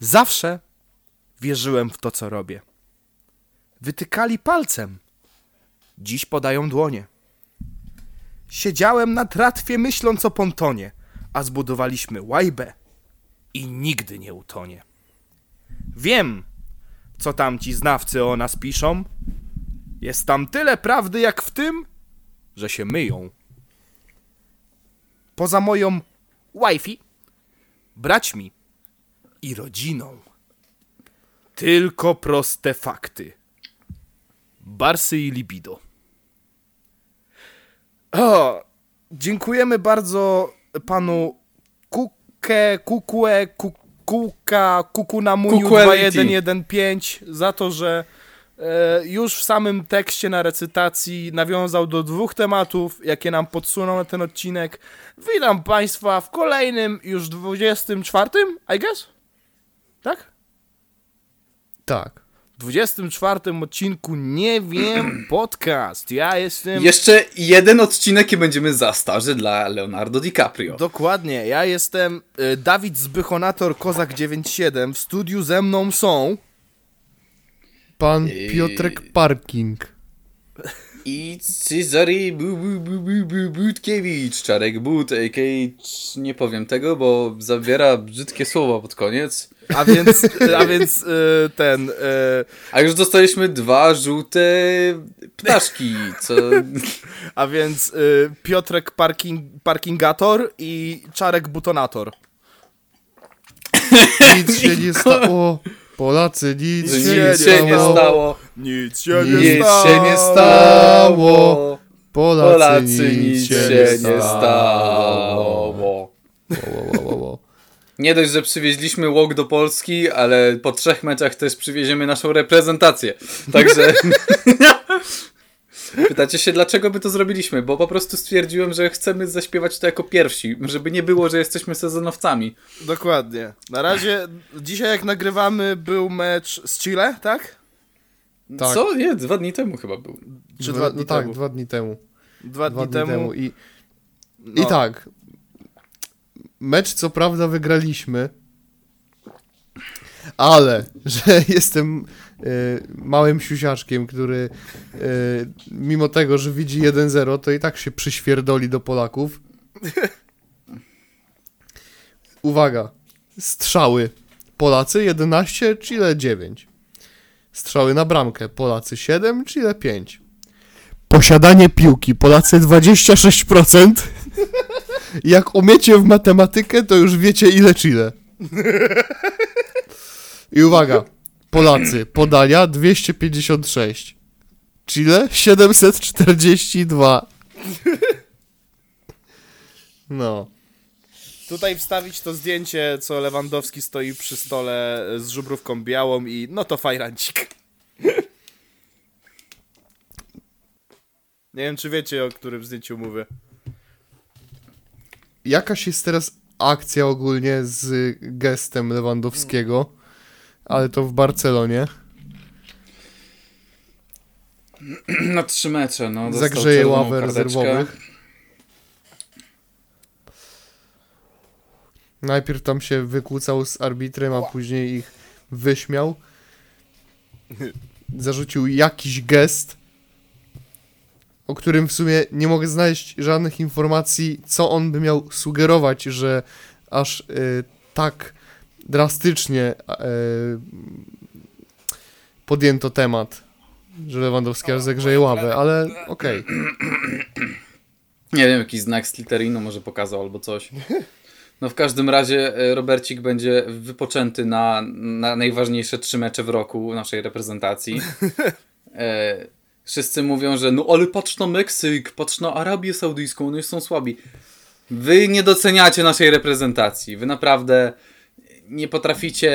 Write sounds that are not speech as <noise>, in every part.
Zawsze wierzyłem w to, co robię. Wytykali palcem. Dziś podają dłonie. Siedziałem na tratwie myśląc o pontonie, a zbudowaliśmy łajbę i nigdy nie utonie. Wiem, co tamci znawcy o nas piszą. Jest tam tyle prawdy jak w tym, że się myją. Poza moją wifi, braćmi i rodziną. Tylko proste fakty. Barsy i libido. O, dziękujemy bardzo panu Kuke, Kukue, Kukuka, Kukuelity. 2115 za to, że e, już w samym tekście na recytacji nawiązał do dwóch tematów, jakie nam podsunął na ten odcinek. Witam państwa w kolejnym, już 24, I guess? Tak? Tak. 24 odcinku Nie Wiem <clears throat> Podcast. Ja jestem... Jeszcze jeden odcinek i będziemy za starzy dla Leonardo DiCaprio. Dokładnie, ja jestem y, Dawid Zbychonator Kozak 97. W studiu ze mną są... Pan. Piotrek Parking. I Cezary Bu- Bu- Bu- Bu- Bu- Budkiewicz, Czarek But, a.k.a. nie powiem tego, bo zabiera brzydkie słowa pod koniec. A więc, a więc y, ten... y, A już dostaliśmy dwa żółte ptaszki, co... a więc y, Piotrek Parking, Parkingator i Czarek Butonator. Nic się nie stało. Polacy, nic, Nic się, nie nie, się nie stało. Nic się Nic nie stało. się nie stało. Polacy, Polacy nic się nie stało. Wo, wo, wo, wo. Nie dość, że przywieźliśmy łok do Polski, ale po trzech meczach też przywieziemy naszą reprezentację. Także. <laughs> Pytacie się, dlaczego by to zrobiliśmy? Bo po prostu stwierdziłem, że chcemy zaśpiewać to jako pierwsi, żeby nie było, że jesteśmy sezonowcami. Dokładnie. Na razie, dzisiaj jak nagrywamy, był mecz z Chile, tak? Tak. Co? Nie, dwa dni temu chyba był. Czy dwa dni no tak, temu? dwa dni temu. Dwa, Dwa dni, temu. I, No. I tak. Mecz co prawda wygraliśmy. Ale, <laughs> że jestem e, małym siusiaczkiem, który e, mimo tego, że widzi 1-0, to i tak się przyświerdoli do Polaków. <laughs> Uwaga. Strzały. Polacy 11, Chile 9. Strzały na bramkę. Polacy 7, Chile 5. Posiadanie piłki. Polacy 26%. <laughs> Jak umiecie w matematykę, to już wiecie ile Chile. I uwaga. Polacy. Podania 256. Chile 742. No. Tutaj wstawić to zdjęcie, co Lewandowski stoi przy stole z żubrówką białą i no to fajrancik. Nie wiem, czy wiecie, o którym zdjęciu mówię. Jakaś jest teraz akcja ogólnie z gestem Lewandowskiego, ale to w Barcelonie. <clears throat> Na trzy mecze, no. Zagrzeje ławę rezerwowych. Najpierw tam się wykłócał z arbitrem, a później ich wyśmiał. <laughs> Zarzucił jakiś gest, o którym w sumie nie mogę znaleźć żadnych informacji, co on by miał sugerować, że aż y, tak drastycznie y, podjęto temat, że Lewandowski aż zagrzeje ławę, ale okej. <clears throat> Nie wiem, jakiś znak z Literino może pokazał albo coś. No w każdym razie e, Robercik będzie wypoczęty na, na najważniejsze trzy mecze w roku naszej reprezentacji. <laughs> E, wszyscy mówią, że no ale patrz na Meksyk, patrz na Arabię Saudyjską, oni są słabi. Wy nie doceniacie naszej reprezentacji. Wy naprawdę nie potraficie.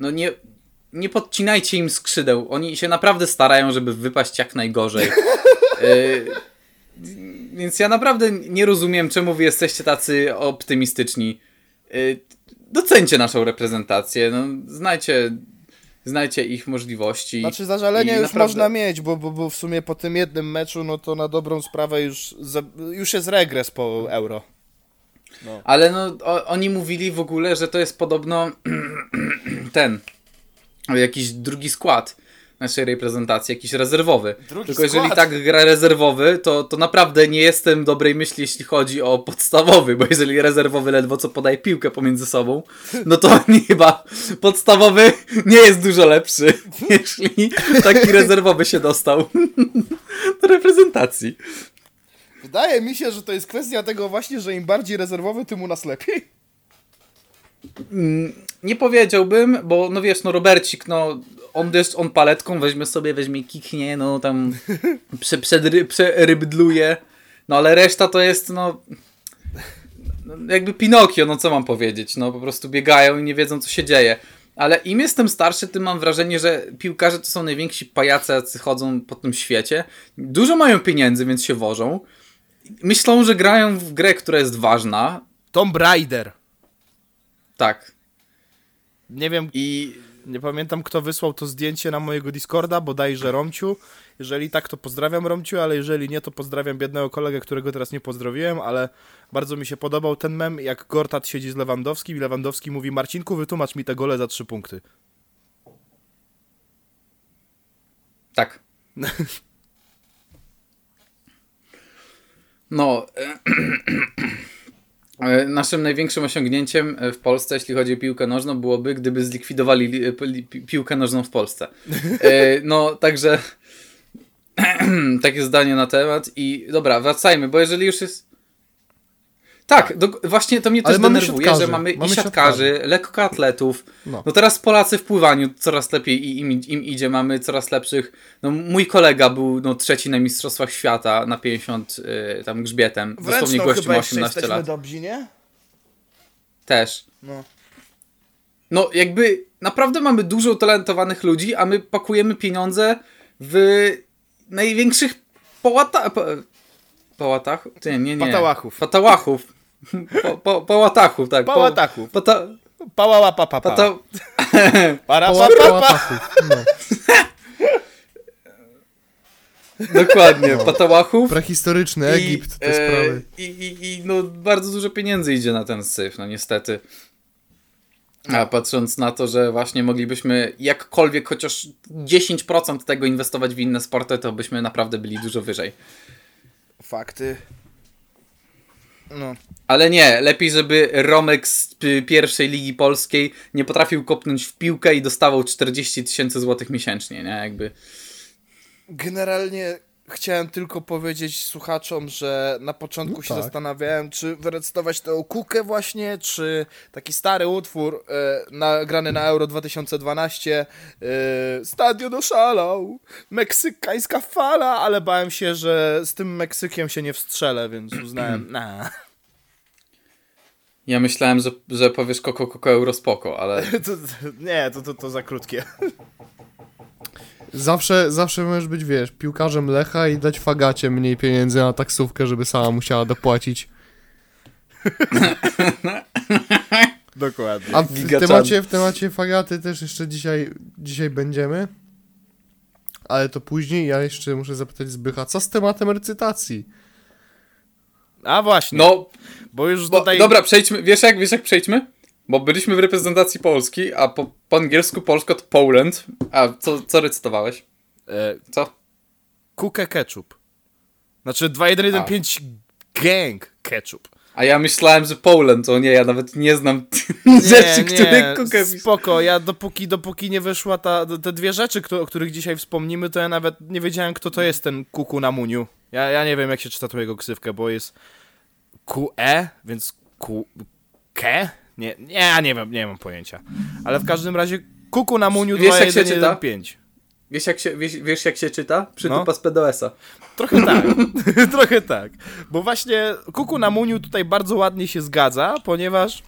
No nie. Nie podcinajcie im skrzydeł. Oni się naprawdę starają, żeby wypaść jak najgorzej. E, <laughs> więc ja naprawdę nie rozumiem, czemu wy jesteście tacy optymistyczni. Y, Docencie naszą reprezentację, no, znajcie, znajcie ich możliwości. Znaczy zażalenie już naprawdę- można mieć, bo, bo, bo w sumie po tym jednym meczu, no to na dobrą sprawę już, za, już jest regres po euro. Ale no, o, oni mówili w ogóle, że to jest podobno <clears throat> ten, jakiś drugi skład naszej reprezentacji, jakiś rezerwowy. Drugi Tylko jeżeli skład? tak gra rezerwowy, to, to naprawdę nie jestem dobrej myśli, jeśli chodzi o podstawowy, bo jeżeli rezerwowy ledwo co podaje piłkę pomiędzy sobą, no to <laughs> chyba podstawowy nie jest dużo lepszy, <laughs> jeśli taki rezerwowy się dostał <laughs> do reprezentacji. Wydaje mi się, że to jest kwestia tego właśnie, że im bardziej rezerwowy, tym u nas lepiej. Nie powiedziałbym, bo no wiesz, no Robercik, no on też, on paletką weźmie sobie, weźmie kiknie, no tam prze, przedry, przerybdluje, no ale reszta to jest, no no, jakby Pinokio, no co mam powiedzieć, no po prostu biegają i nie wiedzą co się dzieje. Ale im jestem starszy, tym mam wrażenie, że piłkarze to są najwięksi pajace, jacy chodzą po tym świecie. Dużo mają pieniędzy, więc się wożą. Myślą, że grają w grę, która jest ważna. Tomb Raider. Tak. Nie wiem, I nie pamiętam kto wysłał to zdjęcie na mojego Discorda, bodajże Romciu. Jeżeli tak, to pozdrawiam Romciu, ale jeżeli nie, to pozdrawiam biednego kolegę, którego teraz nie pozdrowiłem, ale bardzo mi się podobał ten mem, jak Gortat siedzi z Lewandowskim i Lewandowski mówi Marcinku, wytłumacz mi te gole za trzy punkty. Tak. No. <clears throat> e, Naszym największym osiągnięciem w Polsce, jeśli chodzi o piłkę nożną, byłoby, gdyby zlikwidowali li- li- pi- piłkę nożną w Polsce. <laughs> E, No, także <clears throat> takie zdanie na temat. I dobra, wracajmy, bo jeżeli już jest. Tak, do, właśnie to mnie Ale też mamy denerwuje, siatkarzy, że mamy, mamy i siatkarzy, lekkoatletów. No. No. teraz Polacy w pływaniu coraz lepiej i im, im idzie, mamy coraz lepszych. No, mój kolega był no, trzeci na Mistrzostwach Świata na 50 y, tam grzbietem. Dosłownie gościu ma 18 lat. dobrzy, nie? Też. No. No jakby naprawdę mamy dużo utalentowanych ludzi, a my pakujemy pieniądze w największych połata... Po, połatach? Nie, nie, nie. Patałachów. Patałachów. Po, po, połatachów, tak. Po- Pałatachów. Pata, Pałała papa pa. pata, Para Poła- pa, pa, pa. Pałatachów. <laughs> No. <laughs> dokładnie, patałachów. Prehistoryczny Egipt, te e, sprawy. I, i, I no bardzo dużo pieniędzy idzie na ten syf, no niestety. A patrząc na to, że właśnie moglibyśmy jakkolwiek chociaż 10% tego inwestować w inne sporty, to byśmy naprawdę byli dużo wyżej. Fakty. No. Ale nie, lepiej, żeby Romek z pierwszej ligi polskiej nie potrafił kopnąć w piłkę i dostawał 40 tysięcy złotych miesięcznie, nie? Jakby. Generalnie chciałem tylko powiedzieć słuchaczom, że na początku No się tak. zastanawiałem, czy wyrecytować tę kukę właśnie, czy taki stary utwór e, nagrany na Euro 2012 e, Stadion oszalał, meksykańska fala, ale bałem się, że z tym Meksykiem się nie wstrzelę, więc uznałem, <clears throat> na. Ja myślałem, że, że powiesz koko, koko, euro spoko, ale <laughs> To, to, nie, to, to, to za krótkie. Zawsze, zawsze możesz być, wiesz, piłkarzem Lecha i dać fagacie mniej pieniędzy na taksówkę, żeby sama musiała dopłacić. <laughs> Dokładnie. A w temacie, w temacie fagaty też jeszcze dzisiaj, dzisiaj będziemy. Ale to później. Ja jeszcze muszę zapytać Zbycha, co z tematem recytacji? A właśnie, no, bo już bo, tutaj... dobra, przejdźmy, wiesz jak, wiesz jak przejdźmy? Bo byliśmy w reprezentacji Polski, a po, po angielsku Polska to Poland, a co, co recytowałeś? E, Co? Kukę ketchup. Znaczy 2115 gang ketchup. A ja myślałem, że Poland, to nie, ja nawet nie znam <laughs> Nie, rzeczy, nie, które kukę spoko, ja dopóki, dopóki nie wyszła ta, te dwie rzeczy, o których dzisiaj wspomnimy, to ja nawet nie wiedziałem, kto to jest ten kuku na muniu. Ja, ja nie wiem, jak się czyta tu jego ksywkę, bo jest QE, więc Q... Ke? Nie, nie, ja nie wiem, nie mam pojęcia. Ale w każdym razie kuku na muniu Wiesz, jak się czyta? 2115. Wiesz jak się, wiesz, wiesz jak się czyta? Przytupa No. z PDS-a. Trochę tak, <laughs> trochę tak. Bo właśnie Kuku na Muniu tutaj bardzo ładnie się zgadza, ponieważ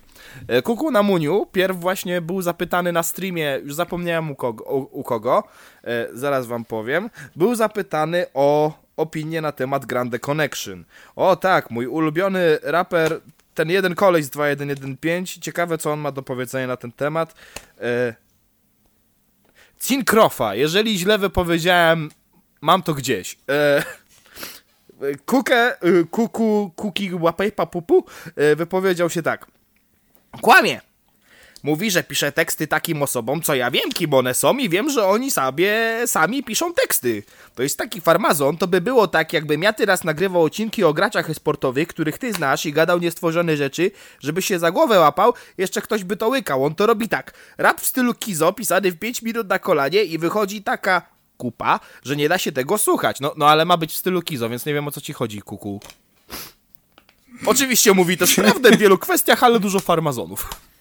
e, Kuku na Muniu pierw właśnie był zapytany na streamie, już zapomniałem u kogo, u, u kogo e, zaraz wam powiem, był zapytany o opinię na temat Grande Connection. O tak, mój ulubiony raper, ten jeden koleś z 2115, ciekawe co on ma do powiedzenia na ten temat. E, Cinkrofa, jeżeli źle wypowiedziałem, mam to gdzieś. E, Kukę, y, kuku, kuki łapejpa pupu y, wypowiedział się tak. Kłamie! Mówi, że pisze teksty takim osobom, co ja wiem, kim one są i wiem, że oni sobie sami piszą teksty. To jest taki farmazon, to by było tak, jakbym ja teraz nagrywał odcinki o graczach sportowych, których ty znasz i gadał niestworzone rzeczy, żeby się za głowę łapał, jeszcze ktoś by to łykał. On to robi tak. Rap w stylu Kizo, pisany w 5 minut na kolanie i wychodzi taka kupa, że nie da się tego słuchać. No, no ale ma być w stylu Kizo, więc nie wiem o co ci chodzi, kuku. Oczywiście mówi też <laughs> prawdę w wielu kwestiach, ale dużo farmazonów.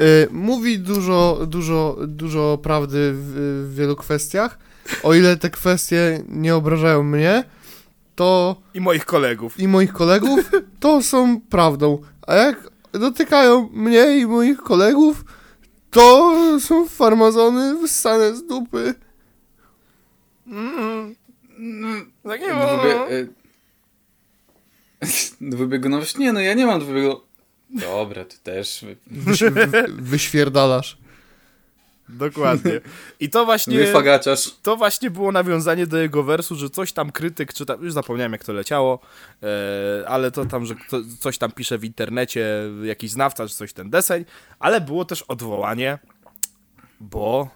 Y, mówi dużo, dużo, dużo prawdy w, w wielu kwestiach. O ile te kwestie nie obrażają mnie, to I moich kolegów. i moich kolegów, to są prawdą. A jak dotykają mnie i moich kolegów, to są farmazony wyssane z dupy. Tak nie Dwubie... y, <laughs> Dwubiegunowość? Nie, no ja nie mam dwubiegunowości. Dobra, ty też. Wyś, wy, wyświerdalasz. Dokładnie. I to właśnie, to właśnie było nawiązanie do jego wersu, że coś tam krytyk, czy tam, już zapomniałem jak to leciało, e, ale to tam, że kto, coś tam pisze w internecie, jakiś znawca, czy coś ten deseń, ale było też odwołanie, bo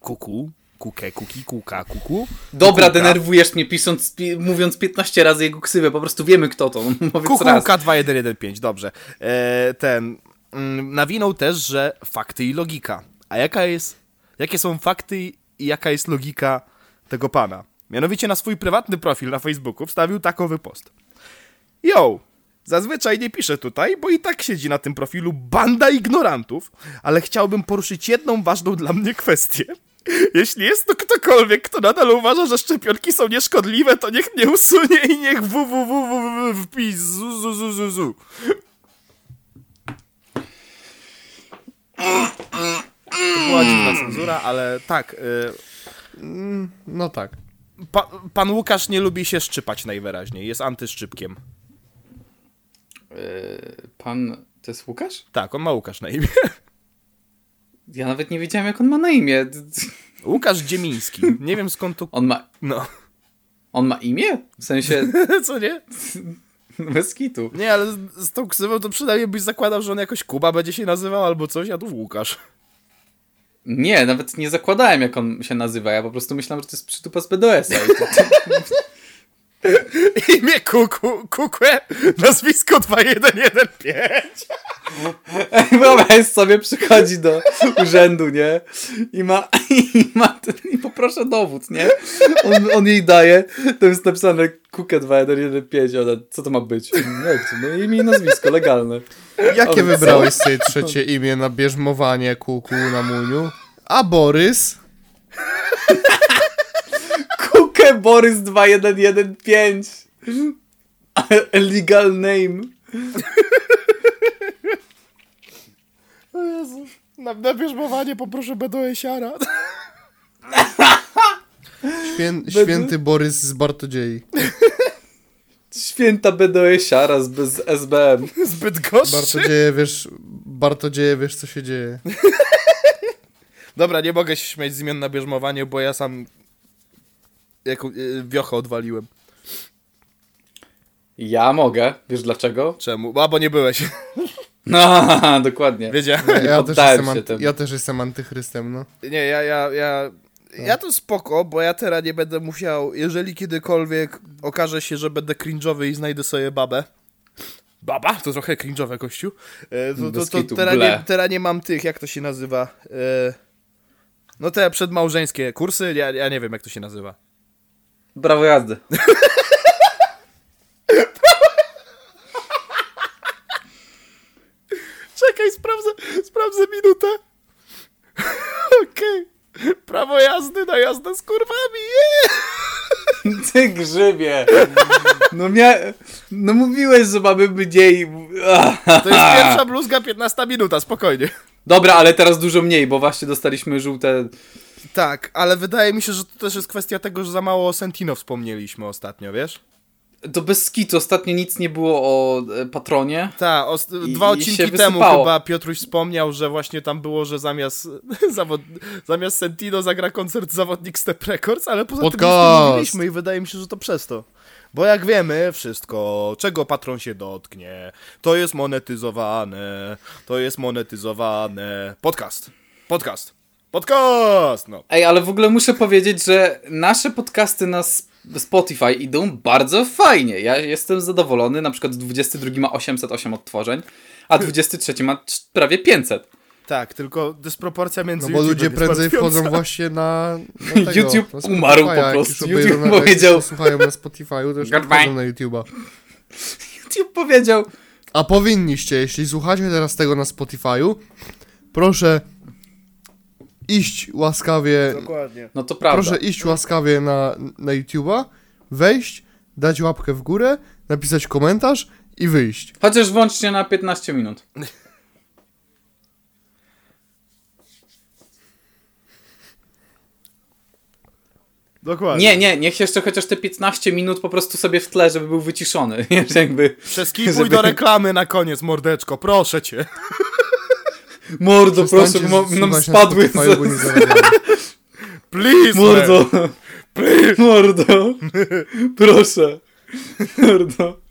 kuku, kuke, kuki, kuka, kuku. Dobra, kukułka- denerwujesz mnie pisząc, pi mówiąc 15 razy jego ksywę, po prostu wiemy kto to. <laughs> Kukułka 2115, dobrze. E, ten, mm, nawinął też, że fakty i logika. A jaka jest, jakie są fakty i jaka jest logika tego pana? Mianowicie na swój prywatny profil na Facebooku wstawił takowy post. Yo, zazwyczaj nie piszę tutaj, bo i tak siedzi na tym profilu banda ignorantów, ale chciałbym poruszyć jedną ważną dla mnie kwestię. Jeśli jest to ktokolwiek, kto nadal uważa, że szczepionki są nieszkodliwe, to niech mnie usunie i niech www wpis zu, zu, zu, zu, zu. To była dziwna cenzura, ale tak. Y, No tak. pa, pan Łukasz nie lubi się szczypać najwyraźniej. Jest antyszczypkiem. Yy, pan, to jest Łukasz? Tak, on ma Łukasz na imię. Ja nawet nie wiedziałem jak on ma na imię. Łukasz Dziemiński. Nie wiem skąd to. On ma, No, on ma imię? W sensie, <laughs> co nie? <laughs> bez kitu. Nie, ale z, tą ksywą to przynajmniej byś zakładał, że on jakoś Kuba będzie się nazywał albo coś, a tu Łukasz. Nie, nawet nie zakładałem jak on się nazywa, ja po prostu myślałem, że to jest przytupa z BDS-a. <laughs> <laughs> Imię Kuku, Kukłe, nazwisko 2115. Wyobraź sobie, przychodzi do urzędu, nie? I ma, <laughs> i ma, i poproszę dowód, nie? On, on jej daje, to jest napisane Kukę 2115, ona, co to ma być? No, no imię i nazwisko, legalne. Jakie Ale wybrałeś sobie trzecie imię na bierzmowanie kuku na muniu? A Borys? <laughs> <laughs> Borys 2115. A <laughs> Legal name. <laughs> O Jezu. Na, na bierzmowanie poproszę BDS-iara. Świę, święty Borys z Bartodziei. Święta BDS-iara z, z SBM. Zbyt gorszy. Bartodzieje, wiesz, Bartodzieje, wiesz co się dzieje. Dobra, nie mogę się śmiać z imion na bierzmowanie, bo ja sam jaką, y, wiochę odwaliłem. Ja mogę, wiesz dlaczego? Czemu? A, bo nie byłeś. <laughs> No, <laughs> dokładnie. Wiedziałem. Ja też, jestem anty, ja też jestem antychrystem, no. Nie, ja, ja, ja... Ja to spoko, bo ja teraz nie będę musiał, jeżeli kiedykolwiek okaże się, że będę cringe'owy i znajdę sobie babę. Baba? To trochę cringe'owe, kościół. E, To, to, to teraz, nie, teraz nie mam tych, jak to się nazywa? E, No te przedmałżeńskie kursy, ja, ja nie wiem, jak to się nazywa. Brawo jazdy. <laughs> Czekaj, sprawdzę, sprawdzę minutę. <laughs> Okej. Prawo jazdy na jazdę z kurwami, yeah! <laughs> Ty grzybie. No mia... No mówiłeś, że mamy mniej. To jest pierwsza bluzga, 15 minuta, spokojnie. Dobra, ale teraz dużo mniej, bo właśnie dostaliśmy żółte. Tak, ale wydaje mi się, że to też jest kwestia tego, że za mało o Sentino wspomnieliśmy ostatnio, wiesz? To bez skitu, ostatnio nic nie było o e, patronie. Tak, dwa odcinki temu chyba Piotruś wspomniał, że właśnie tam było, że zamiast, <laughs> zawod, zamiast Sentino zagra koncert zawodnik Step Records, ale poza tym nic nie Podcast. mówiliśmy i wydaje mi się, że to przez to. Bo jak wiemy, wszystko, czego patron się dotknie, to jest monetyzowane, to jest monetyzowane. Podcast, podcast, podcast, no. Ej, ale w ogóle muszę powiedzieć, że nasze podcasty na Spotify idą bardzo fajnie. Ja jestem zadowolony. Na przykład 22 ma 808 odtworzeń, a 23 ma prawie 500. Tak, tylko dysproporcja między No bo ludzie prędzej wchodzą właśnie na, na <laughs> tego, YouTube na umarł po prostu. YouTube na, powiedział- słuchają na Spotify'u, to już nie wchodzą na YouTube'a. YouTube powiedział. A powinniście, jeśli słuchacie teraz tego na Spotify'u, proszę iść łaskawie, Dokładnie. No to prawda. proszę iść łaskawie na, na YouTube'a, wejść, dać łapkę w górę, napisać komentarz i wyjść. Chociaż włącznie na 15 minut. Dokładnie. Nie, nie, niech jeszcze chociaż te 15 minut po prostu sobie w tle, żeby był wyciszony. <laughs> Jakby. Przeskipuj żeby- do reklamy na koniec, mordeczko, proszę cię. Mordo, proszę, nam spadły. Bo nie. <laughs> Please, man. Mordo. Mordo. Proszę. Mordo.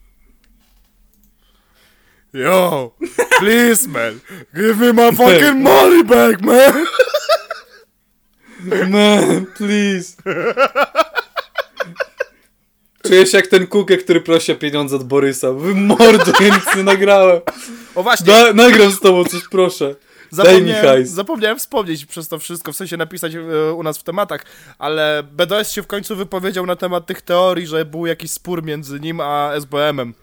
Yo, please, man. Give me my <laughs> fucking money back, man. Man, please. <laughs> Czuję się jak ten kukek, który prosi o pieniądze od Borysa. Wy Mordo, ja nic nie nagrałem. O właśnie, Da, nagram z tobą coś, proszę. Daj mi zapomniałem, hajs. zapomniałem wspomnieć przez to wszystko, w sensie napisać e, u nas w tematach, ale BDS się w końcu wypowiedział na temat tych teorii, że był jakiś spór między nim a SBM-em.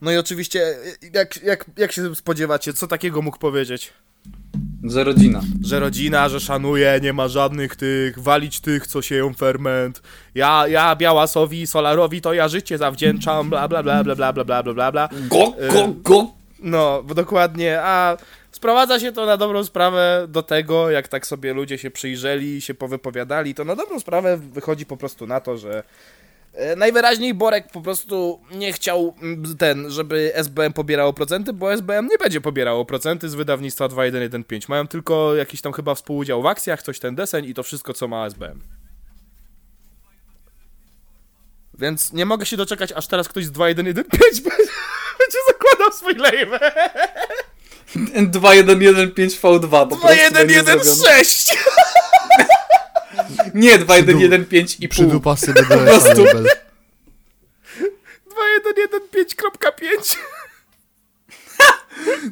No i oczywiście, e, jak, jak, jak się spodziewacie, co takiego mógł powiedzieć? Że rodzina. Że rodzina, że szanuje, nie ma żadnych tych, walić tych, co sieją ferment. Ja, ja Białasowi Solarowi to ja życie zawdzięczam, bla bla bla bla bla bla bla bla bla. Go, go, go. No, dokładnie, a sprowadza się to na dobrą sprawę do tego, jak tak sobie ludzie się przyjrzeli, się powypowiadali, to na dobrą sprawę wychodzi po prostu na to, że E, najwyraźniej Borek po prostu nie chciał mm, ten, żeby SBM pobierało procenty, bo SBM nie będzie pobierało procenty z wydawnictwa 2115. Mają tylko jakiś tam chyba współudział w akcjach, coś ten deseń i to wszystko, co ma SBM. Więc nie mogę się doczekać, aż teraz ktoś z 2115 <laughs> będzie zakładał swój label. 2115 V2 po 2116! <laughs> Nie 2, 1, 1, 5 i pół. Przydupasy <laughs> po prostu. 2, 1, 1, 5.5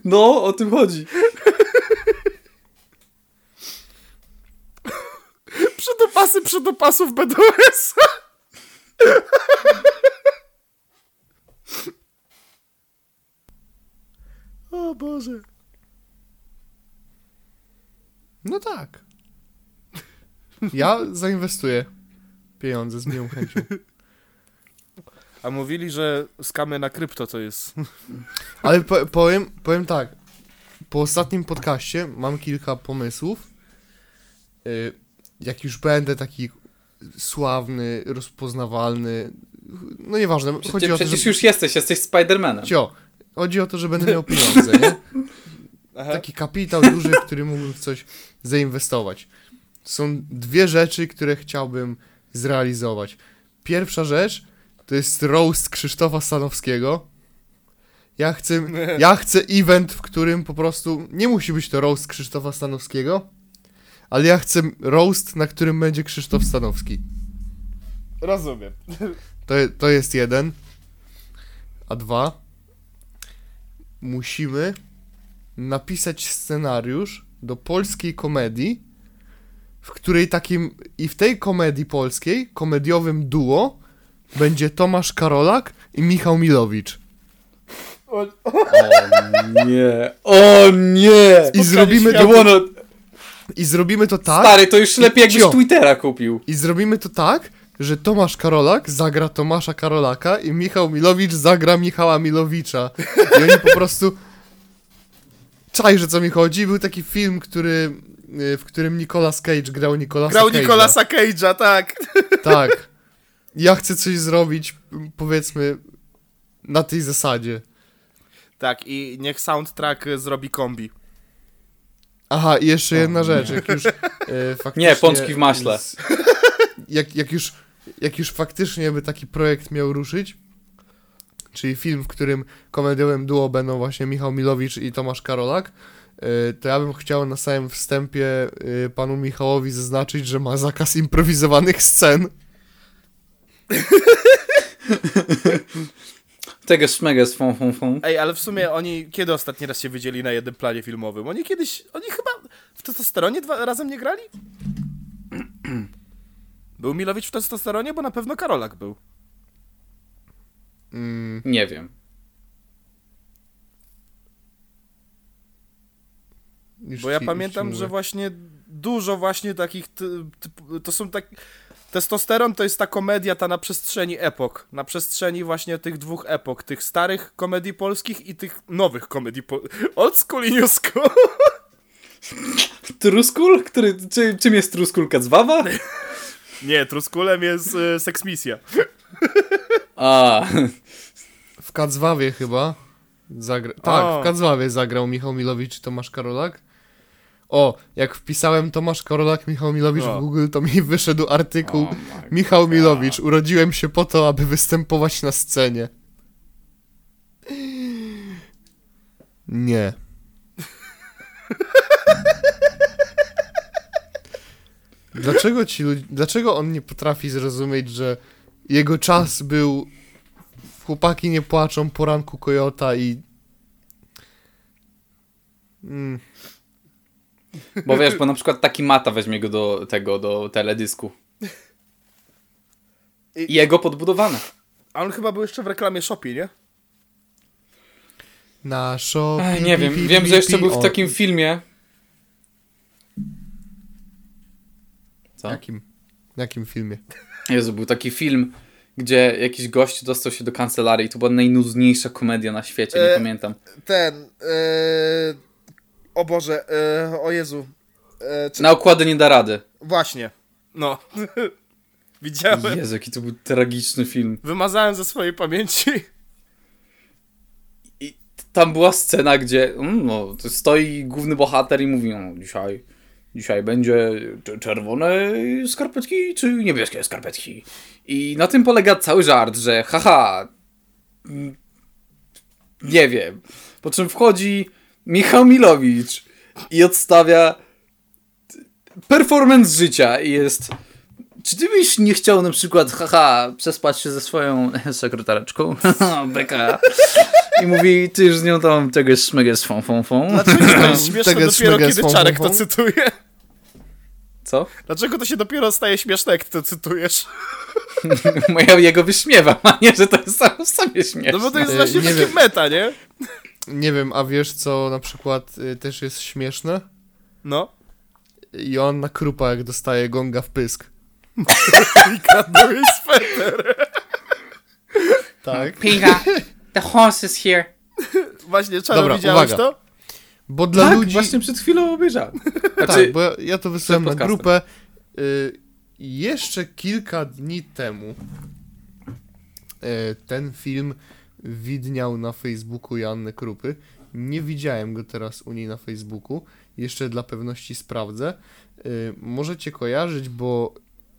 No, o tym chodzi. <laughs> Przydupasy przydupasów BDS. <laughs> O Boże. No tak. Ja zainwestuję pieniądze z miłą chęcią. A mówili, że skamy na krypto to jest. Ale po, powiem, powiem tak. Po ostatnim podcaście mam kilka pomysłów. Y, Jak już będę taki sławny, rozpoznawalny. No nieważne. Chodzi Przecież, o to, przecież że... już jesteś, jesteś Spidermanem. Cio, chodzi o to, że będę miał pieniądze, nie? Aha. Taki kapitał duży, w który mógłbym w coś zainwestować. Są dwie rzeczy, które chciałbym zrealizować. Pierwsza rzecz to jest roast Krzysztofa Stanowskiego. Ja chcę, <laughs> ja chcę event, w którym po prostu nie musi być to roast Krzysztofa Stanowskiego, ale ja chcę roast, na którym będzie Krzysztof Stanowski. Rozumiem. <laughs> To, to jest jeden. A dwa. Musimy napisać scenariusz do polskiej komedii, w której takim. I w tej komedii polskiej, komediowym duo, będzie Tomasz Karolak i Michał Milowicz. O nie, o nie! I zrobimy to, wanna... I zrobimy to tak. Stary, to już lepiej jakbyś Cio. Twittera kupił. I zrobimy to tak, że Tomasz Karolak zagra Tomasza Karolaka i Michał Milowicz zagra Michała Milowicza. I oni po prostu... Czajże co mi chodzi? Był taki film, który, w którym Nicolas Cage grał Nicolasa Grał Cage'a. Nicolasa Cage'a, tak. <laughs> Tak. ja chcę coś zrobić, powiedzmy, na tej zasadzie. Tak, i niech soundtrack y, zrobi kombi. Aha, i jeszcze jedna rzecz, jak już e, <laughs> faktycznie... Nie, pączki w maśle. z- Jak, jak, już, jak już faktycznie by taki projekt miał ruszyć, czyli film, w którym komediowym duo będą właśnie Michał Milowicz i Tomasz Karolak, e, to ja bym chciał na samym wstępie e, panu Michałowi zaznaczyć, że ma zakaz improwizowanych scen. Tego szmeges, fą, fą, fą. Ej, ale w sumie oni kiedy ostatni raz się widzieli na jednym planie filmowym? Oni kiedyś, oni chyba w testosteronie dwa razem nie grali? <clears throat> Był Milowicz w testosteronie, bo na pewno Karolak był. Mm, Nie wiem. Już Bo ja ci- pamiętam, że właśnie dużo właśnie takich, to są tak... Testosteron to jest ta komedia ta na przestrzeni epok, na przestrzeni właśnie tych dwóch epok, tych starych komedii polskich i tych nowych komedii po... Old school i new school. <laughs> Truskul? Który, czy, czym jest Truskul Kacwawa? <laughs> Nie, Truskulem jest e, seksmisja. <laughs> A, W Kacwawie chyba. Zagra... Tak, O. w Kacwawie zagrał Michał Milowicz i Tomasz Karolak. O, jak wpisałem Tomasz Karolak, Michał Milowicz w Google, to mi wyszedł artykuł Oh Michał Milowicz, urodziłem się po to, aby występować na scenie. Nie. <laughs> Dlaczego ci ludzie, dlaczego on nie potrafi zrozumieć, że jego czas był Chłopaki nie płaczą, poranku Kojota i mm, bo wiesz, bo na przykład taki Mata weźmie go do tego, do teledysku. I- jego podbudowane. A on chyba był jeszcze w reklamie Shopee, nie? na show. Ej, nie wiem, wiem, że jeszcze był w takim filmie. Co? Jakim? Jakim filmie? Jezu, był taki film, gdzie jakiś gość dostał się do kancelarii i to była najnudniejsza komedia na świecie, nie E, pamiętam. Ten, e, o Boże, e, o Jezu. E, czy... Na okłady nie da rady. Właśnie, no. <laughs> Widziałem. Jezu, jaki to był tragiczny film. Wymazałem ze swojej pamięci. I tam była scena, gdzie mm, no, to stoi główny bohater i mówi, no dzisiaj, dzisiaj będzie cz- czerwone skarpetki czy niebieskie skarpetki. I na tym polega cały żart, że haha, mm, nie wiem. Po czym wchodzi Michał Milowicz i odstawia performance życia i jest... Czy ty byś nie chciał na przykład, haha, przespać się ze swoją <laughs> sekretareczką? <laughs> Beka. I mówi, ty już z nią tam tego szmegę z fą, fą, fą. Dlaczego to jest <laughs> śmieszne Tego dopiero, kiedy fą, Czarek fą, to cytuje? Co? Dlaczego to się dopiero staje śmieszne, jak ty to cytujesz? Bo ja jego wyśmiewam, a nie, że to jest samo w sobie śmieszne. No bo to jest właśnie nie wiem. meta, nie? Nie wiem, a wiesz co na przykład y, też jest śmieszne? No. Joanna Krupa jak dostaje gonga w pysk. I kradnął jej sweter. Tak. Pinga, the horse is here. Właśnie, Czarek, Dobra, widziałeś uwaga. to? Bo dla tak, ludzi... właśnie przed chwilą obejrzałem. Tak, Znaczy, bo ja, ja to wysłałem na grupę. Y, jeszcze kilka dni temu y, ten film widniał na Facebooku Joanny Krupy. Nie widziałem go teraz u niej na Facebooku. Jeszcze dla pewności sprawdzę. Y, możecie kojarzyć, bo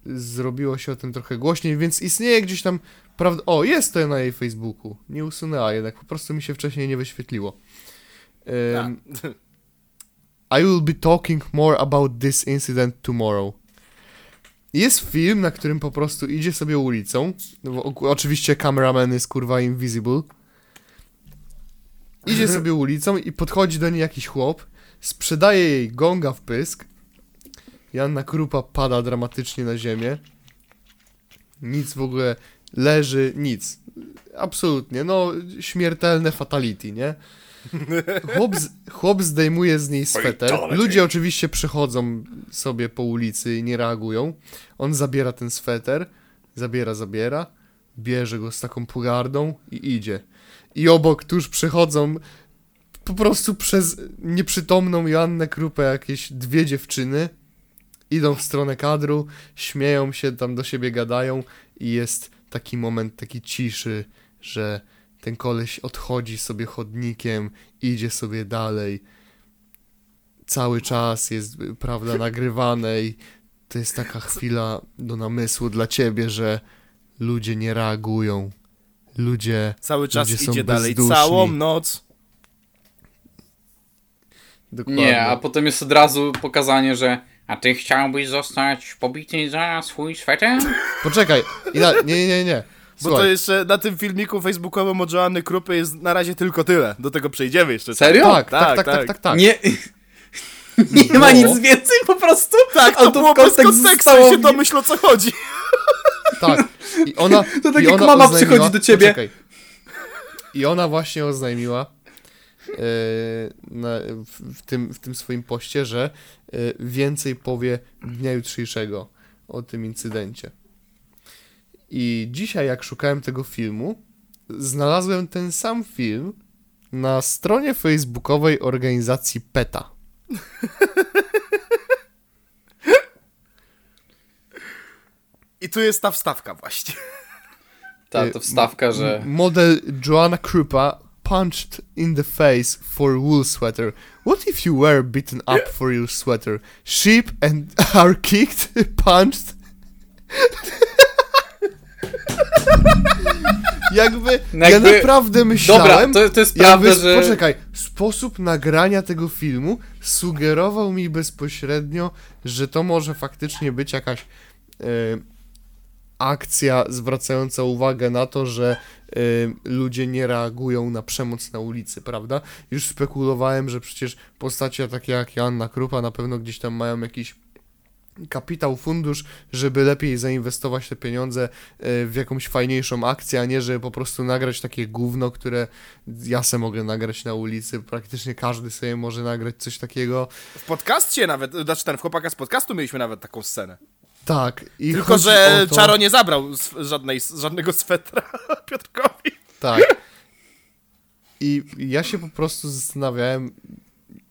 zrobiło się o tym trochę głośniej, więc istnieje gdzieś tam prawda. O, jest to na jej Facebooku. Nie usunęła jednak, po prostu mi się wcześniej nie wyświetliło. Ym, <laughs> I will be talking more about this incident tomorrow. Jest film, na którym po prostu idzie sobie ulicą. No oczywiście cameraman jest kurwa invisible. Idzie <laughs> sobie ulicą i podchodzi do niej jakiś chłop, sprzedaje jej gonga w pysk. Janna Krupa pada dramatycznie na ziemię. Nic w ogóle, leży, nic. Absolutnie, no śmiertelne fatality, nie? Chłop, z, chłop zdejmuje z niej sweter. Ludzie oczywiście przechodzą sobie po ulicy i nie reagują. On zabiera ten sweter, zabiera, zabiera, bierze go z taką pogardą i idzie. I obok tuż przechodzą po prostu przez nieprzytomną Joannę Krupę jakieś dwie dziewczyny. Idą w stronę kadru, śmieją się, tam do siebie gadają i jest taki moment taki ciszy, że ten koleś odchodzi sobie chodnikiem, idzie sobie dalej. Cały czas jest, prawda, nagrywane i to jest taka chwila do namysłu dla ciebie, że ludzie nie reagują. Ludzie Cały czas Ludzie są idzie dalej, bezduszni. całą noc. dokładnie. Nie, a potem jest od razu pokazanie, że a ty chciałbyś zostać pobity za swój sweter? Poczekaj, Ina, nie, nie, nie, nie. Bo Słuchaj, to jeszcze na tym filmiku facebookowym od Joanny Krupy jest na razie tylko tyle. Do tego przejdziemy jeszcze. Serio? tak, tak, tak, tak, tak, tak. Nie, <laughs> nie ma nic więcej po prostu? Tak, to było bez kontekstu, się mi- domyśl o co chodzi. <laughs> Tak. I ona, To tak i jak ona mama oznajmiła- przychodzi do ciebie. Poczekaj. I ona właśnie oznajmiła e, na, w, w, tym, w tym swoim poście, że e, więcej powie dnia jutrzejszego o tym incydencie. I dzisiaj, jak szukałem tego filmu, znalazłem ten sam film na stronie facebookowej organizacji PETA. I tu jest ta wstawka właśnie. Tak, to wstawka, że... Model Joanna Krupa punched in the face for wool sweater. What if you were beaten up for your sweater? Sheep and <laughs> are kicked, punched. <laughs> Jakby, No ja jakby- naprawdę myślałem... Dobra, to, to jest jakby, prawda, że... Poczekaj, sposób nagrania tego filmu sugerował mi bezpośrednio, że to może faktycznie być jakaś e, akcja zwracająca uwagę na to, że e, ludzie nie reagują na przemoc na ulicy, prawda? Już spekulowałem, że przecież postacie takie jak Joanna Krupa na pewno gdzieś tam mają jakiś kapitał, fundusz, żeby lepiej zainwestować te pieniądze e, w jakąś fajniejszą akcję, a nie, żeby po prostu nagrać takie gówno, które ja se mogę nagrać na ulicy. Praktycznie każdy sobie może nagrać coś takiego. W podcaście nawet, znaczy ten, w chłopaka z podcastu mieliśmy nawet taką scenę. Tak. I Tylko, że to, Czaro nie zabrał żadnej, żadnego swetra <laughs> Piotrkowi. Tak. I ja się po prostu zastanawiałem,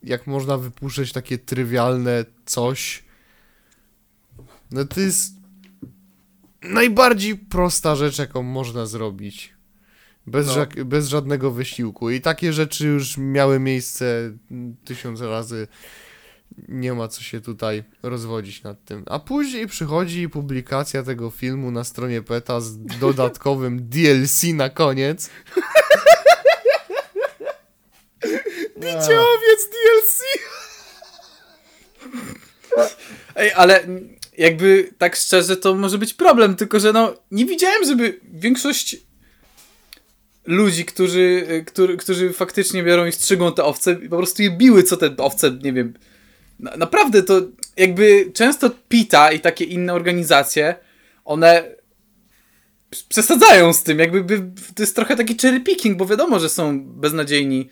jak można wypuszczać takie trywialne coś. No to jest najbardziej prosta rzecz, jaką można zrobić. Bez, No. żak- bez żadnego wysiłku. I takie rzeczy już miały miejsce tysiąc razy. Nie ma co się tutaj rozwodzić nad tym. A później przychodzi publikacja tego filmu na stronie PETA z <laughs> dodatkowym DLC na koniec. <laughs> Bicie owiec DLC. Ej, ale jakby tak szczerze to może być problem, tylko że no nie widziałem, żeby większość ludzi, którzy, y, którzy, którzy faktycznie biorą i strzygą te owce, po prostu je biły, co te owce, nie wiem. Na, naprawdę to jakby często PITA i takie inne organizacje, one przesadzają z tym, jakby by, to jest trochę taki cherry picking, bo wiadomo, że są beznadziejni e,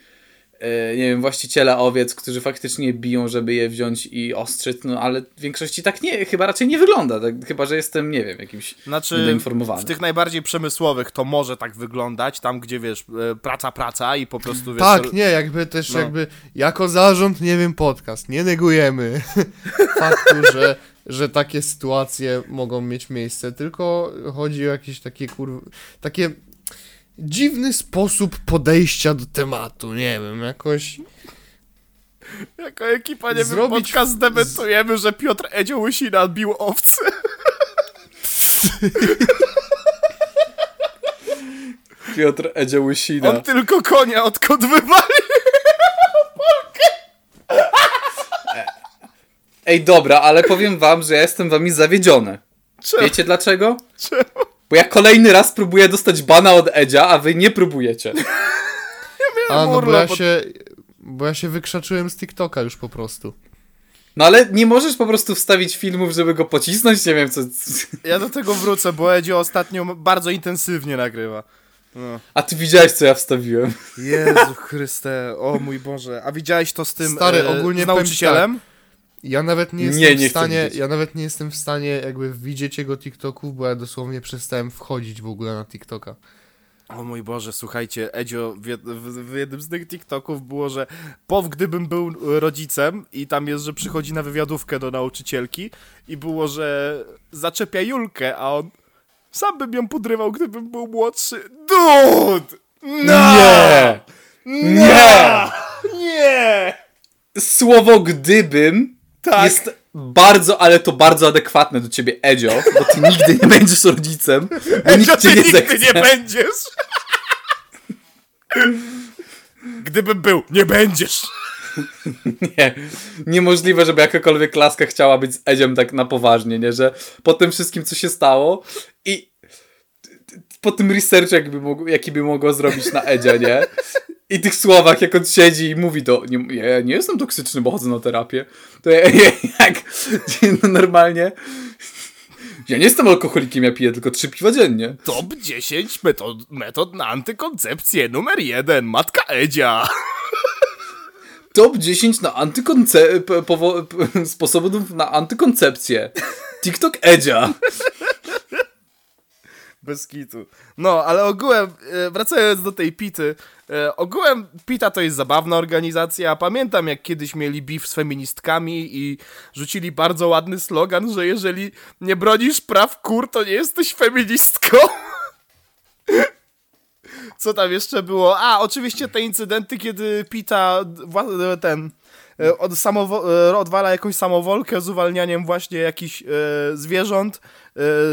nie wiem, właściciele owiec, którzy faktycznie biją, żeby je wziąć i ostrzyć, no ale w większości tak nie, chyba raczej nie wygląda, tak, chyba, że jestem, nie wiem, jakimś Znaczy, niedoinformowany. w tych najbardziej przemysłowych to może tak wyglądać, tam gdzie wiesz, e, praca, praca i po prostu wiesz... Tak, nie, jakby też No. jakby jako zarząd, nie wiem, podcast, nie negujemy <laughs> faktu, że, że takie sytuacje mogą mieć miejsce, tylko chodzi o jakieś takie kur... takie dziwny sposób podejścia do tematu, nie wiem, jakoś Jako ekipa, nie Zrobić- wiem, podcast zdementujemy, że Piotr Edzio Łysina bił owce. <laughs> Piotr Edzio Łysina. On tylko konia odkąd wywalił. Ej, dobra, ale powiem wam, że ja jestem wami zawiedziony. Czemu? Wiecie dlaczego? Czemu? Bo ja kolejny raz próbuję dostać bana od Edzia, a wy nie próbujecie. <laughs> A, no bo ja się, bo ja się wykrzaczyłem z TikToka już po prostu. No ale nie możesz po prostu wstawić filmów, żeby go pocisnąć, nie wiem co... Ja do tego wrócę, bo Edzio ostatnio bardzo intensywnie nagrywa. No. A ty widziałeś, co ja wstawiłem. Jezu Chryste, o mój Boże. A widziałeś to z tym Stary, e, ogólnie ci nauczycielem? Ja nawet nie Nie, jestem nie w chcę stanie, ja nawet nie jestem w stanie jakby widzieć jego TikToków, bo ja dosłownie przestałem wchodzić w ogóle na TikToka. O mój Boże, słuchajcie, Edzio w, jed w, w jednym z tych TikToków było, że pow gdybym był rodzicem i tam jest, że przychodzi na wywiadówkę do nauczycielki i było, że zaczepia Julkę, a on Sam bym ją podrywał, gdybym był młodszy. Dude! No! Nie! Nie! Nie! Słowo gdybym Tak. jest bardzo, ale to bardzo adekwatne do ciebie, Edzio, bo ty nigdy nie będziesz rodzicem, bo Edzio, nikt cię ty nie nigdy zechce. nie będziesz! Gdybym był, nie będziesz! Nie, niemożliwe, żeby jakakolwiek laska chciała być z Edziem tak na poważnie, nie? Że po tym wszystkim, co się stało i po tym researchu, jaki by, mógł, jaki by mogło zrobić na Edzia, nie? I tych słowach, jak on siedzi i mówi to, nie, ja nie jestem toksyczny, bo chodzę na terapię, to ja, <laughs> ja, jak no normalnie, ja nie jestem alkoholikiem, ja piję tylko trzy piwa dziennie. Top 10 metod, metod na antykoncepcję numer 1, matka Edzia. Top 10 na antykonce... sposobów na antykoncepcję. TikTok Edzia. Bez kitu. No, ale ogółem, e, wracając do tej Pity, e, ogółem Pita to jest zabawna organizacja. Pamiętam, jak kiedyś mieli beef z feministkami i rzucili bardzo ładny slogan, że jeżeli nie bronisz praw kur, to nie jesteś feministką. <laughs> Co tam jeszcze było? A, oczywiście te incydenty, kiedy Pita wła- ten e, od e, odwala jakąś samowolkę z uwalnianiem właśnie jakichś e, zwierząt e,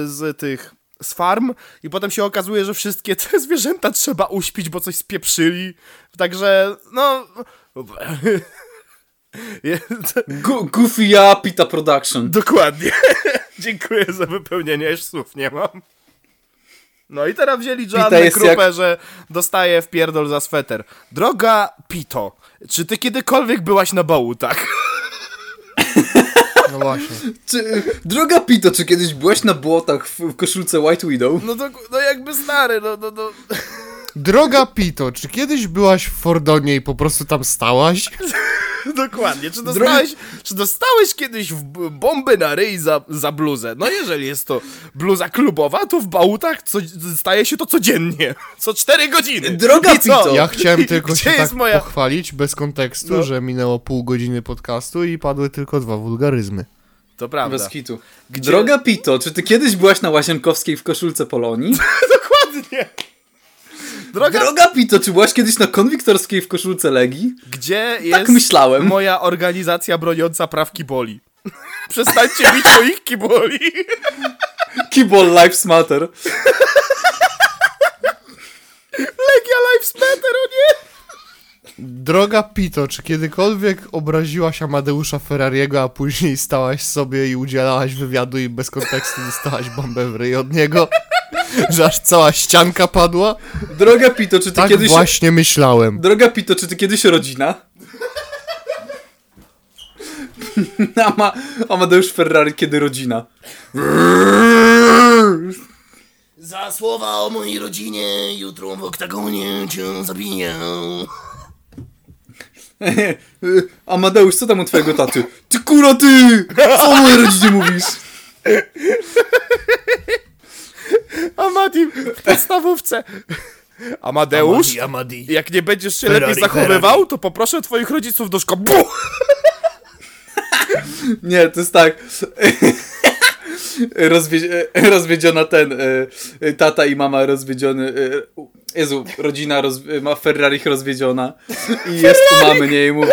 z tych z farm i potem się okazuje, że wszystkie te <laughs> zwierzęta trzeba uśpić, bo coś spieprzyli. Także, no... <laughs> Go- Goofy ja, Pita Production. Dokładnie. <laughs> Dziękuję za wypełnienie, już słów nie mam. No i teraz wzięli Joannę Krupę, jak- że dostaje w pierdol za sweter. Droga Pito, czy ty kiedykolwiek byłaś na bałutach? No właśnie. Czy, droga Pito, czy kiedyś byłeś na błotach w, w koszulce White Widow? No to no jakby stary, no, no, no. Droga Pito, czy kiedyś byłaś w Fordonie i po prostu tam stałaś? <laughs> Dokładnie. Czy dostałeś, czy dostałeś kiedyś w b- bombę na ryj za, za bluzę? No jeżeli jest to bluza klubowa, to w bałutach co, staje się to codziennie. <laughs> Co 4 godziny. Droga I co? Pito! Ja chciałem <laughs> tylko Gdzie się tak moja- pochwalić bez kontekstu, No. że minęło pół godziny podcastu i padły tylko dwa wulgaryzmy. To prawda. Bez kitu. Gdzie- Droga Pito, czy ty kiedyś byłaś na Łazienkowskiej w koszulce Polonii? Dokładnie. Droga, Droga Pito, czy byłaś kiedyś na Konwiktorskiej w koszulce Legii? gdzie jest Tak myślałem. moja organizacja broniąca praw kiboli? <laughs> Przestańcie bić moich kiboli. <laughs> Keyboard Lives Matter. <laughs> Legia Lives Matter, o nie! Droga Pito, czy kiedykolwiek obraziłaś Amadeusza Ferrariego, a później stałaś sobie i udzielałaś wywiadu i bez kontekstu dostałaś bombę w ryj od niego? Że aż cała ścianka padła? Droga Pito, czy ty Tak kiedyś... właśnie myślałem. Droga Pito, czy ty kiedyś rodzina? <laughs> Ama... Amadeusz Ferrari, kiedy rodzina? Za słowa o mojej rodzinie jutro w oktagonie cię zabiję. <laughs> Amadeusz, co tam u twojego taty? Ty kura ty! Co o mojej rodzinie mówisz? <laughs> <laughs> Amadi w podstawówce. Amadeusz, Amadi. jak nie będziesz się Ferrari, lepiej zachowywał, to poproszę twoich rodziców do szkoły. <laughs> Nie, to jest tak. <laughs> Rozwie... Rozwiedziona ten. e, Tata i mama rozwiedziony. e, Jezu, rodzina roz... ma Ferrari rozwiedziona. I jest u mamy, nie? I mówi.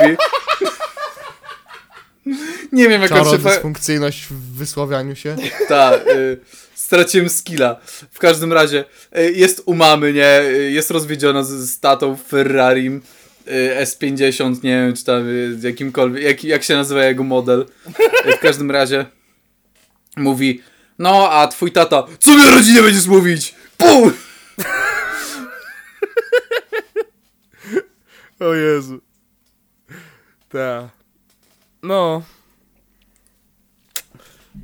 Nie wiem, jak on się. Czarodysfunkcyjność w wysławianiu się. Ta, y, straciłem skilla. W każdym razie y, jest u mamy, nie? Y, jest rozwiedziona z, z tatą Ferrarim y, S50, nie wiem, czy tam jakimkolwiek, jak, jak się nazywa jego model. W każdym razie mówi, no a twój tata, co mi o rodzinie będziesz mówić? Pum! <laughs> O Jezu. Ta. No.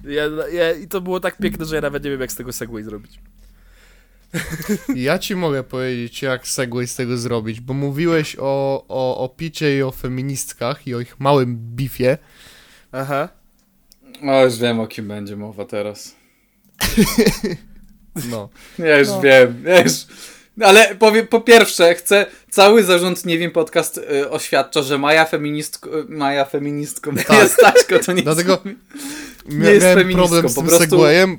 Ja, ja, I to było tak piękne, że ja nawet nie wiem, jak z tego segway zrobić. <laughs> Ja ci mogę powiedzieć, jak segway z tego zrobić, bo mówiłeś o, o, o picie i o feministkach i o ich małym bifie. Aha. O, już wiem, o kim będzie mowa teraz. <laughs> No. Ja już No. wiem, ja już... Ale powiem, po pierwsze, chcę, cały zarząd, nie wiem, podcast y, oświadcza, że Maja feministko, y, Maja feministką, tak. jest Staśko, to nie Dlatego jest... mia- jest feministką, problem z po tym prostu- segwayem.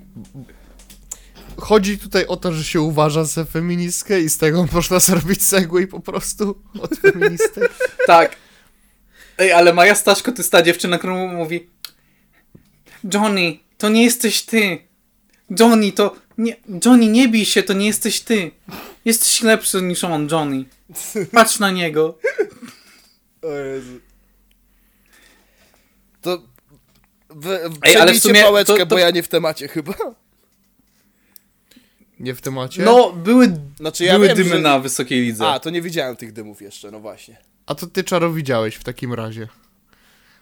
chodzi tutaj o to, że się uważa za feministkę i z tego można <laughs> zrobić segway po prostu od feministek. Tak. Ej, ale Maja Staszko to jest ta dziewczyna, którą mówi Johnny, to nie jesteś ty. Johnny, to nie... Johnny, nie bij się, to nie jesteś ty. Jesteś lepszy niż on, Johnny. Patrz na niego. O Jezu. To... Wy, Ej, ale w sumie pałeczkę, to- to- bo ja nie w temacie chyba. Nie w temacie? No, były, Znaczy ja były wiem, dymy że... na wysokiej lidze. A, to nie widziałem tych dymów jeszcze, no właśnie. A to ty czaro widziałeś w takim razie.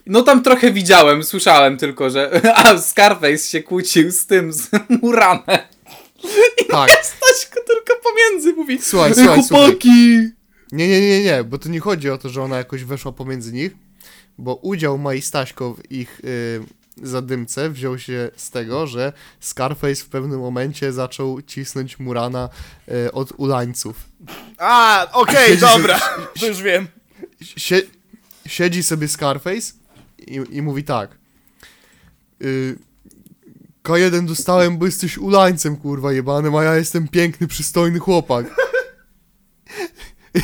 No tam trochę widziałem, słyszałem tylko, że <laughs> a Scarface się kłócił z tym, z <laughs> Muranem. Tak. Staśko tylko pomiędzy mówi Słuchaj, "Ej, słuchaj, chłopaki! Nie, nie, nie, nie, bo to nie chodzi o to, że ona jakoś weszła pomiędzy nich, bo udział Mai Staśko w ich y, zadymce wziął się z tego, że Scarface w pewnym momencie zaczął cisnąć Murana y, od ulańców. A, okej, Siedzi <laughs> dobra, to już wiem. Sie siedzi sobie Scarface i, i mówi tak. Y, K1 dostałem, bo jesteś ulańcem, kurwa jebanym, a ja jestem piękny, przystojny chłopak.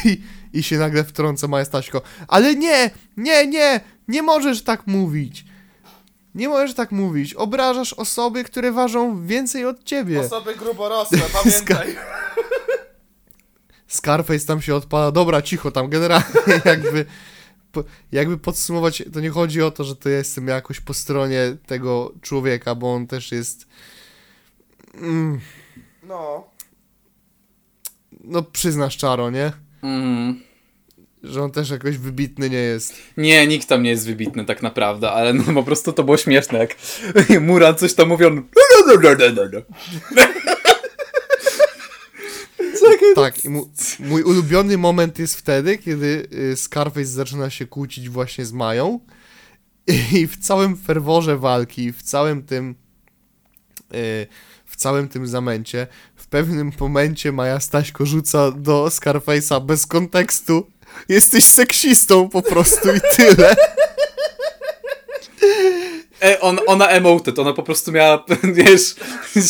I, I się nagle wtrąca Maja Staśko. Ale nie, nie, nie, nie możesz tak mówić. Nie możesz tak mówić. Obrażasz osoby, które ważą więcej od ciebie. Osoby gruborosłe, pamiętaj. <laughs> Scarface tam się odpala, dobra, cicho tam, generalnie <laughs> jakby, jakby podsumować, to nie chodzi o to, że to jestem jakoś po stronie tego człowieka, bo on też jest, mm, No. no przyznasz czaro, nie? Mm. Że on też jakoś wybitny nie jest. Nie, nikt tam nie jest wybitny tak naprawdę, ale no po prostu to było śmieszne, jak <laughs> Muran coś tam mówił, on... <laughs> <laughs> Tak, i mu, mój ulubiony moment jest wtedy, kiedy y, Scarface zaczyna się kłócić właśnie z Mają i w całym ferworze walki, w całym tym y, w całym tym zamęcie, w pewnym momencie Maja Staśko rzuca do Scarface'a bez kontekstu jesteś seksistą po prostu i tyle. <laughs> E, on, ona emoted, ona po prostu miała, <laughs> wiesz,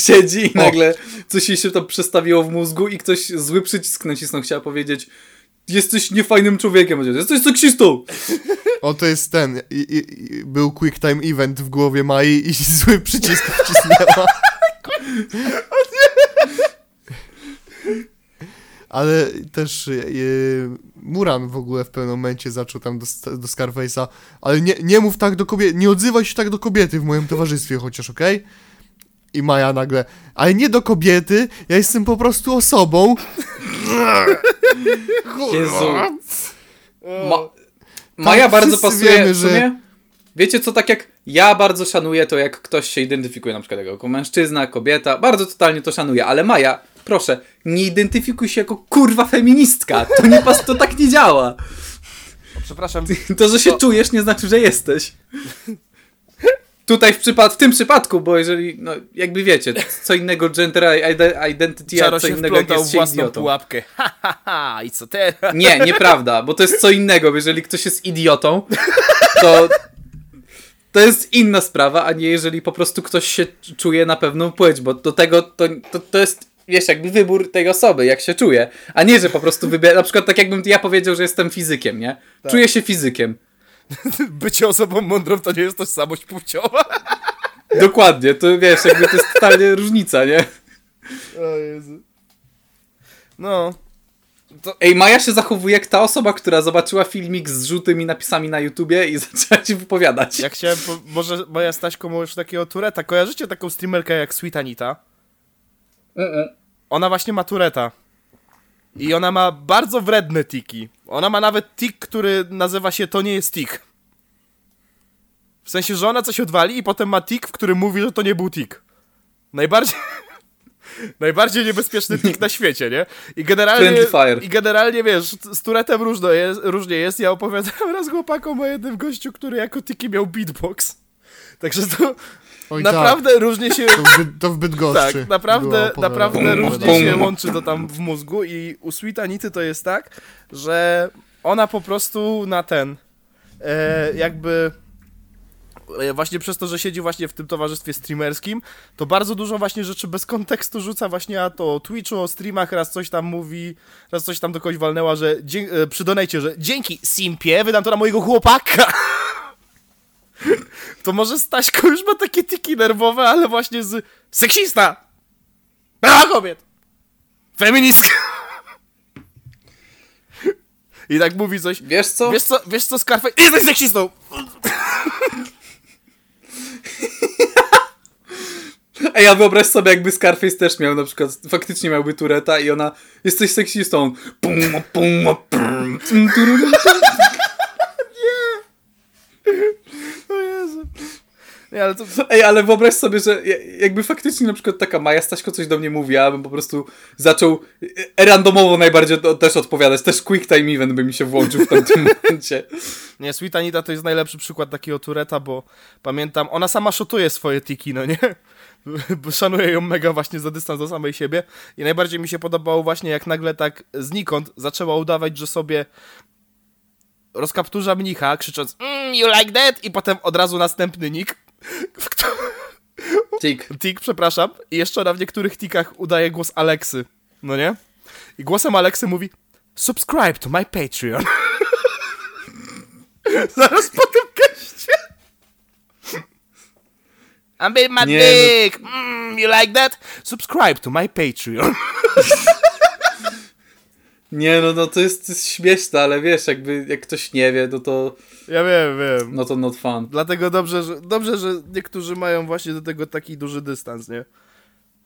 siedzi i nagle coś jej się tam przestawiło w mózgu i ktoś zły przycisk nacisnął, chciała powiedzieć jesteś niefajnym człowiekiem, jesteś seksistą! O, to jest ten, i, i, był quick time event w głowie Mai i zły przycisk wcisnęła. <laughs> Ale też yy, Muran w ogóle w pewnym momencie zaczął tam do, do Scarface'a, ale nie, nie mów tak do kobiety, nie odzywaj się tak do kobiety w moim towarzystwie chociaż, okej? I Maja nagle, ale nie do kobiety, ja jestem po prostu osobą. Jezu. Ma Maja Tak, bardzo pasuje wiemy, że-. Wiecie co, tak jak ja bardzo szanuję to, jak ktoś się identyfikuje na przykład jako mężczyzna, kobieta, bardzo totalnie to szanuję, ale Maja, proszę, nie identyfikuj się jako kurwa feministka, to nie pas, to tak nie działa. Przepraszam. To, że się czujesz nie znaczy, że jesteś. Tutaj w, przypad w tym przypadku, bo jeżeli, no jakby wiecie, co innego gender ide- identity, a Czaro co się innego jak jest się własną idiotą. pułapkę. <laughs> Ha, ha, ha, i co teraz? Nie, nieprawda, bo to jest co innego. bo Jeżeli ktoś jest idiotą, to to jest inna sprawa, a nie jeżeli po prostu ktoś się czuje na pewną płeć, bo do tego to, to, to jest, wiesz, jakby wybór tej osoby, jak się czuje, a nie, że po prostu wybiera, na przykład tak jakbym ja powiedział, że jestem fizykiem, nie? Czuję się fizykiem. <laughs> Bycie osobą mądrą to nie jest tożsamość płciowa. <laughs> Dokładnie, to wiesz, jakby to jest totalnie różnica, nie? O Jezu. No. Ej, Maja się zachowuje jak ta osoba, która zobaczyła filmik z żółtymi napisami na YouTubie i <laughs> zaczęła ci wypowiadać. Ja chciałem, po, może moja Staśko już takiego Tureta. Kojarzycie taką streamerkę jak Sweet Anita? Ona właśnie ma Tureta. I ona ma bardzo wredne tiki. Ona ma nawet tik, który nazywa się To nie jest tik. W sensie, że ona coś odwali i potem ma tik, w którym mówi, że to nie był tik. Najbardziej... <laughs> Najbardziej niebezpieczny tik na świecie, nie? I generalnie. I generalnie, wiesz, z Turetem różno jest, różnie jest. Ja opowiadałem raz chłopakom o jednym gościu, który jako tiki miał beatbox. Także to Oj, naprawdę różnie się... tak, to, w, Byt- to w Bydgoszczy. <laughs> Tak, naprawdę, naprawdę różnie się łączy to tam w mózgu i u Sweet Anity to jest tak, że ona po prostu na ten, e, jakby e, właśnie przez to, że siedzi właśnie w tym towarzystwie streamerskim, to bardzo dużo właśnie rzeczy bez kontekstu rzuca właśnie a to o Twitchu, o streamach, raz coś tam mówi, raz coś tam do kogoś walnęła, że e, przy donajcie, że dzięki Simpie wydam to na mojego chłopaka. <laughs> To może Staśko już ma takie tiki nerwowe, ale właśnie z seksista, prawa kobiet, feministka. I tak mówi coś. Wiesz co? Wiesz co, wiesz co, Scarface? Jesteś seksistą! <laughs> Ej, a wyobraź sobie, jakby Scarface też miał na przykład, faktycznie miałby Tureta i ona, jesteś seksistą. Pum, pum, pum, tum, tururum. O Jezu. Nie, ale to... Ej, ale wyobraź sobie, że ja- jakby faktycznie na przykład taka Maja Staśko coś do mnie mówi, ja bym po prostu zaczął e, randomowo najbardziej też odpowiadać. Też quick time event by mi się włączył w tamtym <laughs> momencie. Nie, Sweet Anita to jest najlepszy przykład takiego Tureta, bo pamiętam, ona sama szotuje swoje tiki, no nie? <laughs> Bo Szanuję ją mega właśnie za dystans do samej siebie i najbardziej mi się podobało właśnie jak nagle tak znikąd zaczęła udawać, że sobie rozkapturza mnicha, krzycząc mm, you like that? I potem od razu następny nick, w którym... Tik. Tik, przepraszam. I jeszcze ona w niektórych tikach udaje głos Aleksy. No nie? I głosem Aleksy mówi Subscribe to my Patreon. <laughs> Zaraz po tym geście. I'm being my Nie, no- dick. Mm, you like that? Subscribe to my Patreon. <laughs> Nie, no, no to, jest, to jest śmieszne, ale wiesz, jakby jak ktoś nie wie, no to, Ja wiem, wiem. no to not fun. Dlatego dobrze, że, dobrze, że niektórzy mają właśnie do tego taki duży dystans, nie?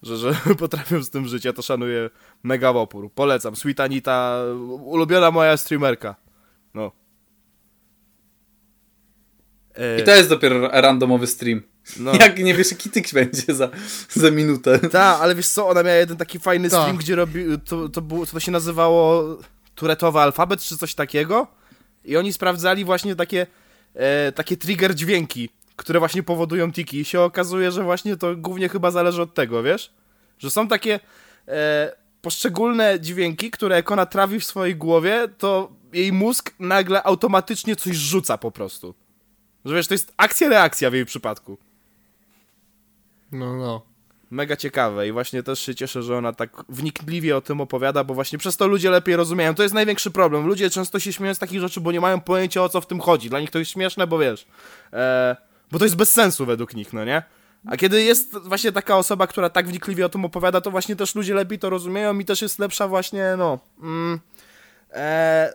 Że, że <laughs> potrafią z tym żyć. Ja to szanuję mega w opór. Polecam. Sweet Anita, ulubiona moja streamerka. No. I to jest dopiero randomowy stream. No. Jak nie wiesz, jaki tyk będzie za, za minutę. Ta, ale wiesz co, ona miała jeden taki fajny Tak. stream, gdzie robi, to, to, było, to się nazywało turetowy alfabet, czy coś takiego. I oni sprawdzali właśnie takie, e, takie trigger dźwięki, które właśnie powodują tiki. I się okazuje, że właśnie to głównie chyba zależy od tego, wiesz? Że są takie e, poszczególne dźwięki, które jak ona trawi w swojej głowie, to jej mózg nagle automatycznie coś rzuca po prostu. Że wiesz, to jest akcja-reakcja w jej przypadku. No, no. Mega ciekawe i właśnie też się cieszę, że ona tak wnikliwie o tym opowiada, bo właśnie przez to ludzie lepiej rozumieją. To jest największy problem. Ludzie często się śmieją z takich rzeczy, bo nie mają pojęcia o co w tym chodzi. Dla nich to jest śmieszne, bo wiesz, e, bo to jest bez sensu według nich, no nie? A kiedy jest właśnie taka osoba, która tak wnikliwie o tym opowiada, to właśnie też ludzie lepiej to rozumieją i też jest lepsza właśnie, no... Mm, e,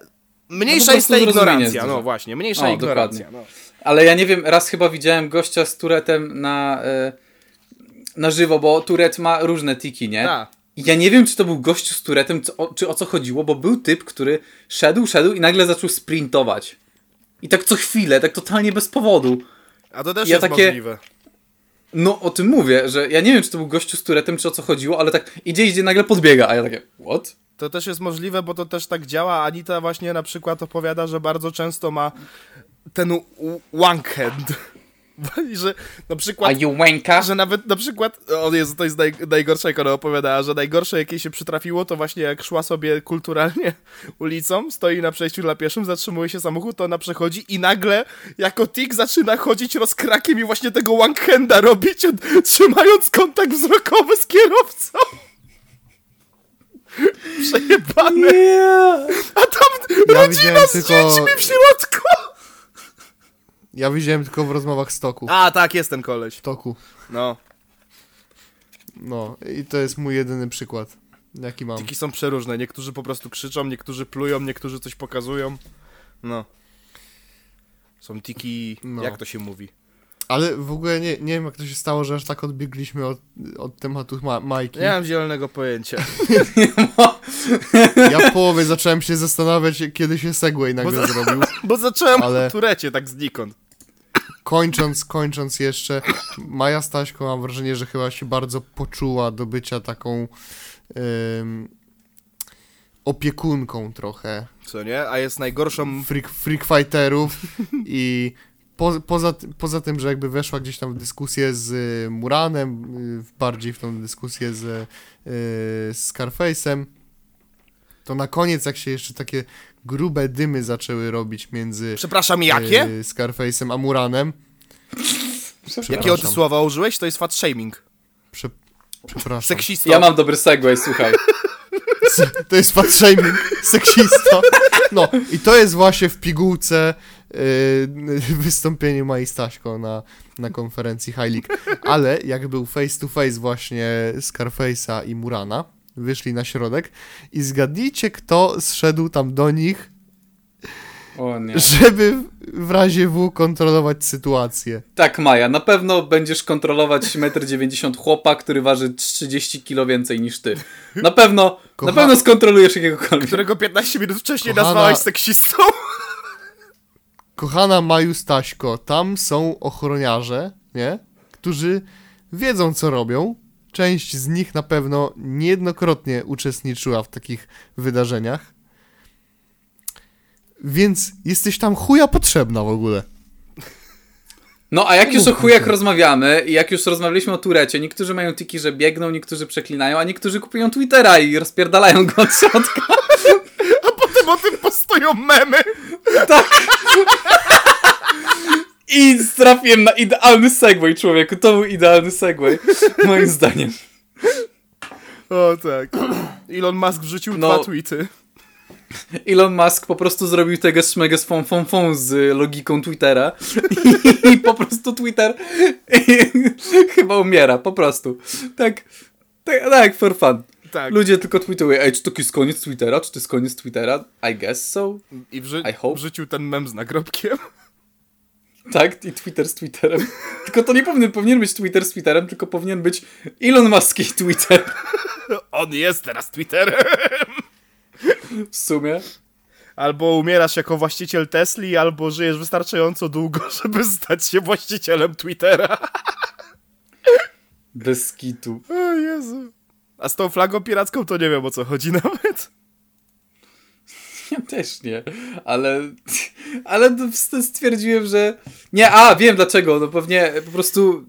mniejsza No jest ta ignorancja, jest no właśnie, mniejsza O, ignorancja. No. Ale ja nie wiem, raz chyba widziałem gościa z Turetem na, e, na żywo, bo Turet ma różne tiki, nie? Tak. I ja nie wiem, czy to był gościu z Turetem, czy o co chodziło, bo był typ, który szedł, szedł i nagle zaczął sprintować. I tak co chwilę, tak totalnie bez powodu. A to też Ja jest takie- możliwe. No, o tym mówię, że ja nie wiem, czy to był gościu z Turetem, czy o co chodziło, ale tak idzie, idzie, nagle podbiega, a ja takie, what? To też jest możliwe, bo to też tak działa. Anita właśnie na przykład opowiada, że bardzo często ma ten wank hand. I że na przykład, you wanka? że nawet na przykład, o Jezu, to jest naj, najgorsze, jak ona opowiadała, że najgorsze, jakie się przytrafiło, to właśnie jak szła sobie kulturalnie <laughs> ulicą, stoi na przejściu dla pieszym, zatrzymuje się samochód, to ona przechodzi i nagle jako tik zaczyna chodzić rozkrakiem i właśnie tego wank handa robić, <laughs> trzymając kontakt wzrokowy z kierowcą. <laughs> Przejebane. A tam Ja rodzina z tylko- dziećmi w środku. Ja widziałem tylko w rozmowach z toku. A, tak, jest ten koleś. W toku. No, No, i to jest mój jedyny przykład, jaki mam. tiki są przeróżne. Niektórzy po prostu krzyczą, niektórzy plują, niektórzy coś pokazują. No. Są tiki, No. jak to się mówi? Ale w ogóle nie, nie wiem, jak to się stało, że aż tak odbiegliśmy od, od tematu ma Majki. Nie mam zielonego pojęcia. <laughs> Ja w połowie zacząłem się zastanawiać, kiedy się Segway nagle Bo zrobił. <laughs> Bo zacząłem Ale- turecie tak znikąd. Kończąc, kończąc jeszcze, Maja Staśko mam wrażenie, że chyba się bardzo poczuła do bycia taką ym, opiekunką trochę Co nie? A jest najgorszą... freak, freak fighterów i po, poza, poza tym, że jakby weszła gdzieś tam w dyskusję z y, Muranem, y, bardziej w tą dyskusję z, y, z Scarface'em, to na koniec jak się jeszcze takie grube dymy zaczęły robić między Przepraszam, jakie? Scarface'em a Muranem, Jakiego ty słowa użyłeś? To jest fat shaming. Prze... Przepraszam. Seksista. Ja mam dobry segway, słuchaj. To jest fat shaming, seksista. No i to jest właśnie w pigułce <laughs> yy, wystąpienie Mai Staśko na, na konferencji High League. Ale jak był face to face właśnie Scarface'a i Murana, wyszli na środek i zgadnijcie, kto zszedł tam do nich, O nie. żeby w razie W kontrolować sytuację. Tak, Maja, na pewno będziesz kontrolować 1,90 m chłopa, który waży 30 kg więcej niż ty. Na pewno, Kocha- na pewno skontrolujesz jakiegokolwiek. Którego 15 minut wcześniej Kochana- nazwałeś seksistą. Kochana Maju Staśko, tam są ochroniarze, nie? Którzy wiedzą, co robią. Część z nich na pewno niejednokrotnie uczestniczyła w takich wydarzeniach. Więc jesteś tam chuja potrzebna w ogóle. No a jak już o chujach rozmawiamy i jak już rozmawialiśmy o Turecie, niektórzy mają tiki, że biegną, niektórzy przeklinają, a niektórzy kupują Twittera i rozpierdalają go od środka. Potem o tym postują memy. I trafiłem na idealny segway, człowieku. To był idealny segway, moim zdaniem. O tak. Elon Musk wrzucił No. dwa tweety. Elon Musk po prostu zrobił tego szmegę z fon, fon, fon z logiką Twittera i po prostu Twitter <laughs> chyba umiera, po prostu. Tak, tak, tak, for fun. Tak. Ludzie tylko tweetują, ej, czy to jest koniec Twittera, czy to jest koniec Twittera? I guess so. I wrzu- I hope. wrzucił ten mem z nagrobkiem. <laughs> Tak, i Twitter z Twitterem. Tylko to nie powinien, powinien być Twitter z Twitterem, tylko powinien być Elon Musk i Twitter <laughs> On jest teraz Twitterem. w sumie. Albo umierasz jako właściciel Tesli, albo żyjesz wystarczająco długo, <laughs> żeby stać się właścicielem Twittera. Bez kitu. O Jezu. A z tą flagą piracką to nie wiem o co chodzi <laughs> nawet. Ja też nie, ale, ale stwierdziłem, że nie, a wiem dlaczego, no pewnie po prostu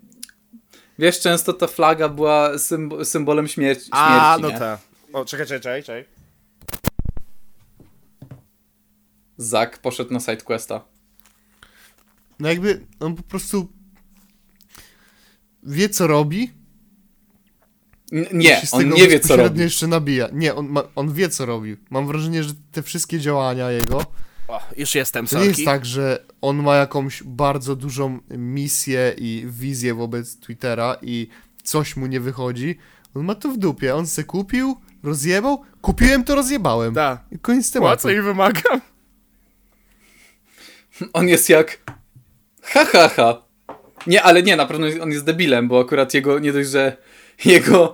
wiesz, często ta flaga była symb- symbolem śmierci, śmierci A, no nie? tak. O, czekaj, czekaj, czekaj, czekaj. Zak poszedł na sidequesta. No jakby on po prostu wie, co robi. Nie, on nie wie co robi. jeszcze nabija. Nie, on, ma, on wie, co robi. Mam wrażenie, że te wszystkie działania jego O, już jestem, To nie jest tak, że on ma jakąś bardzo dużą misję i wizję wobec Twittera i coś mu nie wychodzi. On ma to w dupie. On se kupił, rozjebał, kupiłem to rozjebałem. Da. I koniec tematu. Płacę i wymagam. <laughs> On jest jak ha ha ha. Nie, ale nie, na pewno on jest debilem, bo akurat jego, nie dość, że jego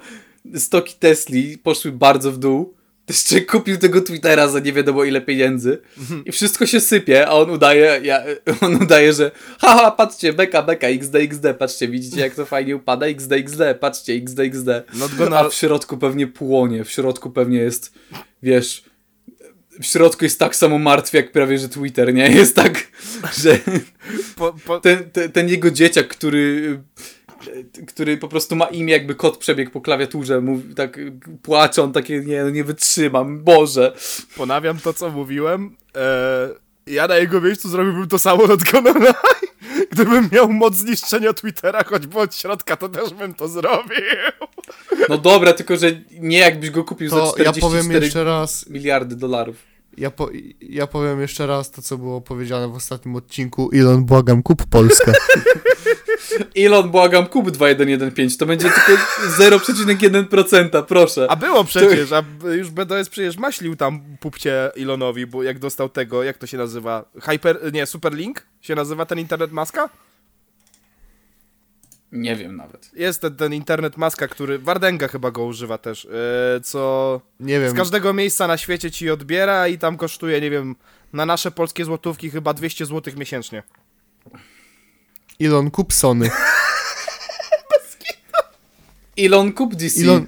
stoki Tesli poszły bardzo w dół, jeszcze kupił tego Twittera za nie wiadomo ile pieniędzy i wszystko się sypie, a on udaje, ja, <laughs> on udaje, że haha, patrzcie, beka, beka, xd, xd, patrzcie, widzicie jak to fajnie upada, xd, xd, patrzcie, xd, xd. Gonna- A w środku pewnie płonie, w środku pewnie jest, wiesz, w środku jest tak samo martwy jak prawie, że Twitter, nie? <laughs> Jest tak, że Po, po, ten, ten, ten jego dzieciak, który który po prostu ma imię jakby kot przebiegł po klawiaturze, mówi tak płacze, on takie, nie, no nie wytrzymam, Boże. ponawiam to, co mówiłem. E, ja na jego miejscu zrobiłbym to samo lie. <laughs> Gdybym miał moc zniszczenia Twittera choćby od środka, to też bym to zrobił. No dobra, tylko że nie jakbyś go kupił za To ja 44 powiem jeszcze raz, miliardy dolarów. Ja, po, ja powiem jeszcze raz to, co było powiedziane w ostatnim odcinku. Elon, błagam, kup Polskę. <laughs> Elon, błagam, kup 2115, to będzie tylko 0,1%, proszę. A było przecież, a już BDS przecież maślił tam pupcie Elonowi, bo jak dostał tego, jak to się nazywa? Hyper, nie, Superlink się nazywa ten internet maska? Nie wiem nawet. Jest ten, ten internet maska, który, Wardenga chyba go używa też, e, co Nie wiem. z każdego miejsca na świecie ci odbiera i tam kosztuje, nie wiem, na nasze polskie złotówki chyba 200 zł miesięcznie. Elon, kup Sony. <laughs> Elon, kup DC. Elon,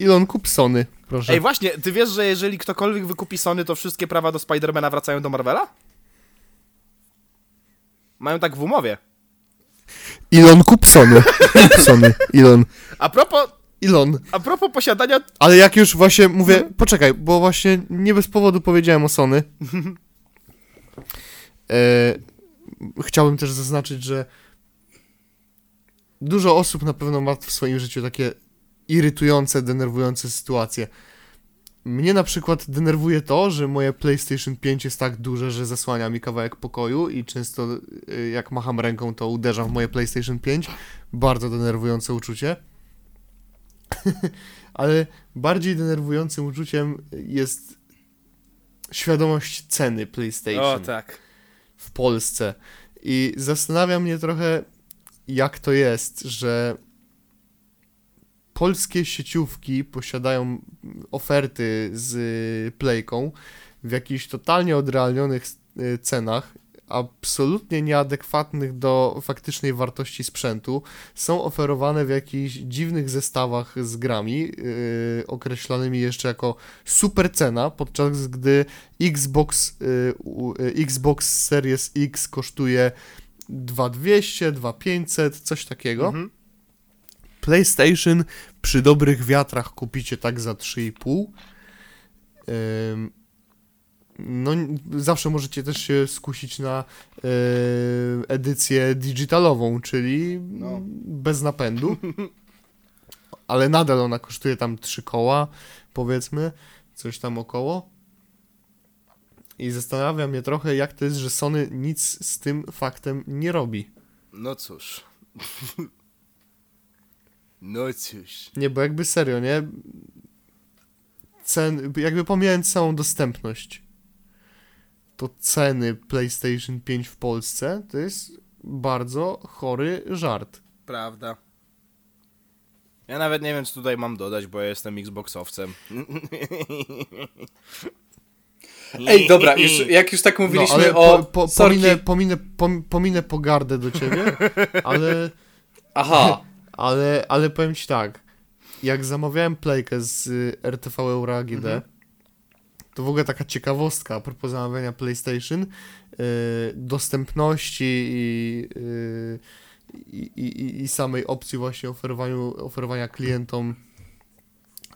Elon, kup Sony, proszę. Ej, właśnie, ty wiesz, że jeżeli ktokolwiek wykupi Sony, to wszystkie prawa do Spidermana wracają do Marvela? Mają tak w umowie. Elon, kup Sony. Kup <laughs> Sony, Elon. A propos, Elon. a propos posiadania Ale jak już właśnie mówię, poczekaj, bo właśnie nie bez powodu powiedziałem o Sony. E, chciałbym też zaznaczyć, że dużo osób na pewno ma w swoim życiu takie irytujące, denerwujące sytuacje. Mnie na przykład denerwuje to, że moje PlayStation 5 jest tak duże, że zasłania mi kawałek pokoju i często y, jak macham ręką, to uderzam w moje PlayStation 5. Bardzo denerwujące uczucie. <laughs> Ale bardziej denerwującym uczuciem jest świadomość ceny PlayStation O tak. w Polsce. I zastanawia mnie trochę, jak to jest, że polskie sieciówki posiadają oferty z Playką w jakichś totalnie odrealnionych y, cenach, absolutnie nieadekwatnych do faktycznej wartości sprzętu. Są oferowane w jakichś dziwnych zestawach z grami, yy, określanymi jeszcze jako super cena, podczas gdy Xbox, yy, Xbox Series X kosztuje 2200, 2500, coś takiego. Mhm. PlayStation przy dobrych wiatrach kupicie tak za 3,5. Ym, No, zawsze możecie też się skusić na edycję digitalową, czyli No. bez napędu. Ale nadal ona kosztuje tam 3 koła, powiedzmy, coś tam około. I zastanawia mnie trochę, jak to jest, że Sony nic z tym faktem nie robi. No cóż. <laughs> No cóż. Nie, bo jakby serio, nie? Cen, jakby pomijając całą dostępność, to ceny PlayStation 5 w Polsce to jest bardzo chory żart. Prawda. Ja nawet nie wiem, co tutaj mam dodać, bo ja jestem Xboxowcem. <laughs> Ej, dobra, już, jak już tak mówiliśmy ale o... po, po, sorki. pominę, pominę, pom, pominę pogardę do ciebie, ale, <laughs> Aha, ale, ale powiem ci tak, jak zamawiałem playkę z y, RTV Euro AGD, Mhm. to w ogóle taka ciekawostka a propos zamawiania PlayStation, y, dostępności i, y, i, i, i samej opcji właśnie oferowaniu, oferowania klientom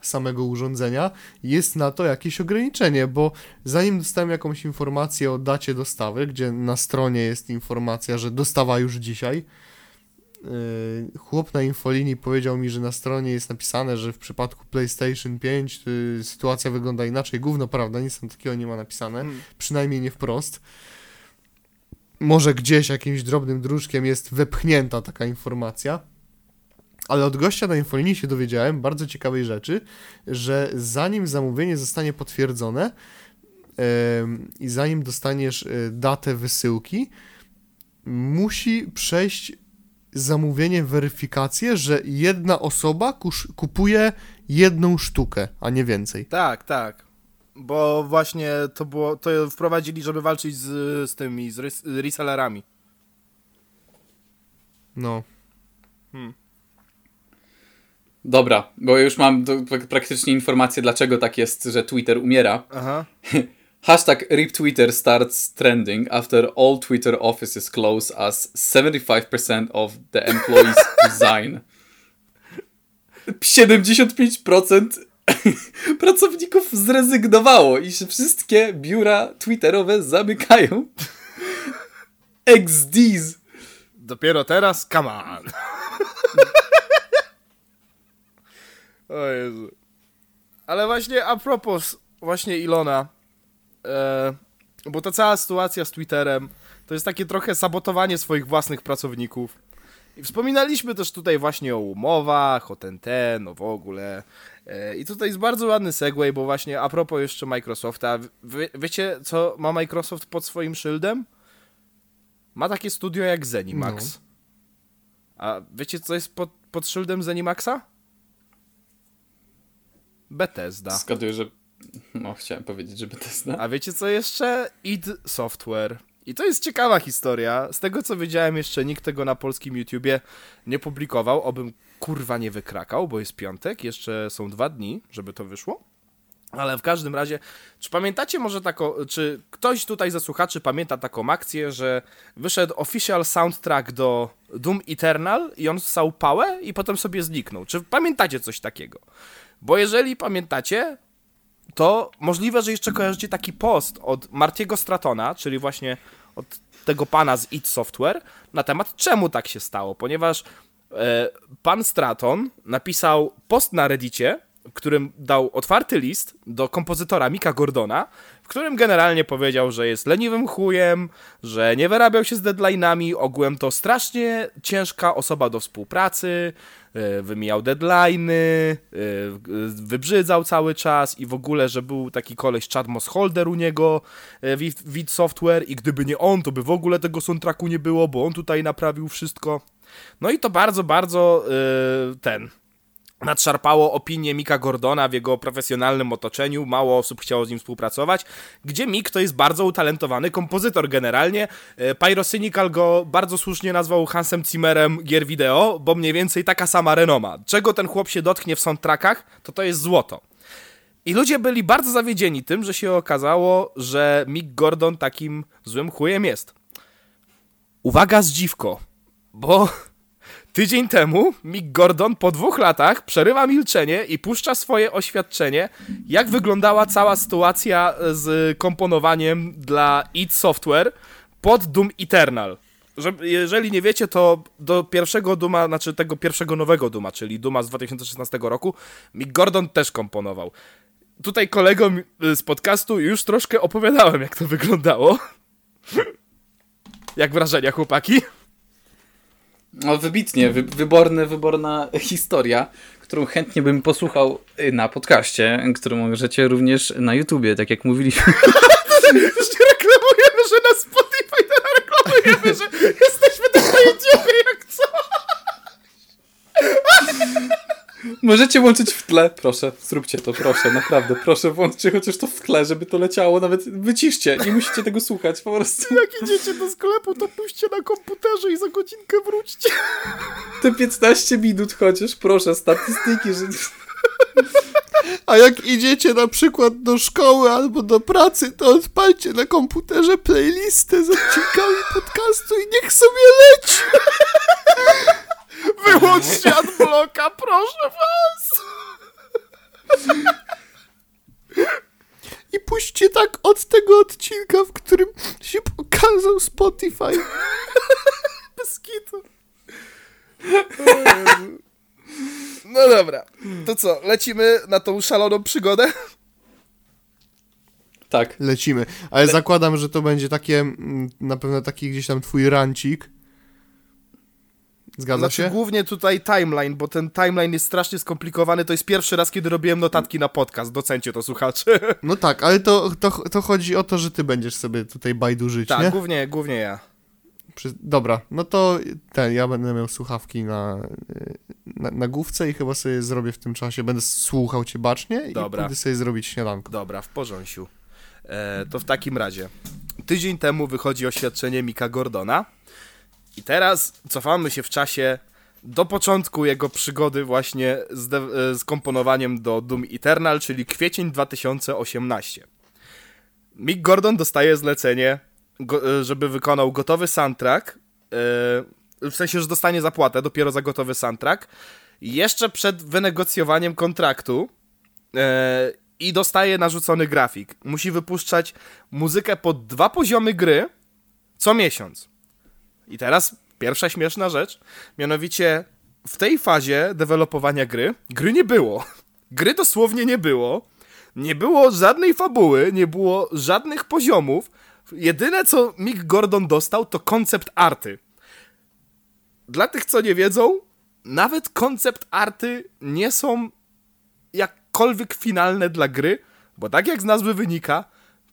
samego urządzenia, jest na to jakieś ograniczenie, bo zanim dostałem jakąś informację o dacie dostawy, gdzie na stronie jest informacja, że dostawa już dzisiaj, chłop na infolinii powiedział mi, że na stronie jest napisane, że w przypadku PlayStation 5 yy, sytuacja wygląda inaczej. Gówno prawda, nic tam takiego nie ma napisane, Hmm. przynajmniej nie wprost. Może gdzieś jakimś drobnym dróżkiem jest wepchnięta taka informacja. Ale od gościa na infolinii się dowiedziałem bardzo ciekawej rzeczy, że zanim zamówienie zostanie potwierdzone em, i zanim dostaniesz e, datę wysyłki, musi przejść zamówienie, weryfikację, że jedna osoba kusz, kupuje jedną sztukę, a nie więcej. Tak, tak. Bo właśnie to było, to wprowadzili, żeby walczyć z, z tymi, z resellerami. No. dobra, bo już mam praktycznie informację, dlaczego tak jest, że Twitter umiera. Aha. <laughs> Hashtag RIP Twitter starts trending after all Twitter offices close as 75% of the employees <laughs> resign. 75% <laughs> pracowników zrezygnowało i się wszystkie biura twitterowe zamykają. <laughs> XDs. Dopiero teraz? Come on. o Jezu. Ale właśnie a propos właśnie Ilona, bo ta cała sytuacja z Twitterem to jest takie trochę sabotowanie swoich własnych pracowników. I wspominaliśmy też tutaj właśnie o umowach, o ten ten, no w ogóle. E, I tutaj jest bardzo ładny segue, bo właśnie a propos jeszcze Microsofta, wy, wiecie co ma Microsoft pod swoim szyldem? Ma takie studio jak Zenimax. A wiecie, co jest pod, pod szyldem Zenimaxa? Bethesda. Zgaduję, że... No, chciałem powiedzieć, że Bethesda. A wiecie, co jeszcze? id Software. I to jest ciekawa historia. Z tego, co wiedziałem, jeszcze nikt tego na polskim YouTubie nie publikował. Obym kurwa nie wykrakał, bo jest piątek. Jeszcze są dwa dni, żeby to wyszło. Ale w każdym razie, czy pamiętacie może taką, czy ktoś tutaj ze słuchaczy pamięta taką akcję, że wyszedł official soundtrack do Doom Eternal i on ssał pałę i potem sobie zniknął. Czy pamiętacie coś takiego? Bo jeżeli pamiętacie, to możliwe, że jeszcze kojarzycie taki post od Martiego Stratona, czyli właśnie od tego pana z id Software, na temat czemu tak się stało, ponieważ E, Pan Straton napisał post na Reddicie, którym dał otwarty list do kompozytora Mika Gordona, w którym generalnie powiedział, że jest leniwym chujem, że nie wyrabiał się z deadline'ami, ogółem to strasznie ciężka osoba do współpracy, e, wymijał deadline'y, e, wybrzydzał cały czas i w ogóle, że był taki koleś Chad Mossholder u niego e, w Software. I gdyby nie on, to by w ogóle tego soundtracku nie było, bo on tutaj naprawił wszystko. No i to bardzo, bardzo ten nadszarpało opinię Mika Gordona w jego profesjonalnym otoczeniu, mało osób chciało z nim współpracować, gdzie Mik to jest bardzo utalentowany kompozytor generalnie. E, Pyrocynical go bardzo słusznie nazwał Hansem Zimmerem gier wideo, bo mniej więcej taka sama renoma. Czego ten chłop się dotknie w soundtrackach, to to jest złoto. I ludzie byli bardzo zawiedzieni tym, że się okazało, że Mick Gordon takim złym chujem jest. Uwaga zdziwko, bo tydzień temu Mick Gordon po dwóch latach przerywa milczenie i puszcza swoje oświadczenie, jak wyglądała cała sytuacja z komponowaniem dla id Software pod Doom Eternal. Że, jeżeli nie wiecie, to do pierwszego Duma, znaczy tego pierwszego nowego Duma, czyli Duma z 2016 roku, Mick Gordon też komponował. Tutaj kolegom z podcastu już troszkę opowiadałem, jak to wyglądało. <laughs> jak wrażenia, chłopaki? No wybitnie, wy, wyborny, wyborna historia, którą chętnie bym posłuchał y, na podcaście, którą możecie również na YouTubie, tak jak mówiliśmy. <laughs> Jeszcze reklamujemy, że na Spotify reklamujemy, że jesteśmy na YouTubie jak co. Możecie włączyć w tle, proszę, zróbcie to, proszę, naprawdę, proszę, włączcie chociaż to w tle, żeby to leciało, nawet wyciszcie, nie musicie tego słuchać, po prostu. Jak idziecie do sklepu, to puśćcie na komputerze i za godzinkę wróćcie. Te 15 minut chociaż, proszę, statystyki, że... A jak idziecie na przykład do szkoły albo do pracy, to odpalcie na komputerze playlistę z odcinkami podcastu i niech sobie leci. Wyłączcie adblocka, proszę was! I puśćcie tak od tego odcinka, w którym się pokazał Spotify. Bez kitu. No dobra, to co, lecimy na tą szaloną przygodę? Tak. Lecimy. Ale zakładam, że to będzie takie, mm, na pewno taki gdzieś tam twój rancik. Zgadza Znaczy się? głównie tutaj timeline, bo ten timeline jest strasznie skomplikowany. To jest pierwszy raz, kiedy robiłem notatki na podcast. Docencie to, słuchacze. <laughs> No tak, ale to, to, to chodzi o to, że ty będziesz sobie tutaj bajdurzyć, Tak, nie? głównie, głównie ja. Przy... Dobra, no to ten, ja będę miał słuchawki na, na, na główce i chyba sobie zrobię w tym czasie, będę słuchał cię bacznie Dobra. i będę sobie zrobić śniadanko. Dobra, w porządku. E, to w takim razie. Tydzień temu wychodzi oświadczenie Mika Gordona. I teraz cofamy się w czasie do początku jego przygody właśnie z, e, z komponowaniem do Doom Eternal, czyli kwiecień 2018. Mick Gordon dostaje zlecenie, e, żeby wykonał gotowy soundtrack, e, w sensie, że dostanie zapłatę dopiero za gotowy soundtrack, jeszcze przed wynegocjowaniem kontraktu i dostaje narzucony grafik. Musi wypuszczać muzykę pod dwa poziomy gry co miesiąc. I teraz pierwsza śmieszna rzecz, mianowicie w tej fazie dewelopowania gry, gry nie było. <laughs> Gry dosłownie nie było. Nie było żadnej fabuły, nie było żadnych poziomów. Jedyne co Mick Gordon dostał to koncept arty. Dla tych co nie wiedzą, nawet koncept arty nie są jakkolwiek finalne dla gry, bo tak jak z nazwy wynika,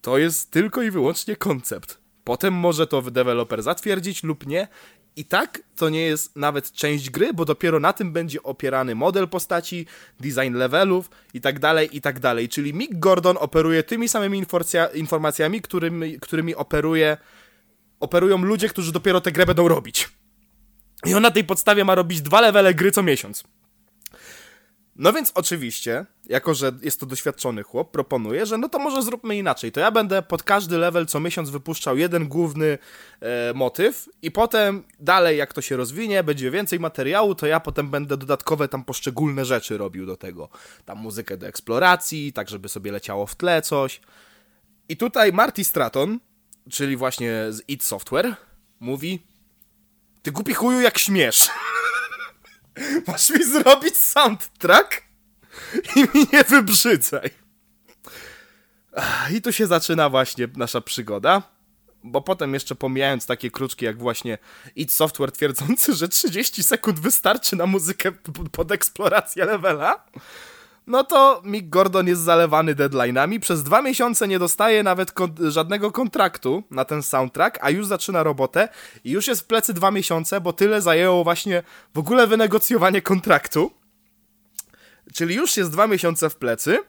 to jest tylko i wyłącznie koncept. Potem może to deweloper zatwierdzić lub nie. I tak to nie jest nawet część gry, bo dopiero na tym będzie opierany model postaci, design levelów i tak dalej, i tak dalej. Czyli Mick Gordon operuje tymi samymi informacjami, którymi, którymi operuje, operują ludzie, którzy dopiero tę grę będą robić. I on na tej podstawie ma robić dwa levele gry co miesiąc. No więc oczywiście, jako że jest to doświadczony chłop, proponuję, że no to może zróbmy inaczej. To ja będę pod każdy level co miesiąc wypuszczał jeden główny e, motyw i potem dalej jak to się rozwinie, będzie więcej materiału, to ja potem będę dodatkowe tam poszczególne rzeczy robił do tego. Tam muzykę do eksploracji, tak żeby sobie leciało w tle coś. I tutaj Marty Stratton, czyli właśnie z id Software, mówi ty głupi chuju jak śmiesz. <laughs> Masz mi zrobić soundtrack i mi nie wybrzydzaj. I tu się zaczyna właśnie nasza przygoda. Bo potem jeszcze pomijając takie kruczki jak właśnie id Software twierdzący, że 30 sekund wystarczy na muzykę pod eksplorację levela, no to Mick Gordon jest zalewany deadline'ami. Przez dwa miesiące nie dostaje nawet kon- żadnego kontraktu na ten soundtrack, a już zaczyna robotę i już jest w plecy dwa miesiące, bo tyle zajęło właśnie w ogóle wynegocjowanie kontraktu. Czyli już jest dwa miesiące w plecy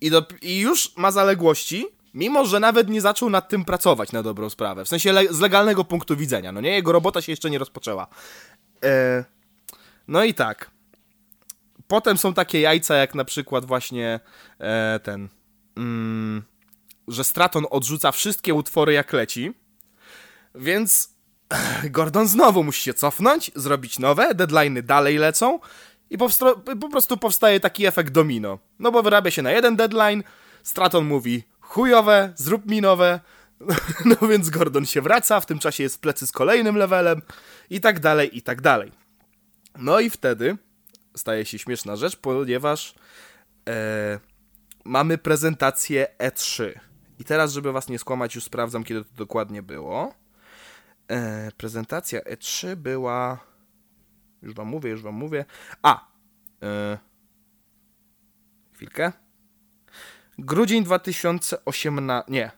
i, i już ma zaległości, mimo że nawet nie zaczął nad tym pracować na dobrą sprawę. W sensie le, z legalnego punktu widzenia. No nie, jego robota się jeszcze nie rozpoczęła. E, no i tak. Potem są takie jajca, jak na przykład właśnie e, ten, mm, że Straton odrzuca wszystkie utwory jak leci, więc <clears throat> Gordon znowu musi się cofnąć, zrobić nowe, deadline'y dalej lecą i po prostu powstaje taki efekt domino. No bo wyrabia się na jeden deadline, Straton mówi chujowe, zrób mi nowe, <laughs> no więc Gordon się wraca, w tym czasie jest w plecy z kolejnym levelem i tak dalej, i tak dalej. No i wtedy staje się śmieszna rzecz, ponieważ e, mamy prezentację E3. I teraz, żeby was nie skłamać, już sprawdzam, kiedy to dokładnie było. E, prezentacja E3 była. Już wam mówię, już wam mówię. A! E, chwilkę. Grudzień 2018. Nie. E,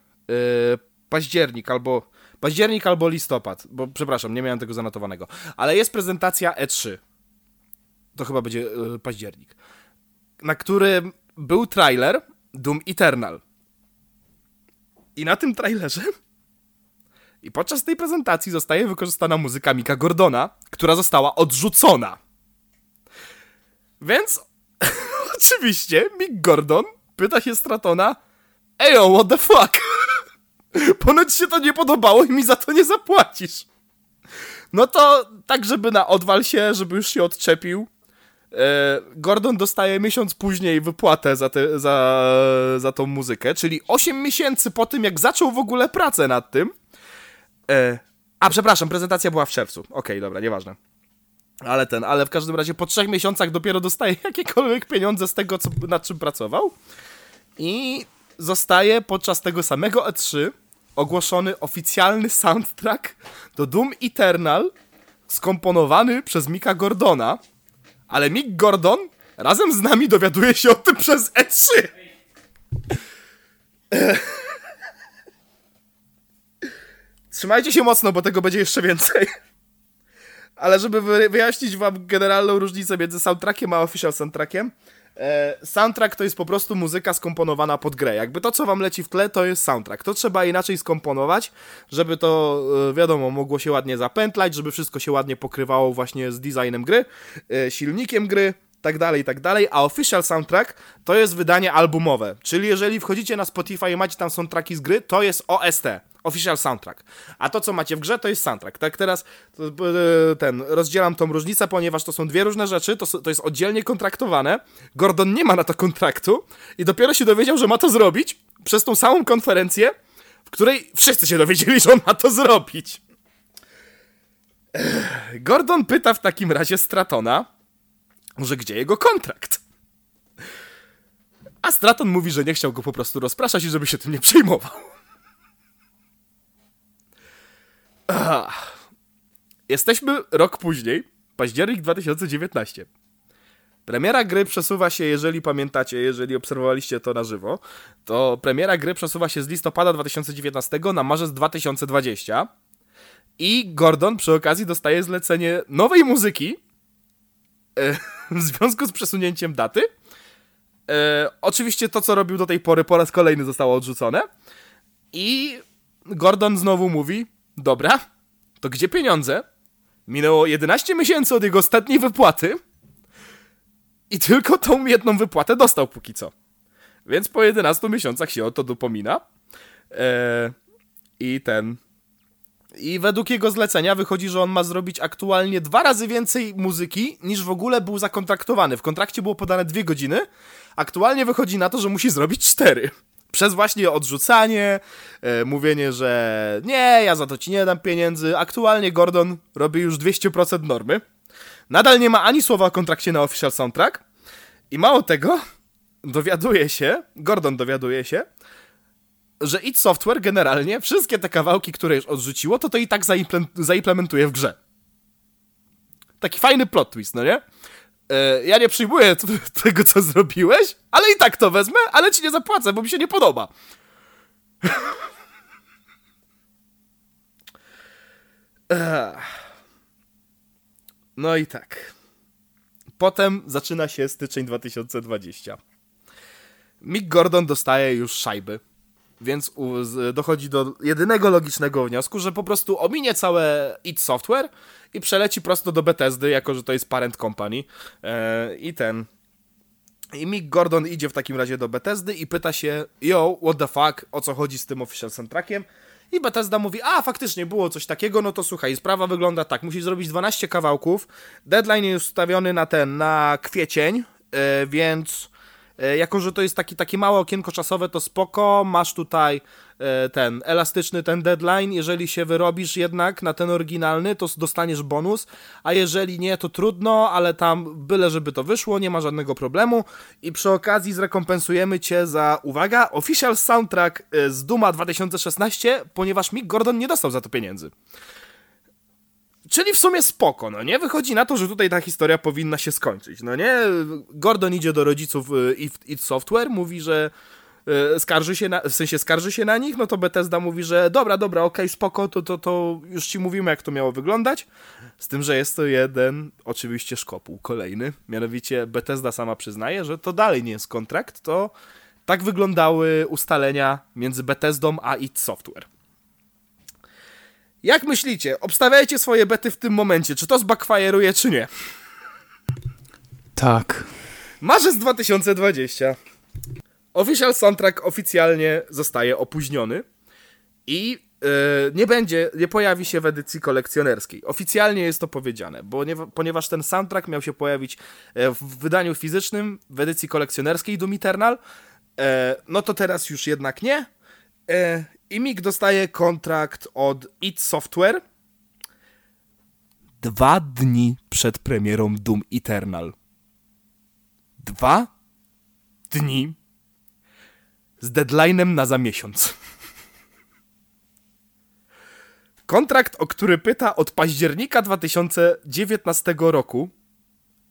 październik albo. Październik albo listopad, bo przepraszam, nie miałem tego zanotowanego. Ale jest prezentacja E3 to chyba będzie y, październik, na którym był trailer Doom Eternal. I na tym trailerze i podczas tej prezentacji zostaje wykorzystana muzyka Mika Gordona, która została odrzucona. Więc <laughs> oczywiście Mick Gordon pyta się Stratona Ejo, what the fuck? <laughs> Ponoć się to nie podobało i mi za to nie zapłacisz. No to tak, żeby na odwal się, żeby już się odczepił, e, Gordon dostaje miesiąc później wypłatę za, te, za, za tą muzykę, czyli 8 miesięcy po tym, jak zaczął w ogóle pracę nad tym. E, a, przepraszam, prezentacja była w czerwcu. Okej, dobra, nieważne. Ale ten, ale w każdym razie po trzech miesiącach dopiero dostaje <laughs> jakiekolwiek pieniądze z tego, co, nad czym pracował. I zostaje podczas tego samego E3 ogłoszony oficjalny soundtrack do Doom Eternal skomponowany przez Mika Gordona, ale Mick Gordon razem z nami dowiaduje się o tym przez E3. <laughs> Trzymajcie się mocno, bo tego będzie jeszcze więcej. Ale żeby wy- wyjaśnić wam generalną różnicę między soundtrackiem a official soundtrackiem, soundtrack to jest po prostu muzyka skomponowana pod grę. Jakby to, co wam leci w tle, to jest soundtrack. To trzeba inaczej skomponować, żeby to, e, wiadomo, mogło się ładnie zapętlać, żeby wszystko się ładnie pokrywało właśnie z designem gry, e, silnikiem gry, tak dalej, tak dalej, a official soundtrack to jest wydanie albumowe, czyli jeżeli wchodzicie na Spotify i macie tam soundtracki z gry, to jest OST, official soundtrack, a to co macie w grze to jest soundtrack, tak teraz e, ten, rozdzielam tą różnicę, ponieważ to są dwie różne rzeczy, to, to jest oddzielnie kontraktowane, Gordon nie ma na to kontraktu i dopiero się dowiedział, że ma to zrobić przez tą samą konferencję, w której wszyscy się dowiedzieli, że on ma to zrobić. Gordon pyta w takim razie Stratona, że gdzie jego kontrakt? A Straton mówi, że nie chciał go po prostu rozpraszać i żeby się tym nie przejmował. Ach. Jesteśmy rok później, październik 2019. Premiera gry przesuwa się, jeżeli pamiętacie, jeżeli obserwowaliście to na żywo, to premiera gry przesuwa się z listopada 2019 na marzec 2020 i Gordon przy okazji dostaje zlecenie nowej muzyki e, <laughs> w związku z przesunięciem daty. E, oczywiście to, co robił do tej pory, po raz kolejny zostało odrzucone. I Gordon znowu mówi: Dobra, to gdzie pieniądze? Minęło 11 miesięcy od jego ostatniej wypłaty. I tylko tą jedną wypłatę dostał póki co. Więc po 11 miesiącach się o to dopomina. E, I ten. I według jego zlecenia wychodzi, że on ma zrobić aktualnie dwa razy więcej muzyki, niż w ogóle był zakontraktowany. W kontrakcie było podane dwie godziny. Aktualnie wychodzi na to, że musi zrobić cztery. Przez właśnie odrzucanie, e, mówienie, że nie, ja za to ci nie dam pieniędzy. Aktualnie Gordon robi już 200% normy. Nadal nie ma ani słowa o kontrakcie na official soundtrack i mało tego, dowiaduje się, Gordon dowiaduje się, że id Software generalnie wszystkie te kawałki, które już odrzuciło, to to i tak zaimplemen- zaimplementuje w grze. Taki fajny plot twist, no nie? E, ja nie przyjmuję <laughs> tego, co zrobiłeś, ale i tak to wezmę, ale ci nie zapłacę, bo mi się nie podoba. <laughs> No i tak. Potem zaczyna się styczeń 2020. Mick Gordon dostaje już szajby. Więc dochodzi do jedynego logicznego wniosku, że po prostu ominie całe id Software i przeleci prosto do Bethesdy, jako że to jest parent company. E, I ten. I Mick Gordon idzie w takim razie do Bethesdy i pyta się, yo, what the fuck, o co chodzi z tym official soundtrackiem? I Bethesda mówi, a faktycznie było coś takiego, no to słuchaj, sprawa wygląda tak, musisz zrobić 12 kawałków, deadline jest ustawiony na ten, na kwiecień, e, więc jako, że to jest taki, takie małe okienko czasowe, to spoko, masz tutaj e, ten elastyczny ten deadline, jeżeli się wyrobisz jednak na ten oryginalny, to dostaniesz bonus, a jeżeli nie, to trudno, ale tam byle żeby to wyszło, nie ma żadnego problemu i przy okazji zrekompensujemy cię za, uwaga, official soundtrack e, z Duma 2016, ponieważ Mick Gordon nie dostał za to pieniędzy. Czyli w sumie spoko, no nie? Wychodzi na to, że tutaj ta historia powinna się skończyć, no nie? Gordon idzie do rodziców y, id Software, mówi, że y, skarży się na, w sensie skarży się na nich, no to Bethesda mówi, że dobra, dobra, okej, spoko, to, to, to już ci mówimy, jak to miało wyglądać. Z tym, że jest to jeden, oczywiście szkopuł, kolejny. Mianowicie Bethesda sama przyznaje, że to dalej nie jest kontrakt, to tak wyglądały ustalenia między Bethesdą a id Software. Jak myślicie, obstawiajcie swoje bety w tym momencie, czy to zbackfireuje, czy nie? Tak. Marzec 2020. Official soundtrack oficjalnie zostaje opóźniony i yy, nie będzie, nie pojawi się w edycji kolekcjonerskiej. Oficjalnie jest to powiedziane, bo nie, ponieważ ten soundtrack miał się pojawić e, w wydaniu fizycznym, w edycji kolekcjonerskiej Doom Eternal, e, no to teraz już jednak nie. I Mick dostaje kontrakt od id Software dwa dni przed premierą Doom Eternal. Dwa dni z deadline'em na za miesiąc. Kontrakt, o który pyta od października 2019 roku,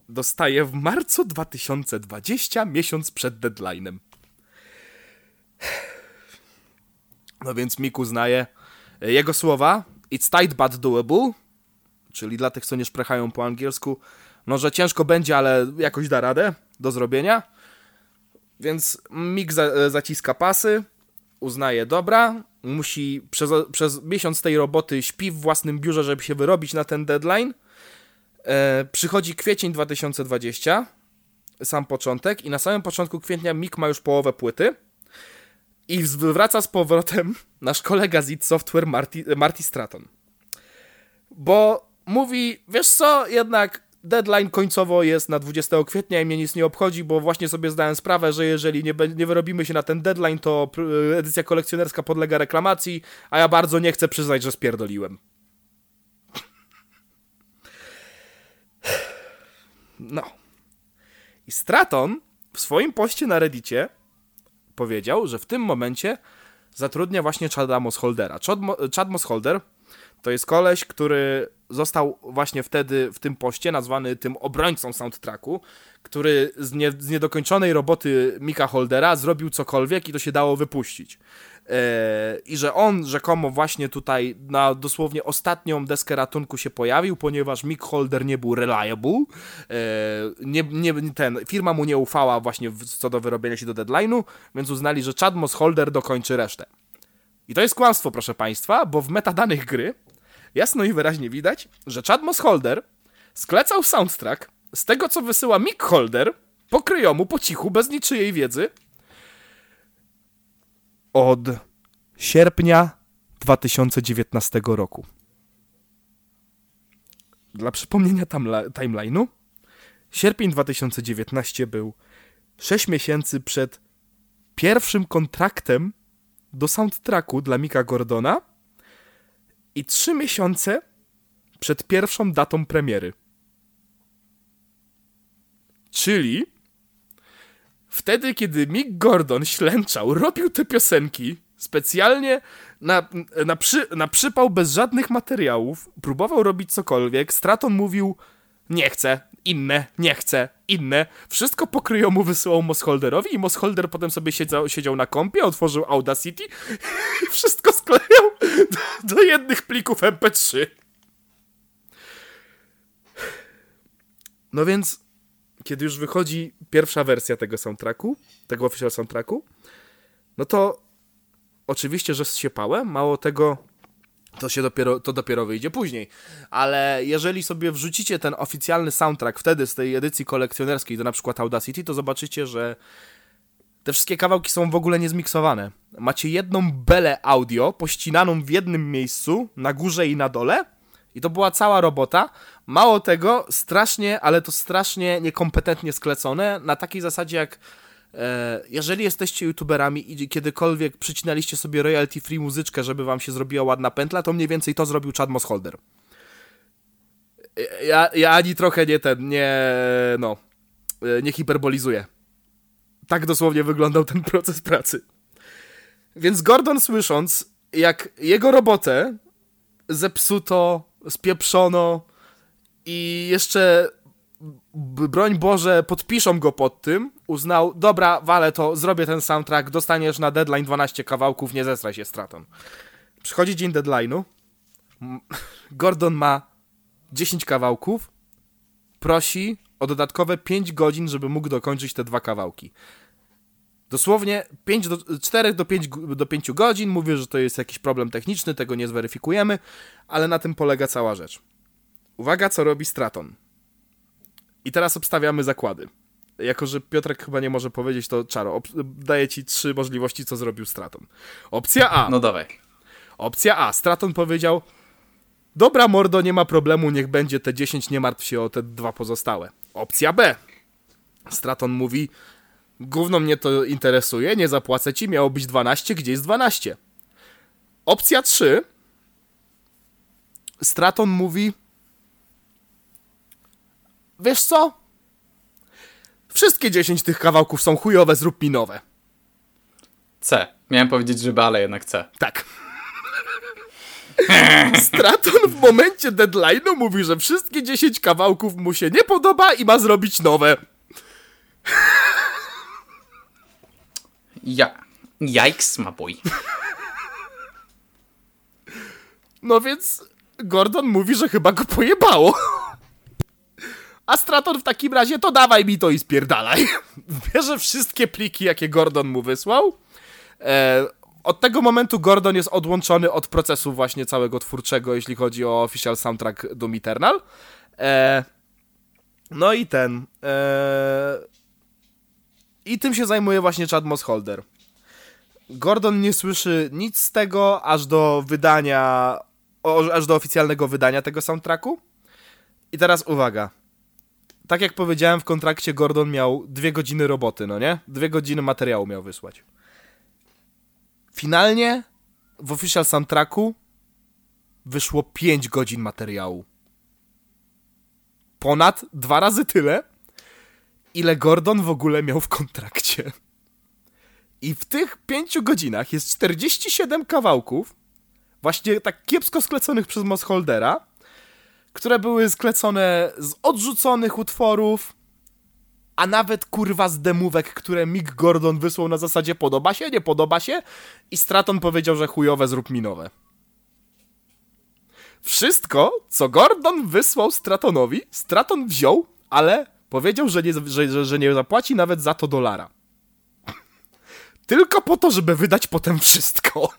dostaje w marcu 2020, miesiąc przed deadline'em. No więc Mick uznaje e, jego słowa It's tight but doable, czyli dla tych, co nie szprechają po angielsku, no, że ciężko będzie, ale jakoś da radę do zrobienia. Więc Mick za, zaciska pasy, uznaje, dobra, musi przez, przez miesiąc tej roboty śpi w własnym biurze, żeby się wyrobić na ten deadline. E, przychodzi kwiecień 2020, sam początek, i na samym początku kwietnia Mick ma już połowę płyty. I wraca z powrotem nasz kolega z id Software Marty, Marty Stratton. Bo mówi, wiesz co, jednak deadline końcowo jest na 20 kwietnia i mnie nic nie obchodzi, bo właśnie sobie zdałem sprawę, że jeżeli nie, nie wyrobimy się na ten deadline, to edycja kolekcjonerska podlega reklamacji, a ja bardzo nie chcę przyznać, że spierdoliłem. No. I Straton w swoim poście na Reddicie powiedział, że w tym momencie zatrudnia właśnie Chada Mossholdera. Chad, Chad Mossholder to jest koleś, który został właśnie wtedy w tym poście nazwany tym obrońcą soundtracku, który z, nie, z niedokończonej roboty Mika Holdera zrobił cokolwiek i to się dało wypuścić. I że on rzekomo właśnie tutaj na dosłownie ostatnią deskę ratunku się pojawił, ponieważ Mick Holder nie był reliable. nie, nie, ten, firma mu nie ufała właśnie w, co do wyrobienia się do deadline'u, więc uznali, że Chad Moss Holder dokończy resztę. I to jest kłamstwo, proszę Państwa, bo w metadanych gry jasno i wyraźnie widać, że Chad Moss Holder sklecał soundtrack z tego, co wysyła Mick Holder po kryjomu, po cichu, bez niczyjej wiedzy od sierpnia 2019 roku. Dla przypomnienia timeline'u, sierpień 2019 był 6 miesięcy przed pierwszym kontraktem do soundtracku dla Mika Gordona i trzy miesiące przed pierwszą datą premiery. Czyli wtedy, kiedy Mick Gordon ślęczał, robił te piosenki specjalnie na, na, przy, na przypał bez żadnych materiałów, próbował robić cokolwiek, Straton mówił nie chcę, inne, nie chcę, inne. Wszystko pokryjomu wysyłał Mosholderowi i Mosholder potem sobie siedział, siedział na kompie, otworzył Audacity <laughs> i wszystko sklejał do, do jednych plików MP3. No więc, kiedy już wychodzi pierwsza wersja tego soundtracku, tego official soundtracku, no to oczywiście, że zsiepałem, mało tego, to się dopiero, to dopiero wyjdzie później. Ale jeżeli sobie wrzucicie ten oficjalny soundtrack wtedy z tej edycji kolekcjonerskiej do na przykład Audacity, to zobaczycie, że te wszystkie kawałki są w ogóle niezmiksowane. Macie jedną belę audio pościnaną w jednym miejscu, na górze i na dole. I to była cała robota. Mało tego, strasznie, ale to strasznie niekompetentnie sklecone, na takiej zasadzie jak jeżeli jesteście youtuberami i kiedykolwiek przycinaliście sobie royalty free muzyczkę, żeby wam się zrobiła ładna pętla, to mniej więcej to zrobił Chad Mossholder. Ja, ja ani trochę nie ten, nie, no, e, nie hiperbolizuję. Tak dosłownie wyglądał ten proces pracy. Więc Gordon słysząc, jak jego robotę zepsuto, spieprzono i jeszcze broń Boże podpiszą go pod tym, uznał, dobra, wale to, zrobię ten soundtrack, dostaniesz na deadline 12 kawałków, nie zestraj się stratą. Przychodzi dzień deadline'u, <laughs> Gordon ma 10 kawałków, prosi o dodatkowe 5 godzin, żeby mógł dokończyć te dwa kawałki. Dosłownie 5 do, 4 do 5, gu- do 5 godzin, mówi, że to jest jakiś problem techniczny, tego nie zweryfikujemy, ale na tym polega cała rzecz. Uwaga, co robi Straton. I teraz obstawiamy zakłady. Jako, że Piotrek chyba nie może powiedzieć, to Czaro, daję ci trzy możliwości, co zrobił Straton. Opcja A. No dawaj. Opcja A. Straton powiedział: Dobra, mordo, nie ma problemu, niech będzie te 10, nie martw się o te dwa pozostałe. Opcja B. Straton mówi: Gówno mnie to interesuje, nie zapłacę ci, miało być 12, gdzie jest 12? Opcja 3. Straton mówi: Wiesz co? Wszystkie 10 tych kawałków są chujowe, zrób mi nowe. C. Miałem powiedzieć, że B, ale jednak C. Tak. <laughs> Straton w momencie deadline'u mówi, że wszystkie 10 kawałków mu się nie podoba i ma zrobić nowe. Ja. Yikes, my boy. No więc Gordon mówi, że chyba go pojebało. A Straton w takim razie to dawaj mi to i spierdalaj. <laughs> Bierze wszystkie pliki, jakie Gordon mu wysłał. E, od tego momentu Gordon jest odłączony od procesu właśnie całego twórczego, jeśli chodzi o official soundtrack Doom Eternal. E, no i ten. E, I tym się zajmuje właśnie Chad Mossholder. Gordon nie słyszy nic z tego, aż do wydania, o, aż do oficjalnego wydania tego soundtracku. I teraz uwaga. Tak jak powiedziałem, w kontrakcie Gordon miał dwie godziny roboty, no nie? Dwie godziny materiału miał wysłać. Finalnie w official soundtracku wyszło 5 godzin materiału. Ponad dwa razy tyle, ile Gordon w ogóle miał w kontrakcie. I w tych 5 godzinach jest 47 kawałków, właśnie tak kiepsko skleconych przez Mossholdera, które były sklecone z odrzuconych utworów, a nawet kurwa z demówek, które Mick Gordon wysłał na zasadzie podoba się, nie podoba się i Straton powiedział, że chujowe zrób mi nowe. Wszystko, co Gordon wysłał Stratonowi, Straton wziął, ale powiedział, że nie, że, że nie zapłaci nawet za to dolara. <laughs> Tylko po to, żeby wydać potem wszystko.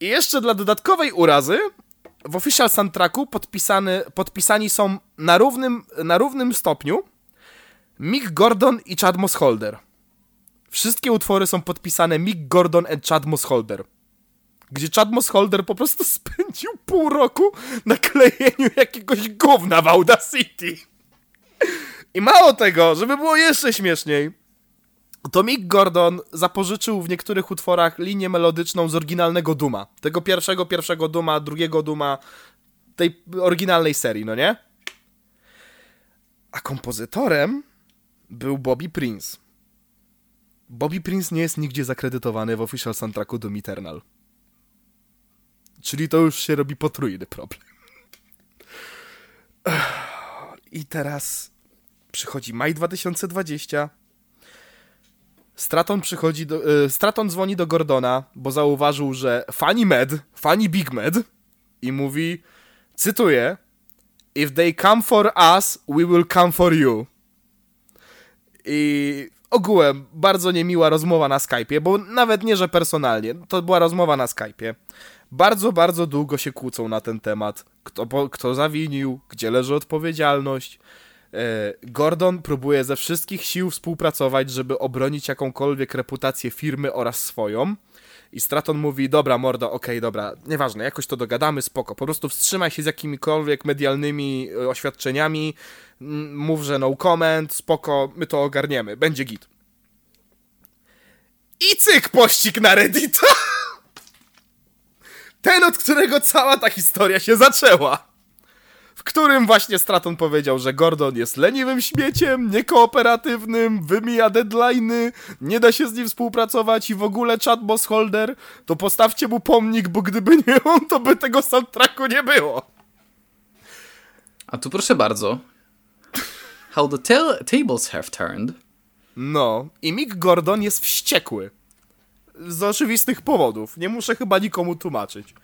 I jeszcze dla dodatkowej urazy w official soundtracku podpisany, podpisani są na równym, na równym stopniu Mick Gordon i Chad Mossholder. Wszystkie utwory są podpisane Mick Gordon and Chad Mossholder. Gdzie Chad Mossholder po prostu <laughs> spędził pół roku na klejeniu jakiegoś gówna w Audacity. I mało tego, żeby było jeszcze śmieszniej, to Mick Gordon zapożyczył w niektórych utworach linię melodyczną z oryginalnego Duma. Tego pierwszego, pierwszego Duma, drugiego Duma, tej oryginalnej serii, no nie? A kompozytorem był Bobby Prince. Bobby Prince nie jest nigdzie zakredytowany w official soundtracku do Eternal. Czyli to już się robi potrójny problem. <sighs> I teraz przychodzi maj 2020. Straton przychodzi do, y, Straton dzwoni do Gordona, bo zauważył, że Fanny Med, Fanny Big Med i mówi, cytuję, If they come for us, we will come for you. I ogółem bardzo niemiła rozmowa na Skype'ie, bo nawet nie, że personalnie, to była rozmowa na Skype'ie. Bardzo, bardzo długo się kłócą na ten temat. Kto, kto zawinił, gdzie leży odpowiedzialność. E, Gordon próbuje ze wszystkich sił współpracować, żeby obronić jakąkolwiek reputację firmy oraz swoją. I Straton mówi, dobra mordo, okej, dobra, nieważne, jakoś to dogadamy, spoko. Po prostu wstrzymaj się z jakimikolwiek medialnymi e, oświadczeniami, mów, że no comment, spoko, my to ogarniemy, będzie git. I cyk, pościg na Reddita! <laughs> Ten, od którego cała ta historia się zaczęła którym właśnie Straton powiedział, że Gordon jest leniwym śmieciem, niekooperatywnym, wymija deadline'y, nie da się z nim współpracować i w ogóle chat boss holder, to postawcie mu pomnik, bo gdyby nie on, to by tego soundtracku nie było. A tu proszę bardzo. How the ta- tables have turned. No, i Mick Gordon jest wściekły. Z oczywistych powodów. Nie muszę chyba nikomu tłumaczyć.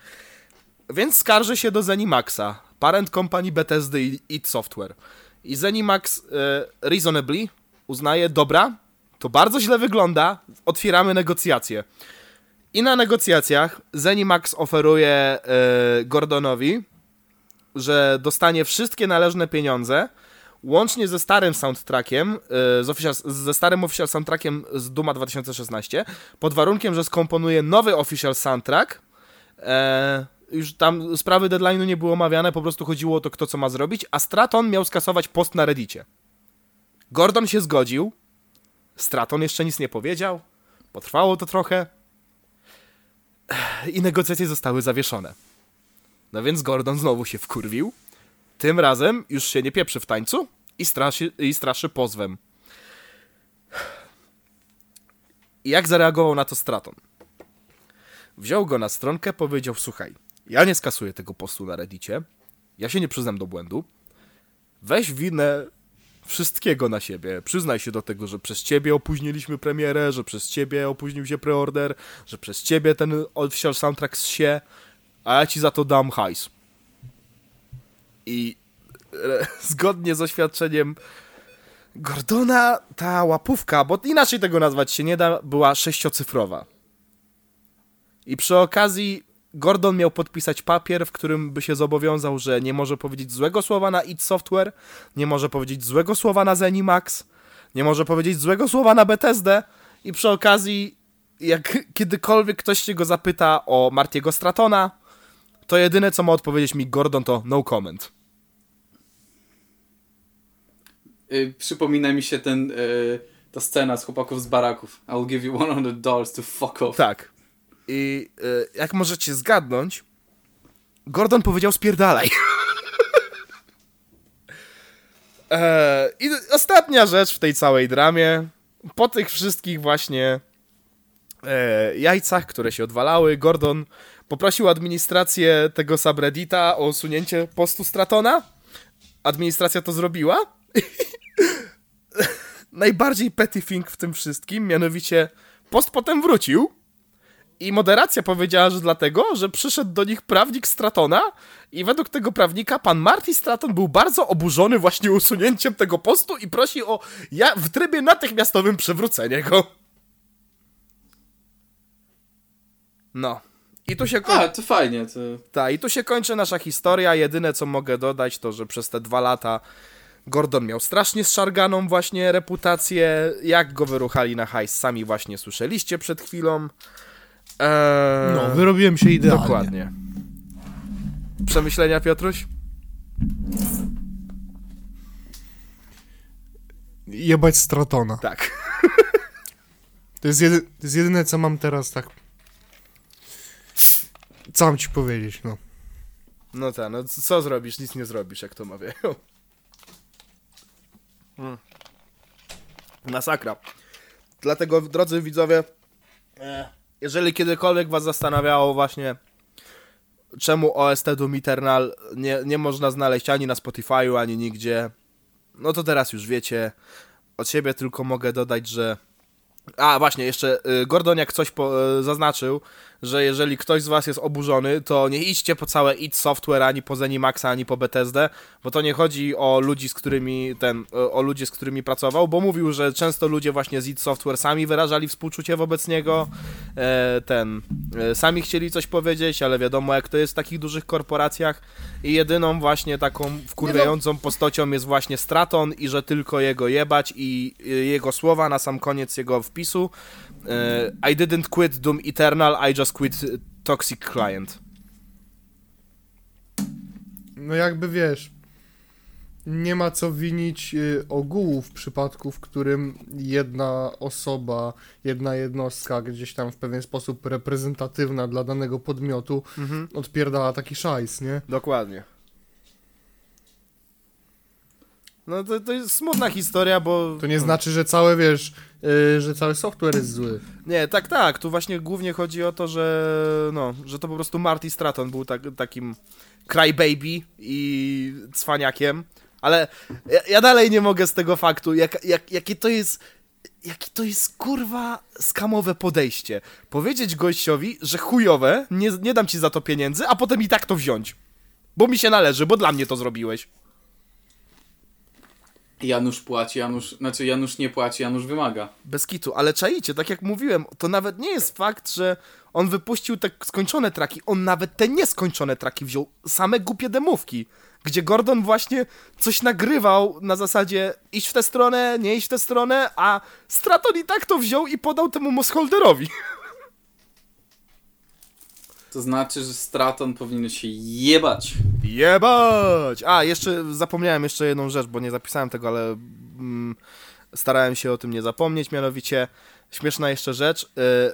Więc skarży się do Zenimaxa, parent company Bethesdy i id Software. I Zenimax e, reasonably uznaje, dobra, to bardzo źle wygląda, otwieramy negocjacje. I na negocjacjach Zenimax oferuje e, Gordonowi, że dostanie wszystkie należne pieniądze, łącznie ze starym soundtrackiem, e, z official, ze starym official soundtrackiem z Duma 2016, pod warunkiem, że skomponuje nowy official soundtrack. E, już tam sprawy deadline'u nie były omawiane, po prostu chodziło o to, kto co ma zrobić, a Straton miał skasować post na Reddicie. Gordon się zgodził, Straton jeszcze nic nie powiedział, potrwało to trochę i negocjacje zostały zawieszone. No więc Gordon znowu się wkurwił, tym razem już się nie pieprzy w tańcu i straszy, i straszy pozwem. Jak zareagował na to Straton? Wziął go na stronkę, powiedział: Słuchaj, ja nie skasuję tego postu na Reddicie, ja się nie przyznam do błędu. Weź winę wszystkiego na siebie. Przyznaj się do tego, że przez ciebie opóźniliśmy premierę, że przez ciebie opóźnił się preorder, że przez ciebie ten official soundtrack się, a ja ci za to dam hajs. I e, <laughs> zgodnie z oświadczeniem Gordona, ta łapówka, bo inaczej tego nazwać się nie da, była sześciocyfrowa. I przy okazji Gordon miał podpisać papier, w którym by się zobowiązał, że nie może powiedzieć złego słowa na id Software, nie może powiedzieć złego słowa na Zenimax, nie może powiedzieć złego słowa na Bethesdę i przy okazji, jak <laughs> kiedykolwiek ktoś się go zapyta o Martiego Stratona, to jedyne co ma odpowiedzieć mi Gordon to no comment. Y, przypomina mi się ten, y, ta scena z chłopaków z baraków. I'll give you 100 dollars to fuck off. Tak. I y, jak możecie zgadnąć, Gordon powiedział spierdalaj. <laughs> e, I ostatnia rzecz w tej całej dramie. Po tych wszystkich właśnie e, jajcach, które się odwalały, Gordon poprosił administrację tego subreddita o usunięcie postu Stratona. Administracja to zrobiła. <laughs> Najbardziej petty thing w tym wszystkim, mianowicie post potem wrócił i moderacja powiedziała, że dlatego, że przyszedł do nich prawnik Stratona i według tego prawnika pan Marty Straton był bardzo oburzony właśnie usunięciem tego postu i prosi o ja w trybie natychmiastowym przywrócenie go. No. I tu się kończy. A, to fajnie. To... Ta, i tu się kończy nasza historia. Jedyne co mogę dodać to, że przez te dwa lata Gordon miał strasznie zszarganą właśnie reputację. Jak go wyruchali na hajs, sami właśnie słyszeliście przed chwilą. Eee, No, wyrobiłem się idealnie. Dokładnie. Przemyślenia, Piotruś? Jebać Stratona. Tak. <laughs> To jest, jedy, to jest jedyne, co mam teraz tak... Co mam ci powiedzieć, no. No tak, no co zrobisz? Nic nie zrobisz, jak to mawiają. Masakra. Dlatego, drodzy widzowie, e, jeżeli kiedykolwiek was zastanawiało właśnie, czemu OST Doom Eternal nie, nie można znaleźć ani na Spotify'u, ani nigdzie, no to teraz już wiecie. Od siebie tylko mogę dodać, że a, właśnie, jeszcze y, Gordoniak coś po, y, zaznaczył, że jeżeli ktoś z was jest oburzony, to nie idźcie po całe id Software, ani po Zenimaxa, ani po BTSD, bo to nie chodzi o ludzi, z którymi ten, y, o ludzi, z którymi pracował, bo mówił, że często ludzie właśnie z id Software sami wyrażali współczucie wobec niego, e, ten, e, sami chcieli coś powiedzieć, ale wiadomo jak to jest w takich dużych korporacjach i jedyną właśnie taką wkurwiającą postocią jest właśnie Straton i że tylko jego jebać i jego słowa na sam koniec jego wpisu e, I didn't quit Doom Eternal, I just quit Toxic Client. No jakby wiesz, nie ma co winić y, ogółu w przypadku, w którym jedna osoba, jedna jednostka gdzieś tam w pewien sposób reprezentatywna dla danego podmiotu odpierdala taki szajs, nie? Dokładnie. No to, to jest smutna historia, bo... To nie znaczy, że całe, wiesz, y, że cały software jest zły. Nie, tak, tak. Tu właśnie głównie chodzi o to, że no, że to po prostu Marty Stratton był tak, takim crybaby i cwaniakiem, ale ja, ja dalej nie mogę z tego faktu, jak, jak, jakie to jest jakie to jest kurwa skamowe podejście. Powiedzieć gościowi, że chujowe, nie, nie dam ci za to pieniędzy, a potem i tak to wziąć. Bo mi się należy, bo dla mnie to zrobiłeś. Janusz płaci, Janusz, znaczy Janusz nie płaci, Janusz wymaga. Bez kitu, ale czaicie, tak jak mówiłem, to nawet nie jest fakt, że on wypuścił te skończone traki, on nawet te nieskończone traki wziął, same głupie demówki, gdzie Gordon właśnie coś nagrywał na zasadzie iść w tę stronę, nie iść w tę stronę, a Straton i tak to wziął i podał temu Mosholderowi. <laughs> To znaczy, że Straton powinien się jebać. Jebać! A, jeszcze zapomniałem jeszcze jedną rzecz, bo nie zapisałem tego, ale mm, starałem się o tym nie zapomnieć, mianowicie śmieszna jeszcze rzecz, y,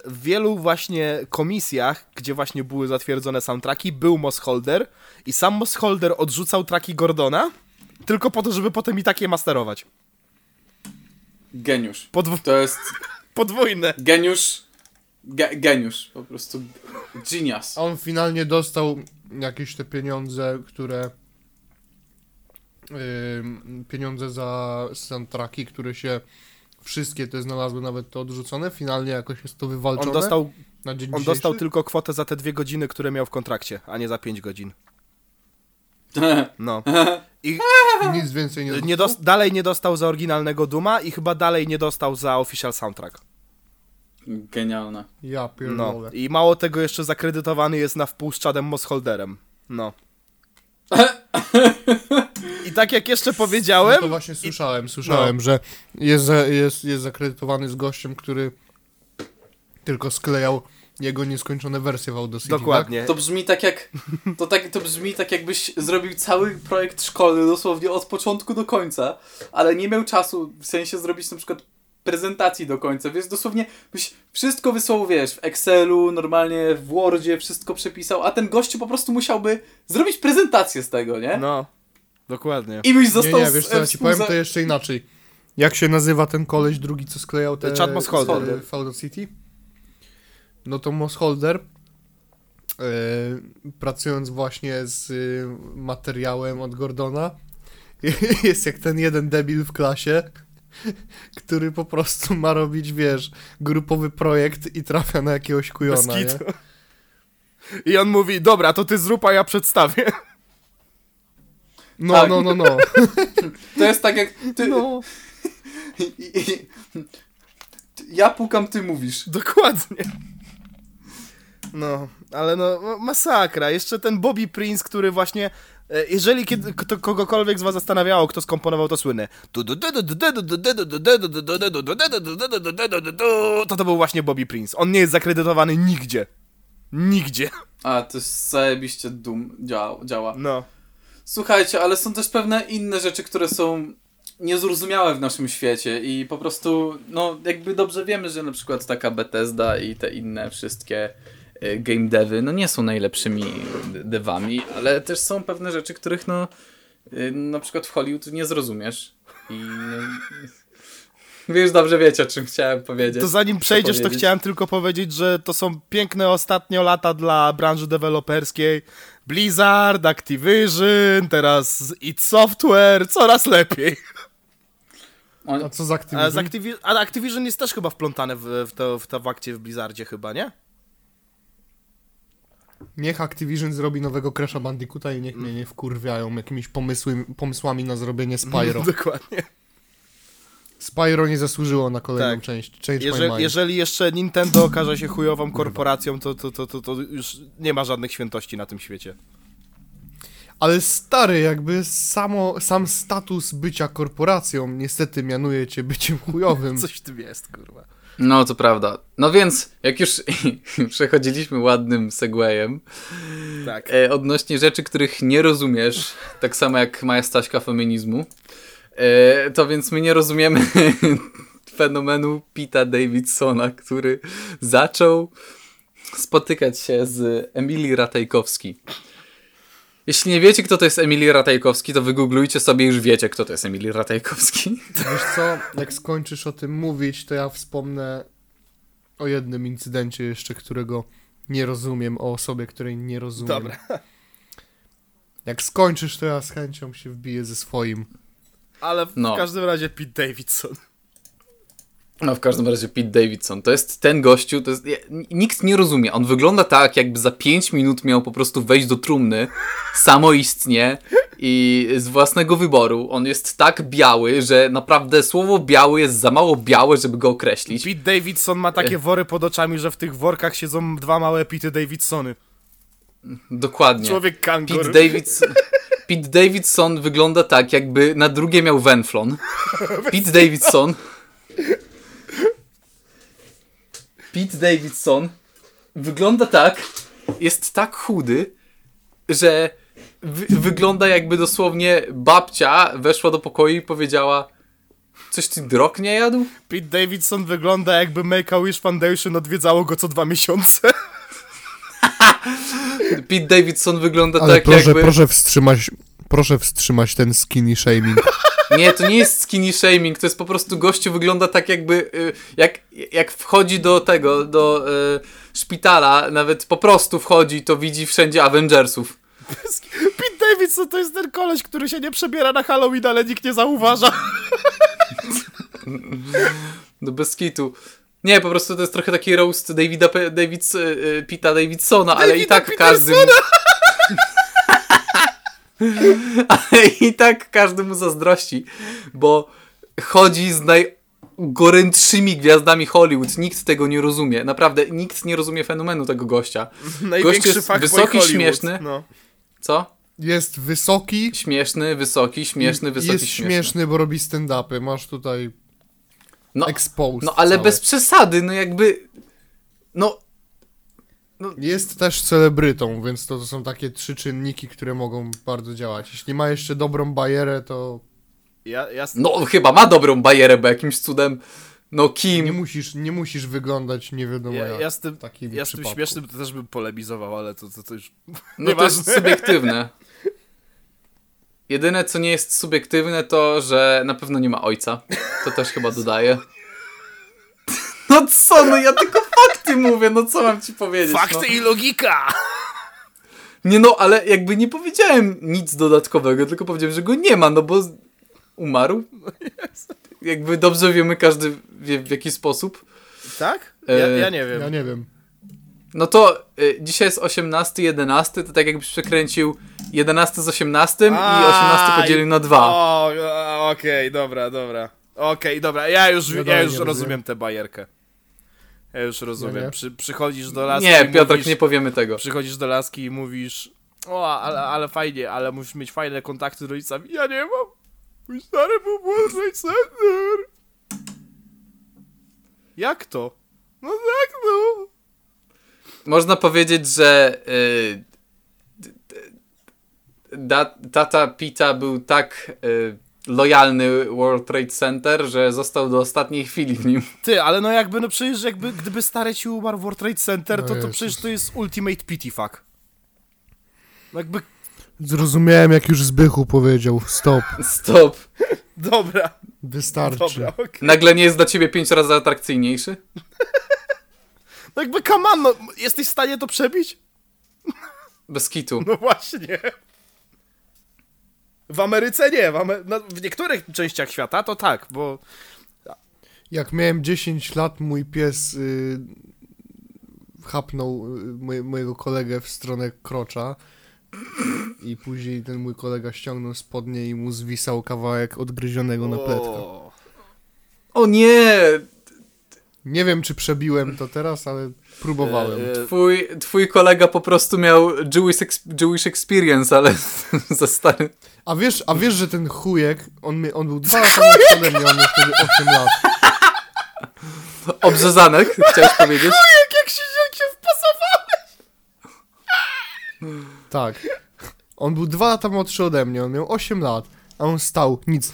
w wielu właśnie komisjach, gdzie właśnie były zatwierdzone soundtracki, był Mossholder i sam Mossholder odrzucał traki Gordona, tylko po to, żeby potem i takie masterować. Geniusz. Podw- To jest <laughs> podwójne. geniusz. Ge geniusz. Po prostu genius. On finalnie dostał jakieś te pieniądze, które. ym, pieniądze za soundtracki, które się. Wszystkie te znalazły, nawet te odrzucone. Finalnie jakoś jest to wywalczone. On dostał, na dzień on dostał tylko kwotę za te dwie godziny, które miał w kontrakcie, a nie za pięć godzin. <laughs> No. I Nic więcej nie dostał. nie dos- dalej nie dostał za oryginalnego Duma i chyba dalej nie dostał za official soundtrack. Genialne. Ja No. pierdolę. I mało tego jeszcze zakredytowany jest na wpół z Chadem Mossholderem. No. <laughs> I tak jak jeszcze No powiedziałem, to właśnie słyszałem, słyszałem, że jest, jest, jest zakredytowany z gościem, który tylko sklejał jego nieskończone wersje w Audacity. dokładnie. To brzmi tak jak. To, tak, to brzmi tak, jakbyś zrobił cały projekt szkolny dosłownie od początku do końca, ale nie miał czasu w sensie zrobić na przykład prezentacji do końca, więc dosłownie byś wszystko wysłał, wiesz, w Excelu, normalnie w Wordzie, wszystko przepisał, a ten gościu po prostu musiałby zrobić prezentację z tego, nie? No. Dokładnie. I byś Nie, został nie, wiesz co, ja ci powiem to jeszcze inaczej. Jak się nazywa ten koleś drugi, co sklejał te... Chad Mossholder. e, w Audacity? No to Mossholder, e, pracując właśnie z e, materiałem od Gordona, <laughs> jest jak ten jeden debil w klasie, który po prostu ma robić, wiesz, grupowy projekt i trafia na jakiegoś kujona. I on mówi, dobra, to ty zrób, a ja przedstawię. No, Tak. no, no, no. <laughs> To jest tak jak ty... no. <laughs> Ja pukam, ty mówisz. Dokładnie. No, ale no, masakra. Jeszcze ten Bobby Prince, który właśnie, jeżeli kiedy, kto, kogokolwiek z was zastanawiało, kto skomponował to słynne, to to był właśnie Bobby Prince. On nie jest zakredytowany nigdzie. Nigdzie. A, to jest zajebiście dum działa. działa. No. Słuchajcie, ale są też pewne inne rzeczy, które są niezrozumiałe w naszym świecie i po prostu, no jakby dobrze wiemy, że na przykład taka Bethesda i te inne wszystkie y, game devy, no nie są najlepszymi devami, ale też są pewne rzeczy, których no y, na przykład w Hollywood nie zrozumiesz. I no, <laughs> już dobrze wiecie, o czym chciałem powiedzieć. To zanim przejdziesz, to powiedzieć. chciałem tylko powiedzieć, że to są piękne ostatnio lata dla branży deweloperskiej. Blizzard, Activision, teraz id Software, coraz lepiej. A co z A, Activision? z Activi- a Activision jest też chyba wplątane w, w, to, w to w akcie w Blizzardzie chyba, nie? Niech Activision zrobi nowego Crash'a Bandicoota i niech mnie nie wkurwiają jakimiś pomysły, pomysłami na zrobienie Spyro. <laughs> Dokładnie. Spyro nie zasłużyło na kolejną Tak. część. Change jeżeli jeszcze Nintendo okaże się chujową korporacją, to, to, to, to, to już nie ma żadnych świętości na tym świecie. Ale stary, jakby samo, sam status bycia korporacją niestety mianuje cię byciem chujowym. <laughs> Coś w tym jest, kurwa. No, to prawda. No więc, jak już <laughs> przechodziliśmy ładnym segwayem Tak. e, odnośnie rzeczy, których nie rozumiesz, tak samo jak Maja Staśka feminizmu, e, to więc my nie rozumiemy <laughs> fenomenu Pita Davidsona, który zaczął spotykać się z Emilii Ratajkowski. Jeśli nie wiecie, kto to jest Emilii Ratajkowski, to wygooglujcie sobie i już wiecie, kto to jest Emilii Ratajkowski. <laughs> Wiesz co, jak skończysz o tym mówić, to ja wspomnę o jednym incydencie jeszcze, którego nie rozumiem, o osobie, której nie rozumiem. Dobra. Jak skończysz, to ja z chęcią się wbiję ze swoim. Ale w No. każdym razie Pete Davidson. No w każdym razie Pete Davidson. To jest ten gościu, to jest, nikt nie rozumie. On wygląda tak, jakby za 5 minut miał po prostu wejść do trumny, <laughs> samoistnie i z własnego wyboru. On jest tak biały, że naprawdę słowo biały jest za mało białe, żeby go określić. Pete Davidson ma takie <laughs> wory pod oczami, że w tych workach siedzą dwa małe Pete Davidsony. Dokładnie. Człowiek kangur. Pete Davidson, <laughs> Pete Davidson wygląda tak, jakby na drugie miał węflon. Pete Davidson. Pete Davidson wygląda tak, jest tak chudy, że wy, wygląda jakby dosłownie babcia weszła do pokoju i powiedziała coś ty drog nie jadł? Pete Davidson wygląda jakby Make-A-Wish Foundation odwiedzało go co dwa miesiące. <laughs> Pete Davidson wygląda Ale tak proszę, jakby... proszę wstrzymać, proszę wstrzymać ten skinny shaming. Nie, to nie jest skinny shaming, to jest po prostu gościu wygląda tak jakby, y, jak, jak wchodzi do tego, do y, szpitala, nawet po prostu wchodzi, to widzi wszędzie Avengersów. Pete Davidson to jest ten koleś, który się nie przebiera na Halloween, ale nikt nie zauważa. Do bez kitu. Nie, po prostu to jest trochę taki roast Davida, P- Davids, y, y, Pita Davidsona, ale i tak każdy... <laughs> ale i tak każdy mu zazdrości, bo chodzi z najgorętszymi gwiazdami Hollywood. Nikt tego nie rozumie. Naprawdę, nikt nie rozumie fenomenu tego gościa. Największy jest fuckboy wysoki, śmieszny. No. Co? Jest wysoki, Śmieszny, wysoki, śmieszny, wysoki, jest śmieszny. śmieszny, bo robi stand-upy. Masz tutaj No, exposed no ale całe. bez przesady, no jakby... No, Jest też celebrytą, więc to, to są takie trzy czynniki, które mogą bardzo działać. Jeśli ma jeszcze dobrą bajerę, to Ja, ja, no chyba ma dobrą bajerę, bo jakimś cudem... No kim? nie musisz, nie musisz wyglądać nie wiadomo ja, jak. ja z tym, ja z tym śmiesznym to też bym polemizował, ale to, to, to już... No to jest subiektywne. Jedyne, co nie jest subiektywne, to, że na pewno nie ma ojca. To też chyba dodaję. No co, no ja tylko fakty mówię, no co mam ci powiedzieć? Fakty no. i logika! Nie no, ale jakby nie powiedziałem nic dodatkowego, tylko powiedziałem, że go nie ma, no bo umarł. Jakby dobrze wiemy, każdy wie w jaki sposób. Tak? Ja, E, ja nie wiem. Ja nie wiem. No to y, dzisiaj jest 18, 11, to tak jakbyś przekręcił 11 z 18 i 18 podzielił na 2. O, okej, dobra, dobra. Okej, dobra, ja już, Ja ja już rozumiem. tę bajerkę. Ja już rozumiem. Nie. Przy, przychodzisz do laski Nie, i Piotrek, mówisz, nie powiemy tego. Przychodzisz do laski i mówisz o, ale, ale fajnie, ale musisz mieć fajne kontakty z rodzicami. Ja nie mam. Mój stary był World Center. Jak to? No tak no. Można powiedzieć, że y, da, tata Pita był tak y, lojalny World Trade Center, że został do ostatniej chwili w nim. Ty, ale no jakby, no przecież jakby, gdyby stary ci umarł w World Trade Center, No to, to Jezus. przecież to jest ultimate pity fuck. No jakby Zrozumiałem, jak już Zbychu powiedział. Stop. Stop. Dobra, Wystarczy. dobra, okej. Nagle nie jest dla ciebie pięć razy atrakcyjniejszy? <laughs> No jakby, come on, no, jesteś w stanie to przebić? Bez kitu. No właśnie. W Ameryce nie, w, Amer- no, w niektórych częściach świata to tak, bo Jak miałem 10 lat, mój pies y, chapnął y, moj, mojego kolegę w stronę krocza i później ten mój kolega ściągnął spodnie i mu zwisał kawałek odgryzionego napletka. O, O nie! Nie wiem, czy przebiłem to teraz, ale próbowałem. e, e, Twój, twój kolega po prostu miał Jewish, Jewish experience, ale <laughs> za stary. A wiesz, a wiesz, że ten chujek, on, on był dwa lata młodszy ode mnie, on miał wtedy 8 lat. Obrzezanek, chciałeś powiedzieć? jak, jak się, jak się wpasowałeś! Tak. On był dwa lata młodszy ode mnie, on miał 8 lat, a on stał, nic.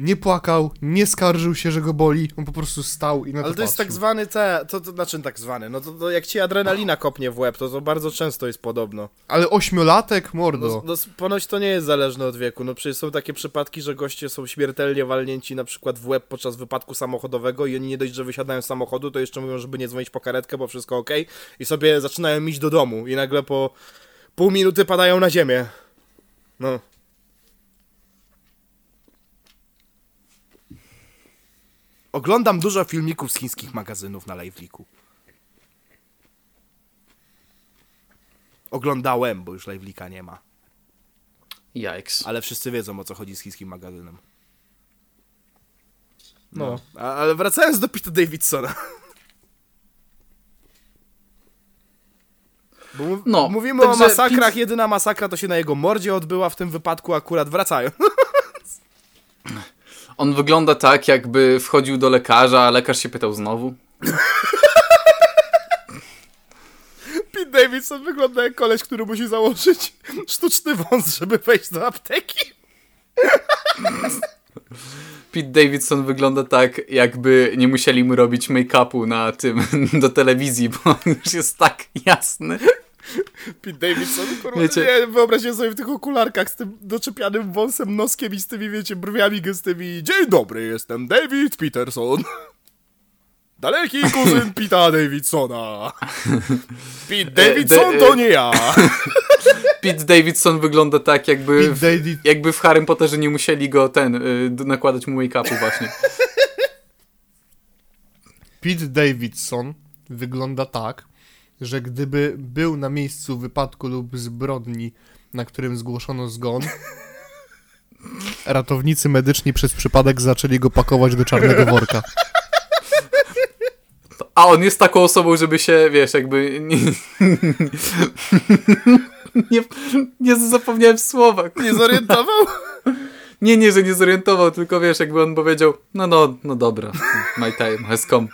Nie płakał, nie skarżył się, że go boli, on po prostu stał i na Ale to to jest tak patrzył. zwany te, to, to znaczy tak zwany, no to, to jak ci adrenalina kopnie w łeb, to to bardzo często jest podobno. Ale ośmiolatek, mordo. No, no ponoć to nie jest zależne od wieku, no przecież są takie przypadki, że goście są śmiertelnie walnięci na przykład w łeb podczas wypadku samochodowego i oni nie dość, że wysiadają z samochodu, to jeszcze mówią, żeby nie dzwonić po karetkę, bo wszystko ok i sobie zaczynają iść do domu i nagle po pół minuty padają na ziemię. No. Oglądam dużo filmików z chińskich magazynów na Liveliku. Oglądałem, bo już Livelika nie ma. Yikes. Ale wszyscy wiedzą o co chodzi z chińskim magazynem. No. A, ale wracając do Pita Davidsona. Bo mów- No, mówimy o masakrach, Pit- jedyna masakra to się na jego mordzie odbyła w tym wypadku akurat wracają. <laughs> On wygląda tak, jakby wchodził do lekarza, a lekarz się pytał znowu. <laughs> Pete Davidson wygląda jak koleś, który musi założyć sztuczny wąs, żeby wejść do apteki. <laughs> Pete Davidson wygląda tak, jakby nie musieli mu robić make-upu na tym, <laughs> do telewizji, bo on już jest tak jasny. <laughs> Pete Davidson, kurwa, Wiecie- nie, wyobraźcie sobie w tych okularkach z tym doczepianym wąsem, noskiem i z tymi, wiecie, brwiami gęstymi. Dzień dobry, jestem David Peterson. <laughs> Daleki kuzyn <laughs> Pita Davidsona. Pete Davidson de- to nie ja. Pete Davidson wygląda tak, jakby w, David, jakby w Harrym Potterze nie musieli go ten, y, nakładać mu make-upu właśnie. Pete Davidson wygląda tak, że gdyby był na miejscu wypadku lub zbrodni, na którym zgłoszono zgon, <laughs> ratownicy medyczni przez przypadek zaczęli go pakować do czarnego worka. A on jest taką osobą, żeby się, wiesz, jakby nie, <laughs> nie, nie zapomniałem słowa. Nie zorientował? <laughs> Nie, nie, że nie zorientował, tylko wiesz, jakby on powiedział, no, no, no dobra, my time has come.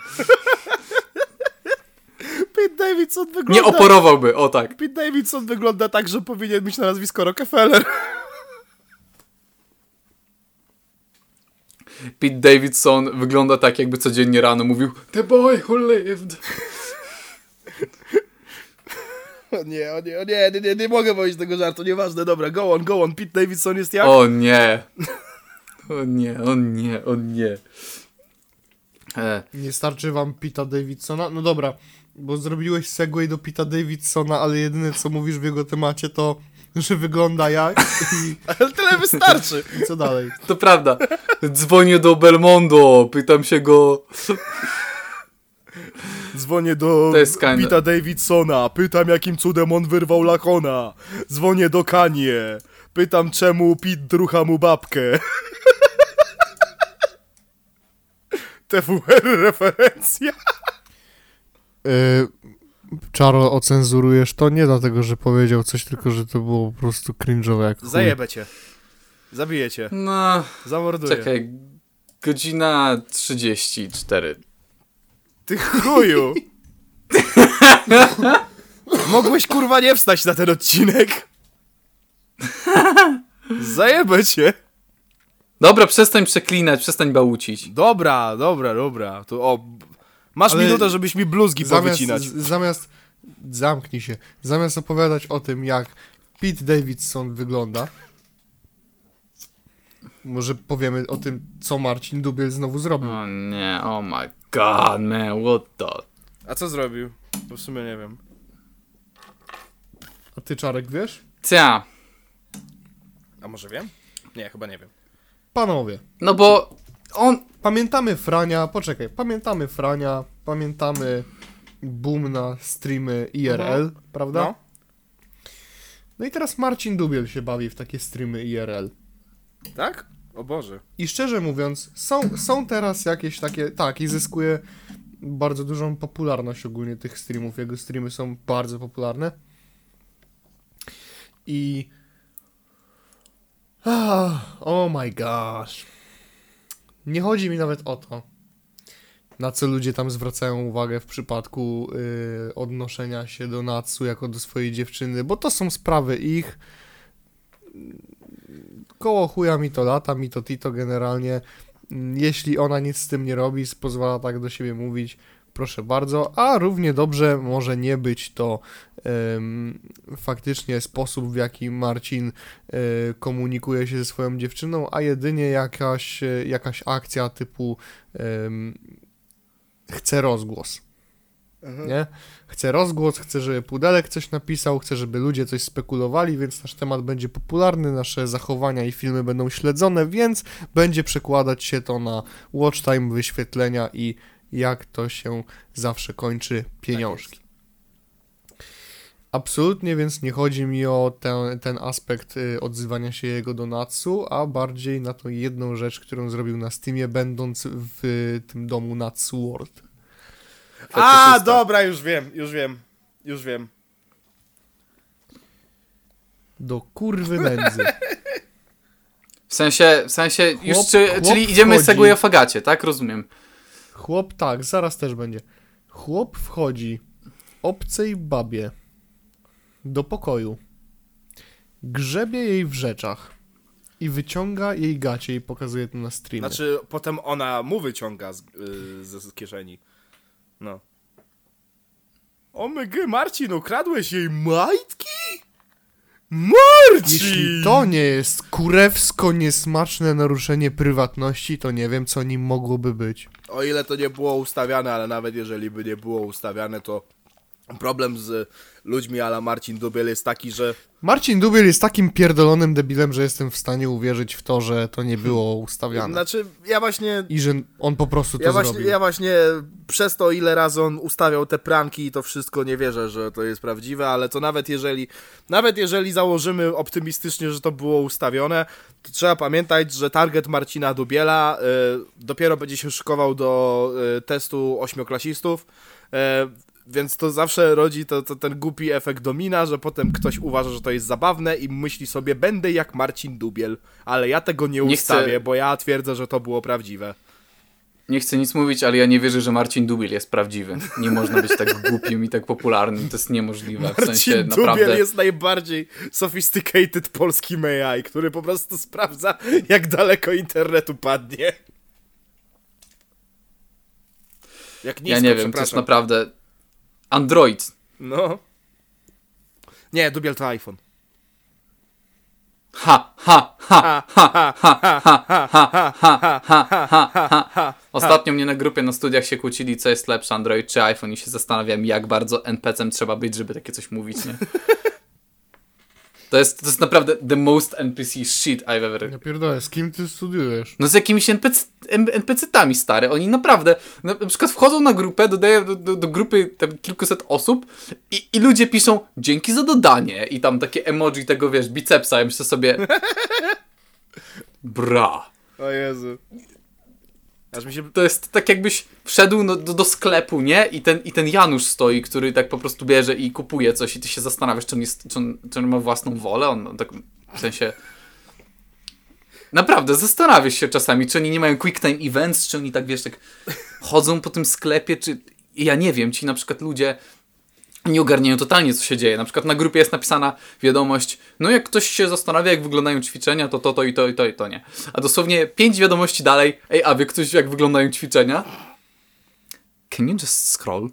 Pete Davidson wygląda... Nie oporowałby, o tak. Pete Davidson wygląda tak, że powinien mieć na nazwisko Rockefeller. <laughs> Pete Davidson wygląda tak, jakby codziennie rano mówił The boy who lived. O nie, o nie, o nie, nie, nie, nie mogę powiedzieć tego żartu, nieważne, dobra, go on, go on, Pete Davidson jest jak? O nie. O nie, o nie, o nie. E, Nie starczy wam Pita Davidsona? No dobra, bo zrobiłeś segway do Pita Davidsona, ale jedyne co mówisz w jego temacie to, że wygląda jak i, <laughs> Ale tyle wystarczy. <laughs> i co dalej. to prawda. Dzwonię do Belmondo, pytam się go. Dzwonię do Pita Davidsona, pytam jakim cudem on wyrwał Lakona. Dzwonię do Kanie, pytam czemu Pit drucha mu babkę. <laughs> TWR referencja. Yy, Czaro, ocenzurujesz to nie dlatego, że powiedział coś, tylko że to było po prostu cringe'owe jak chuj. Zajebę cię. Zabiję cię. No, Zamorduję. czekaj. Godzina 34. Ty chuju. Mogłeś kurwa nie wstać na ten odcinek. Zajebę cię. Dobra, przestań przeklinać, przestań bałucić. Dobra, dobra, dobra. To o. Masz Ale minutę, żebyś mi bluzgi Zamiast, powycinać. zamiast, zamknij się, zamiast opowiadać o tym, jak Pete Davidson wygląda, Może powiemy o tym, co Marcin Dubiel znowu zrobił. O nie, oh my god, man, what the... A co zrobił? Bo w sumie nie wiem. A ty, Czarek, wiesz? Cia. A może wiem? Nie, chyba nie wiem. Panowie, No bo on... pamiętamy Frania, poczekaj, pamiętamy Frania, pamiętamy boom na streamy IRL, prawda? No. No i teraz Marcin Dubiel się bawi w takie streamy IRL. Tak? O Boże. I szczerze mówiąc, są, są teraz jakieś takie, tak, i zyskuje bardzo dużą popularność ogólnie tych streamów. Jego streamy są bardzo popularne. I. Ah, oh my gosh. Nie chodzi mi nawet o to, na co ludzie tam zwracają uwagę w przypadku y, odnoszenia się do Natsu jako do swojej dziewczyny, bo to są sprawy ich koło chuja mi to lata, mi to tito generalnie. Jeśli ona nic z tym nie robi, pozwala tak do siebie mówić, proszę bardzo, a równie dobrze może nie być to em, faktycznie sposób, w jaki Marcin e, komunikuje się ze swoją dziewczyną, a jedynie jakaś, e, jakaś akcja typu em, chce rozgłos. Nie? Chcę rozgłos, chcę, żeby Pudelek coś napisał, chcę, żeby ludzie coś spekulowali, więc nasz temat będzie popularny, nasze zachowania i filmy będą śledzone, więc będzie przekładać się to na watch time, wyświetlenia i jak to się zawsze kończy, pieniążki. Absolutnie więc nie chodzi mi o ten, ten aspekt y, odzywania się jego do Natsu, a bardziej na tą jedną rzecz, którą zrobił na Steamie, będąc w tym domu Natsu World. A, dobra, już wiem, już wiem. Już wiem. Do kurwy nędzy. W sensie, w sensie, już Chłop- czy, chłop czyli idziemy wchodzi. z Segway o fagacie, tak? Rozumiem. Chłop, tak, zaraz też będzie. Chłop wchodzi obcej babie do pokoju, grzebie jej w rzeczach i wyciąga jej gacie i pokazuje to na streamie. Znaczy, potem ona mu wyciąga z, y, z, kieszeni. No. O my gy, Marcin, ukradłeś jej majtki? Marcin! Jeśli to nie jest kurewsko niesmaczne naruszenie prywatności, to nie wiem, co nim mogłoby być. O ile to nie było ustawiane, ale nawet jeżeli by nie było ustawiane, to problem z ludźmi ala Marcin Dubiel jest taki, że Marcin Dubiel jest takim pierdolonym debilem, że jestem w stanie uwierzyć w to, że to nie było ustawiane. Znaczy, ja właśnie I że on po prostu to Ja właśnie, zrobił. ja właśnie przez to, ile razy on ustawiał te pranki i to wszystko nie wierzę, że to jest prawdziwe, ale to nawet jeżeli, nawet jeżeli założymy optymistycznie, że to było ustawione, to trzeba pamiętać, że target Marcina Dubiela y, dopiero będzie się szykował do y, testu ośmioklasistów, y, więc to zawsze rodzi to, to ten głupi efekt domina, że potem ktoś uważa, że to jest zabawne i myśli sobie, będę jak Marcin Dubiel, ale ja tego nie, Nie ustawię, chcę- bo ja twierdzę, że to było prawdziwe. Nie chcę nic mówić, ale ja nie wierzę, że Marcin Dubiel jest prawdziwy. Nie można być tak głupim i tak popularnym. To jest niemożliwe. W Marcin sensie Dubiel naprawdę. jest najbardziej sophisticated polskim AI, który po prostu sprawdza, jak daleko internetu padnie. Jak nisko, Ja nie wiem, to jest naprawdę. Android. No. Nie, Dubiel to iPhone. Ha, ha, ha, ha, ha, ha, ha, ha, ha, ha, ha, ha, ha. Ostatnio mnie na grupie na studiach się kłócili, co jest lepsze, Android czy iPhone i się zastanawiam, jak bardzo NPC-em trzeba być, żeby takie coś mówić, nie? To jest, to jest naprawdę the most NPC shit I've ever... Ja pierdolę, z kim ty studiujesz? No z jakimiś NPC, NPC-tami, stary. Oni naprawdę, na, na przykład wchodzą na grupę, dodają do, do, do grupy tam kilkuset osób i, i ludzie piszą dzięki za dodanie i tam takie emoji tego, wiesz, bicepsa. Ja myślę sobie <laughs> bra. O Jezu. Aż mi się... To jest tak jakbyś wszedł no, do, do sklepu, nie? I ten, I ten Janusz stoi, który tak po prostu bierze i kupuje coś i ty się zastanawiasz, czy on, jest, czy on, czy on ma własną wolę. On, on tak w sensie... Naprawdę, zastanawiasz się czasami, czy oni nie mają quick time events, czy oni tak, wiesz, tak chodzą po tym sklepie, czy... Ja nie wiem, ci na przykład ludzie nie ogarniają totalnie, co się dzieje. Na przykład na grupie jest napisana wiadomość, no jak ktoś się zastanawia, jak wyglądają ćwiczenia, to to, to i to, i to, i to nie. A dosłownie pięć wiadomości dalej, ej, a wie ktoś, jak wyglądają ćwiczenia? Can you just scroll?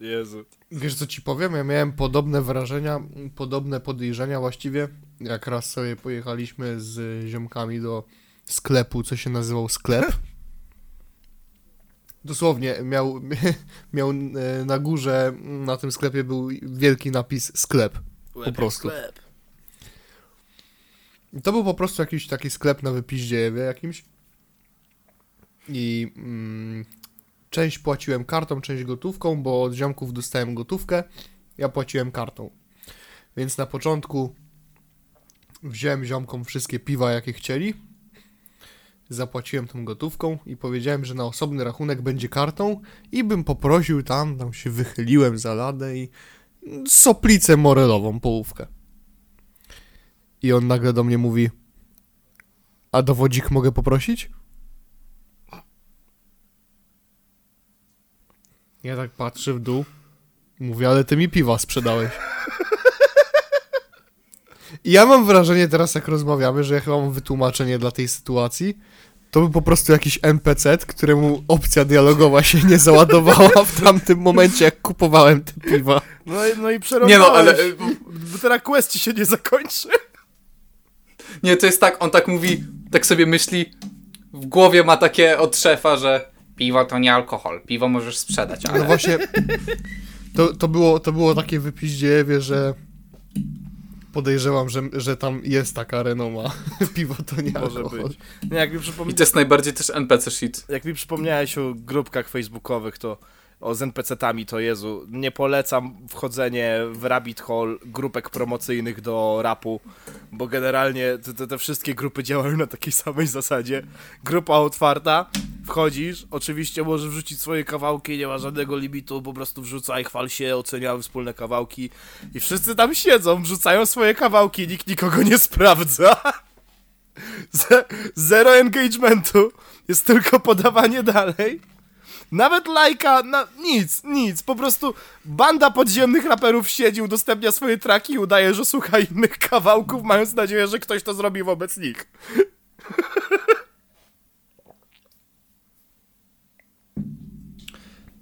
Jezu. Wiesz co ci powiem? Ja miałem podobne wrażenia, podobne podejrzenia właściwie, jak raz sobie pojechaliśmy z ziomkami do sklepu, co się nazywał sklep. Dosłownie miał, <laughs> miał e, na górze na tym sklepie był wielki napis sklep. Po prostu. Sklep. I To był po prostu jakiś taki sklep na wypiździejewie jakimś. I mm, część płaciłem kartą, część gotówką, bo od ziomków dostałem gotówkę. Ja płaciłem kartą. Więc na początku wziąłem ziomkom wszystkie piwa, jakie chcieli. Zapłaciłem tą gotówką i powiedziałem, że na osobny rachunek będzie kartą i bym poprosił tam, tam się wychyliłem za ladę i soplicę morelową, połówkę. I on nagle do mnie mówi: A dowodzik mogę poprosić? Ja tak patrzę w dół. Mówię, ale ty mi piwa sprzedałeś. I ja mam wrażenie teraz, jak rozmawiamy, że ja chyba mam wytłumaczenie dla tej sytuacji. To był po prostu jakiś NPC, któremu opcja dialogowa się nie załadowała w tamtym momencie, jak kupowałem te piwa. No, i- no i. Nie no, ale... e, Bo teraz quest ci się nie zakończy. Nie, to jest tak, on tak mówi, tak sobie myśli, w głowie ma takie od szefa, że piwo to nie alkohol, piwo możesz sprzedać, No ale... właśnie, to, to, było, to było takie wypiździewie, że podejrzewam, że, że tam jest taka renoma. <laughs> Piwo to nie Może alkohol. być. Nie, jak mi, I przypomni... to jest najbardziej też NPC shit. jak mi przypomniałeś o grupkach facebookowych, to o z NPC-tami, to Jezu, nie polecam wchodzenie w rabbit hole grupek promocyjnych do rapu, bo generalnie te, te, te wszystkie grupy działają na takiej samej zasadzie. Grupa otwarta, wchodzisz, oczywiście możesz wrzucić swoje kawałki, nie ma żadnego limitu, po prostu wrzucaj, chwal się, oceniamy wspólne kawałki i wszyscy tam siedzą, wrzucają swoje kawałki, nikt nikogo nie sprawdza. <laughs> Ze- Zero engagementu, jest tylko podawanie dalej. Nawet lajka, na, nic, nic, po prostu banda podziemnych raperów siedzi, udostępnia swoje traki i udaje, że słucha innych kawałków, mając nadzieję, że ktoś to zrobi wobec nich.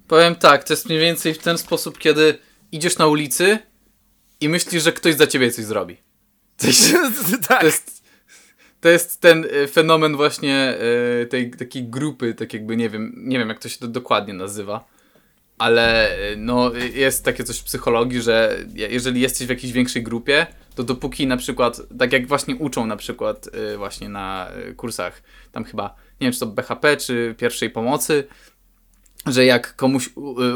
Powiem tak, to jest mniej więcej w ten sposób, kiedy idziesz na ulicy i myślisz, że ktoś za ciebie coś zrobi. <laughs> Coś, tak, to, jest, to jest ten e, fenomen właśnie e, tej takiej grupy, tak jakby nie wiem, nie wiem jak to się to dokładnie nazywa, ale e, no jest takie coś w psychologii, że je- jeżeli jesteś w jakiejś większej grupie, to dopóki na przykład, tak jak właśnie uczą na przykład właśnie na kursach, tam chyba, nie wiem czy to BHP czy pierwszej pomocy, że jak komuś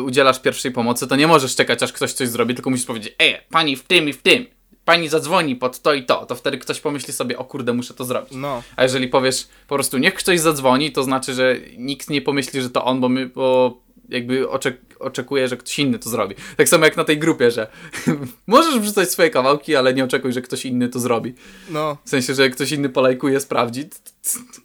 udzielasz pierwszej pomocy, to nie możesz czekać, aż ktoś coś zrobi, tylko musisz powiedzieć, ej, pani w tym i w tym, pani zadzwoni pod to i to, to wtedy ktoś pomyśli sobie, o kurde, muszę to zrobić. no, A jeżeli powiesz po prostu, niech ktoś zadzwoni, to znaczy, że nikt nie pomyśli, że to on, bo my, bo jakby oczek oczekuje, że ktoś inny to zrobi. Tak samo jak na tej grupie, że <laughs> możesz wrzucać swoje kawałki, ale nie oczekuj, że ktoś inny to zrobi. no, W sensie, że jak ktoś inny polajkuje, sprawdzi,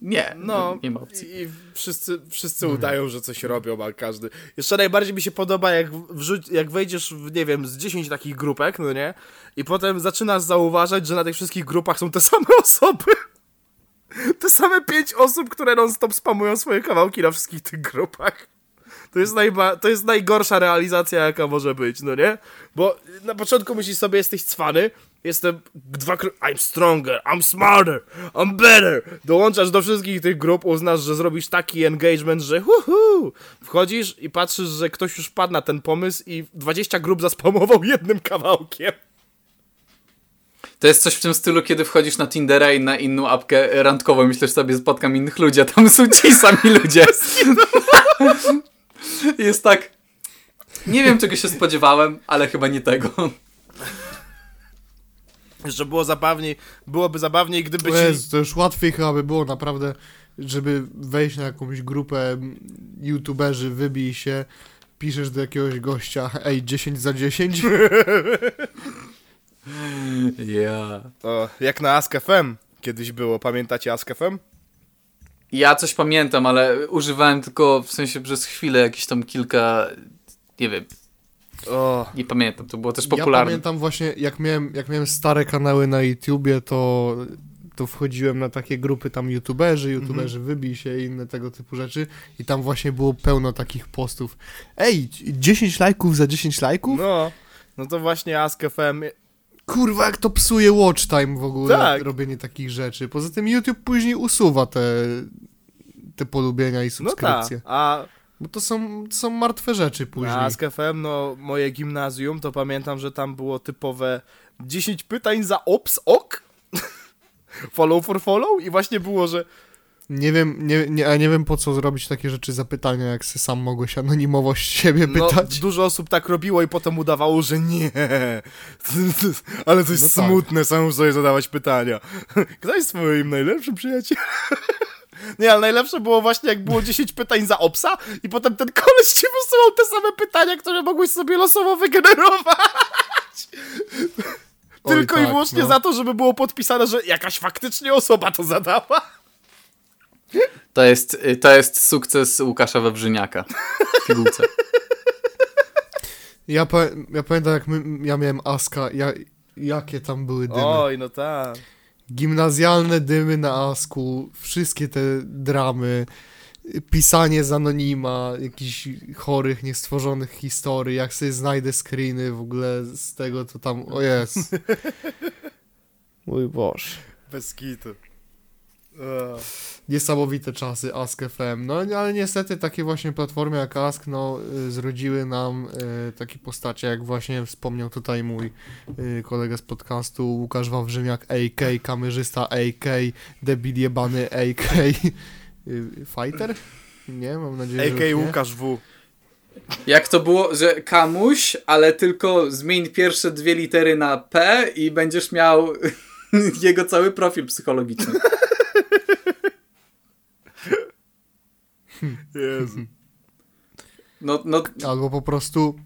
nie, no, nie ma opcji. i, i wszyscy, wszyscy udają, że coś robią, a każdy. Jeszcze najbardziej mi się podoba, jak, wrzuć, jak wejdziesz w, nie wiem, z 10 takich grupek, no nie? I potem zaczynasz zauważać, że na tych wszystkich grupach są te same <laughs> osoby. Te same pięć osób, które non-stop spamują swoje kawałki na wszystkich tych grupach. To jest, najba- to jest najgorsza realizacja, jaka może być, no nie? Bo na początku myślisz sobie, jesteś cwany, jestem dwa I'm stronger, I'm smarter, I'm better. Dołączasz do wszystkich tych grup, uznasz, że zrobisz taki engagement, że huhu. Wchodzisz i patrzysz, że ktoś już wpadł na ten pomysł i 20 grup zaspamował <laughs> jednym kawałkiem. To jest coś w tym stylu, kiedy wchodzisz na Tindera i na inną apkę randkową, myślisz sobie, spotkam innych ludzi, a tam są ci sami ludzie. <laughs> jest tak... Nie wiem, czego się spodziewałem, ale chyba nie tego. Że było zabawniej, byłoby zabawniej, gdyby ci... Jezu, to już łatwiej chyba by było naprawdę, żeby wejść na jakąś grupę youtuberzy, wybij się, piszesz do jakiegoś gościa, ej, 10 za 10. <laughs> Ja. O, jak na Ask.fm kiedyś było, pamiętacie Ask.fm? Ja coś pamiętam, ale używałem tylko w sensie przez chwilę jakieś tam kilka... Nie wiem, O, nie pamiętam, to było też Ja popularne. pamiętam właśnie, jak miałem, jak miałem stare kanały na YouTubie, to, to wchodziłem na takie grupy tam youtuberzy, youtuberzy wybij się i inne tego typu rzeczy i tam właśnie było pełno takich postów. Ej, 10 lajków za 10 lajków? no, no to właśnie Ask.fm Kurwa, jak to psuje watch time w ogóle, Tak. robienie takich rzeczy. Poza tym YouTube później usuwa te, te polubienia i No tak, subskrypcje. a Bo to są, to są martwe rzeczy później. na Ask FM, no moje gimnazjum, to pamiętam, że tam było typowe 10 pytań za ops, ok? <laughs> follow for follow? I właśnie było, że Nie wiem, nie, nie, a nie wiem po co zrobić takie rzeczy zapytania, jak se sam mogłeś anonimowość siebie no, pytać. dużo osób tak robiło i potem udawało, że nie. <laughs> Ale to jest No tak. smutne, samemu sobie zadawać pytania. Kto jest twoim najlepszym przyjacielem? <laughs> Nie, ale najlepsze było właśnie, jak było 10 pytań za obsa i potem ten koleś ci wysyłał te same pytania, które mogłeś sobie losowo wygenerować. Oj, Tylko i tak, wyłącznie no. za to, żeby było podpisane, że jakaś faktycznie osoba to zadała. To jest, y, to jest sukces Łukasza Wawrzyniaka w pigułce. Ja, pa, ja pamiętam, jak my, ja miałem Aska, ja, jakie tam były dymy. Oj, no tak. Gimnazjalne dymy na Asku, wszystkie te dramy, pisanie z anonima, jakichś chorych, niestworzonych historii, jak sobie znajdę screeny w ogóle z tego, to tam, o jest. <laughs> Mój Boże. Bez kitu. Niesamowite czasy Ask FM, no ale niestety takie właśnie platformy jak Ask, no y, zrodziły nam y, takie postacie, jak właśnie wspomniał tutaj mój y, kolega z podcastu Łukasz Wawrzyniak, AK, kamerzysta AK, debil jebany AK, <laughs> y, fighter? Nie, mam nadzieję, że AK nie. Łukasz W. Jak to było, że kamuś, ale tylko zmień pierwsze dwie litery na P i będziesz miał <laughs> jego cały profil psychologiczny. Jezu. No, no Albo po prostu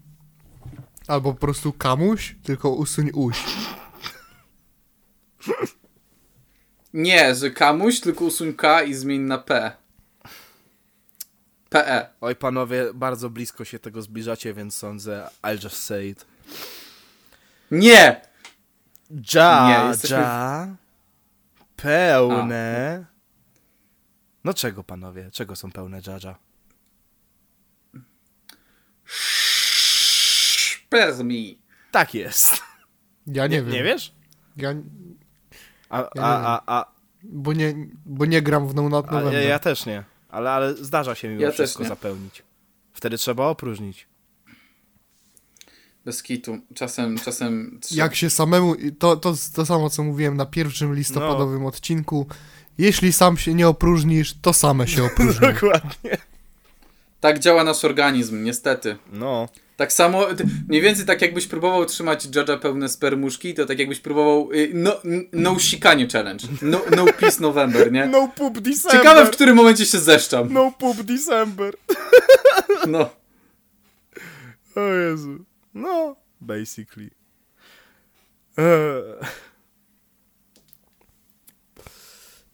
albo po prostu kamuś, tylko usuń uś. nie, że kamuś, tylko usuń K i zmień na P. PE. Oj, panowie, bardzo blisko się tego zbliżacie, więc sądzę, I'll just say it. Nie! Ja, Nie, jesteśmy ja, pełne. No czego, panowie? Czego są pełne Jaja? Me. Tak jest. Ja nie, wiem. Nie wiesz? Ja, A, Ja nie a, a, a, bo, nie, bo nie gram w No Not ja, ja też nie. Ale, ale zdarza się mimo Ja wszystko nie. zapełnić. Wtedy trzeba opróżnić. Bez kitu. Czasem, czasem... Jak się samemu, to, to, to samo co mówiłem na pierwszym listopadowym odcinku, jeśli sam się nie opróżnisz, to same się <laughs> opróżnią. Dokładnie. Tak działa nasz organizm, niestety. No. Tak samo, mniej więcej tak jakbyś próbował trzymać Jaja pełne spermuszki, to tak jakbyś próbował y, no, no sikanie challenge. No, no peace November, nie? No poop December. Ciekawe, w którym momencie się zeszczam. No poop December. <laughs> No. O Jezu. No, basically. Eee.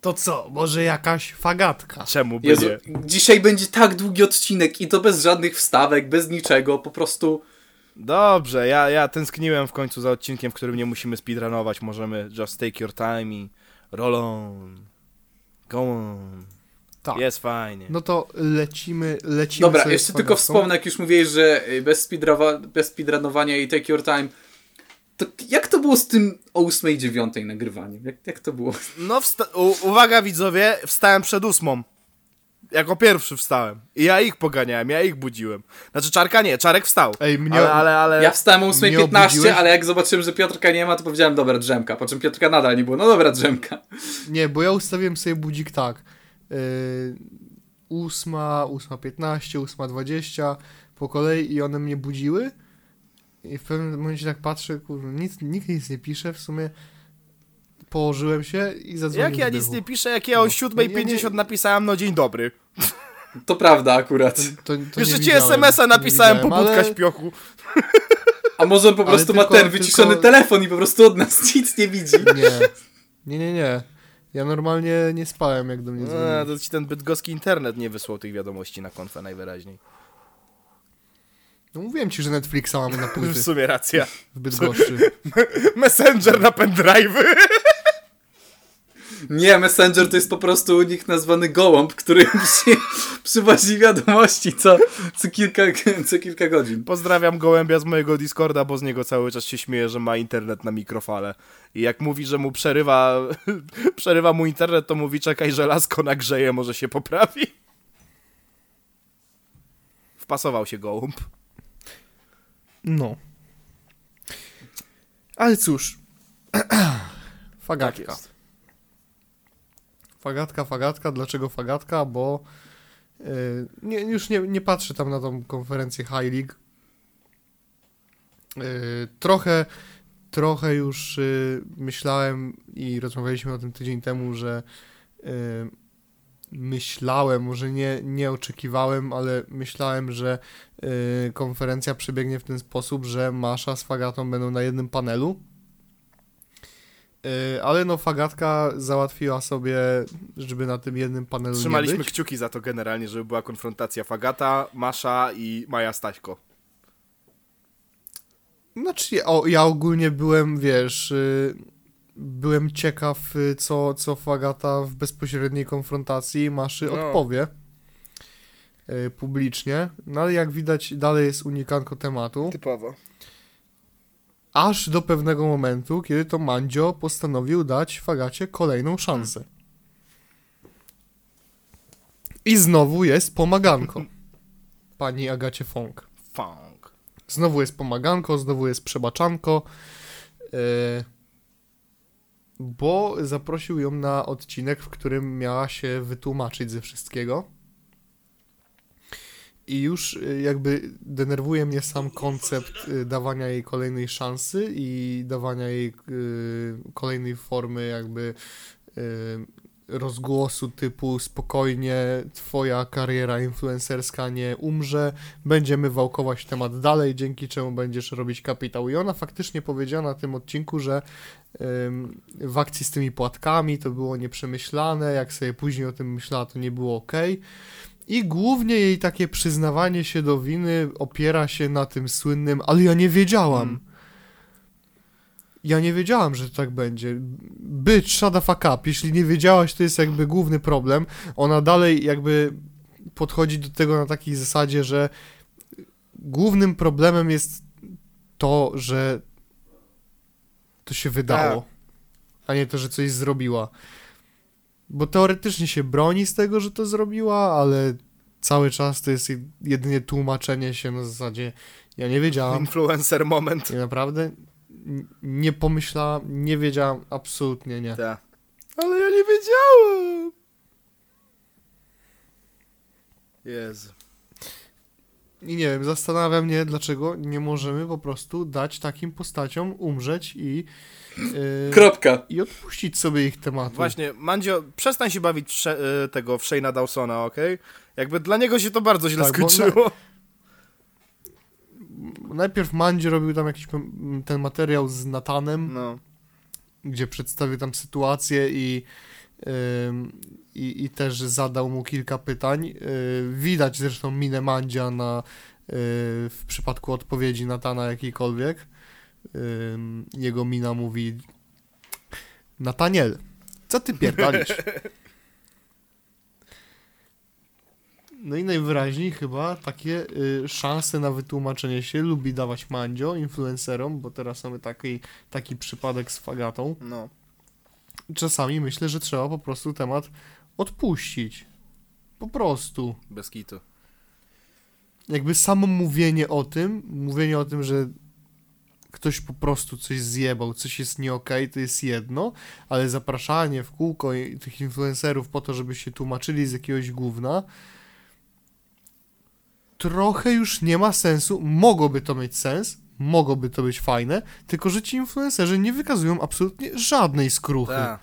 To co, może jakaś fagatka? Czemu by Jezu, nie? dzisiaj będzie tak długi odcinek i to bez żadnych wstawek, bez niczego, po prostu... Dobrze, ja, ja tęskniłem w końcu za odcinkiem, w którym nie musimy speedrunować. Możemy just take your time i roll on. Go on. Tak. Jest fajnie. No to lecimy, lecimy Dobra, sobie jeszcze tylko wspomnę, jak już mówiłeś, że y, bez speedrunowania i take your time, to jak to było z tym o 8 i 9 nagrywaniem? Jak, jak to było? No, wsta- u- uwaga widzowie, wstałem przed ósmą. Jako pierwszy wstałem. I ja ich poganiałem, ja ich budziłem. Znaczy Czarka nie, Czarek wstał. Ej, mnie- Ale, ale, ale... Ja wstałem o Nie 8.15, obudziłeś? ale jak zobaczyłem, że Piotrka nie ma, to powiedziałem dobra drzemka, po czym Piotrka nadal nie było. No dobra drzemka. Nie, bo ja ustawiłem sobie budzik tak. Yy, ósma, ósma 15, ósma 20 po kolei i one mnie budziły. I w pewnym momencie tak patrzę, kurwa, nic, nikt nic nie pisze, w sumie położyłem się i zadzwonił Jak ja nic nie piszę, jak ja o No. 7.50 Ja nie- napisałem, no dzień dobry. To prawda akurat. To, to Jeszcze ci SMS-a napisałem po budka ale- śpiochu. A może on po Ale prostu ma tylko- ten wyciszony tylko- telefon i po prostu od nas <laughs> nic nie widzi. Nie. Nie, nie, nie. Ja normalnie nie spałem, jak do mnie A, dzwonił. to ci ten bydgoski internet nie wysłał tych wiadomości na konfę najwyraźniej. No mówiłem ci, że Netflixa mamy na W płyty sumie racja. w Bydgoszczy. <laughs> Messenger na pendrive'y. <laughs> Nie, Messenger to jest po prostu u nich nazwany gołąb, który <laughs> przy, przywozi wiadomości co, co, kilka, co kilka godzin. Pozdrawiam gołębia z mojego Discorda, bo z niego cały czas się śmieje, że ma internet na mikrofale. I jak mówi, że mu przerywa, przerywa mu internet, to mówi czekaj, że lasko nagrzeje, może się poprawi. Wpasował się gołąb. No. Ale cóż. <clears throat> Fagatka. Tak. Fagatka, fagatka. Dlaczego fagatka? Bo yy, nie, już nie, nie patrzę tam na tą konferencję High League. Yy, trochę, trochę już yy, myślałem i rozmawialiśmy o tym tydzień temu, że yy, myślałem, może nie, nie oczekiwałem, ale myślałem, że yy, konferencja przebiegnie w ten sposób, że Masza z Fagatą będą na jednym panelu. Yy, ale no Fagatka załatwiła sobie, żeby na tym jednym panelu Trzymaliśmy kciuki za to generalnie, żeby była konfrontacja Fagata, Masza i Maja Staśko. Znaczy, ja- o, ja ogólnie byłem, wiesz, y, byłem ciekaw, y, co, co Fagata w bezpośredniej konfrontacji Maszy No. odpowie y, publicznie. No ale jak widać, dalej jest unikanko tematu. Typowo. Aż do pewnego momentu, kiedy to Mandzio postanowił dać Fagacie kolejną szansę. I znowu jest pomaganko. <laughs> Pani Agacie Fong. Funk. Znowu jest pomaganko, znowu jest przebaczanko. Yy, bo zaprosił ją na odcinek, w którym miała się wytłumaczyć ze wszystkiego. I już y, jakby denerwuje mnie sam koncept y, dawania jej kolejnej szansy i dawania jej y, kolejnej formy jakby rozgłosu typu spokojnie, twoja kariera influencerska nie umrze, będziemy wałkować temat dalej, dzięki czemu będziesz robić kapitał. I ona faktycznie powiedziała na tym odcinku, że ym, w akcji z tymi płatkami to było nieprzemyślane, jak sobie później o tym myślała, to nie było ok. I głównie jej takie przyznawanie się do winy opiera się na tym słynnym, ale ja nie wiedziałam. Mm. Ja nie wiedziałam, że to tak będzie. Bitch, shut the fuck up. Jeśli nie wiedziałaś, to jest jakby główny problem. Ona dalej jakby podchodzi do tego na takiej zasadzie, że głównym problemem jest to, że to się wydało, Tak. a nie to, że coś zrobiła. Bo teoretycznie się broni z tego, że to zrobiła, ale cały czas to jest jedynie tłumaczenie się na zasadzie ja nie wiedziałam. Influencer moment. Ja naprawdę nie pomyślałam, nie wiedziałam, absolutnie nie. Tak. Ale ja nie wiedziałem. Jezu. I nie wiem, zastanawia mnie, dlaczego nie możemy po prostu dać takim postaciom umrzeć i, yy, Kropka. i odpuścić sobie ich tematu. Właśnie, Mandzio, przestań się bawić w Sze- y, tego w Shane'a Dawsona, okej? Jakby dla niego się to bardzo źle Tak, bo skończyło. Najpierw Mandzie robił tam jakiś ten materiał z Natanem, No. gdzie przedstawił tam sytuację i, i, i też zadał mu kilka pytań. Yy, widać zresztą minę Mandzia na, yy, w przypadku odpowiedzi Natana jakiejkolwiek. Jego mina mówi Nataniel, co ty pierdolisz? <laughs> No i najwyraźniej chyba takie y, szanse na wytłumaczenie się lubi dawać Mandzio influencerom, bo teraz mamy taki, taki przypadek z Fagatą. No. Czasami myślę, że trzeba po prostu temat odpuścić. Po prostu. Bez kitu. Jakby samo mówienie o tym, mówienie o tym, że ktoś po prostu coś zjebał, coś jest nie okej, to jest jedno, ale zapraszanie w kółko tych influencerów po to, żeby się tłumaczyli z jakiegoś gówna, trochę już nie ma sensu. Mogłoby to mieć sens, mogłoby to być fajne, tylko że ci influencerzy nie wykazują absolutnie żadnej skruchy Tak.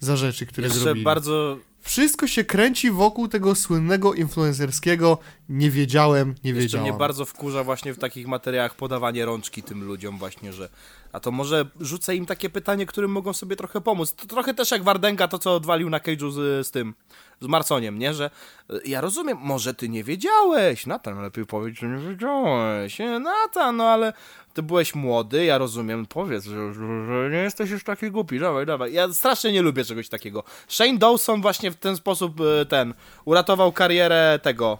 za rzeczy, które Jeszcze zrobili. bardzo Wszystko się kręci wokół tego słynnego influencerskiego nie wiedziałem, nie Jeszcze wiedziałam. mnie bardzo wkurza właśnie w takich materiałach podawanie rączki tym ludziom właśnie, że A to może rzucę im takie pytanie, którym mogą sobie trochę pomóc. To trochę też jak Wardenga, to co odwalił na Cage'u z, z tym, z Marconiem, nie? Że e, ja rozumiem, może ty nie wiedziałeś. Natan, lepiej powiedz, że nie wiedziałeś. Natan, no ale ty byłeś młody, ja rozumiem, powiedz, że, że, nie jesteś już taki głupi, dawaj, dawaj. Ja strasznie nie lubię czegoś takiego. Shane Dawson właśnie w ten sposób, e, ten, uratował karierę tego,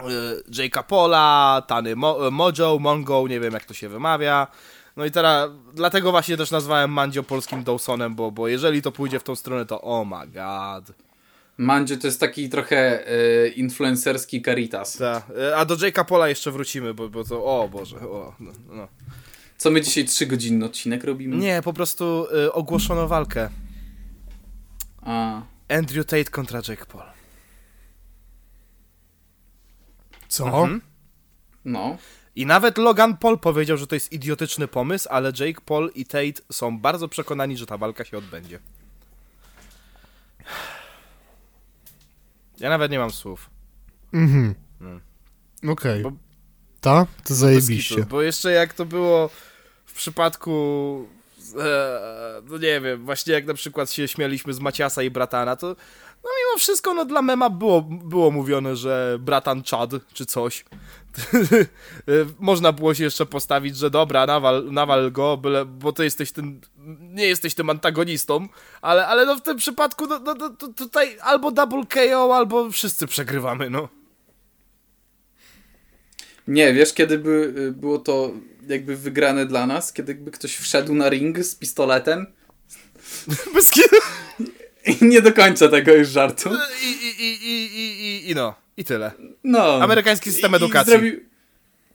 e, Jake'a Paula, Tany Mo Mojo, Mongo, nie wiem jak to się wymawia. No i teraz, dlatego właśnie też nazwałem Mandzio polskim Dawsonem, bo, bo jeżeli to pójdzie w tą stronę, to oh my god. Mandzie to jest taki trochę e, influencerski Caritas. Ta. e, A do Jake'a Paula jeszcze wrócimy, bo, bo to, o Boże, o, no, no. Co my dzisiaj 3 godzinny odcinek robimy? Nie, po prostu y, ogłoszono walkę. A, Andrew Tate kontra Jake Paul. Co? Mhm. no. I nawet Logan Paul powiedział, że to jest idiotyczny pomysł, ale Jake Paul i Tate są bardzo przekonani, że ta walka się odbędzie. Ja nawet nie mam słów. Mhm. Mm. Okej. Bo- Ta? To zajebiście. kitu, Bo jeszcze jak to było w przypadku. E, no nie wiem, właśnie jak na przykład się śmialiśmy z Maciasa i Bratana, to no mimo wszystko no dla mema było, było mówione, że Bratan Chad czy coś. <laughs> Można było się jeszcze postawić, że dobra, nawal, nawal go, byle, bo ty jesteś tym, nie jesteś tym antagonistą, ale, ale no w tym przypadku no, no, no, to tutaj albo double KO, albo wszyscy przegrywamy, no. Nie, wiesz kiedy by y, było to jakby wygrane dla nas? Kiedy by ktoś wszedł na ring z pistoletem? <laughs> Bez kitu. I nie dokończę tego już żartu. I, i, i, i, i, i, i no, i tyle. No. Amerykański system edukacji. I, zrobił,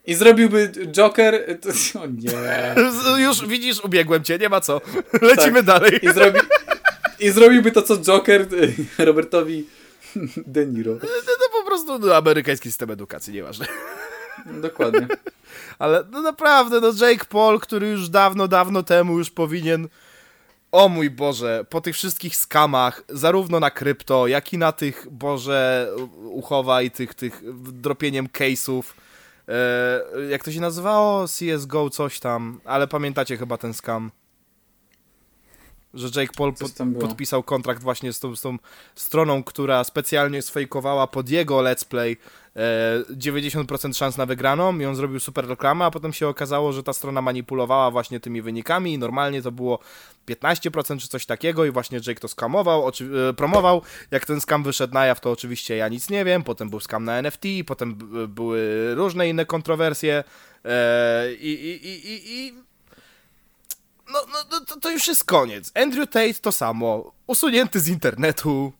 I zrobiłby Joker... To, <laughs> o nie. <laughs> Już widzisz, ubiegłem cię, nie ma co. <laughs> Lecimy dalej. I, zrobi, I zrobiłby to, co Joker Robertowi De Niro. No, no po prostu no, amerykański system edukacji, nieważne. Dokładnie. Ale no naprawdę, no Jake Paul, który już dawno, dawno temu już powinien... O mój Boże, po tych wszystkich skamach, zarówno na krypto, jak i na tych, Boże, uchowaj, tych, tych dropieniem case'ów. E, jak to się nazywało? CSGO coś tam, ale pamiętacie chyba ten skam. Że Jake Paul pod, podpisał kontrakt właśnie z tą, z tą stroną, która specjalnie sfejkowała pod jego let's play 90% szans na wygraną i on zrobił super reklamę, a potem się okazało, że ta strona manipulowała właśnie tymi wynikami i normalnie to było 15% czy coś takiego i właśnie Jake to skamował, e, promował. Jak ten skam wyszedł na jaw, to oczywiście ja nic nie wiem, potem był skam na NFT, potem b- były różne inne kontrowersje e, i, i, i, i, i no, no no, to, to już jest koniec. Andrew Tate to samo. Usunięty z internetu.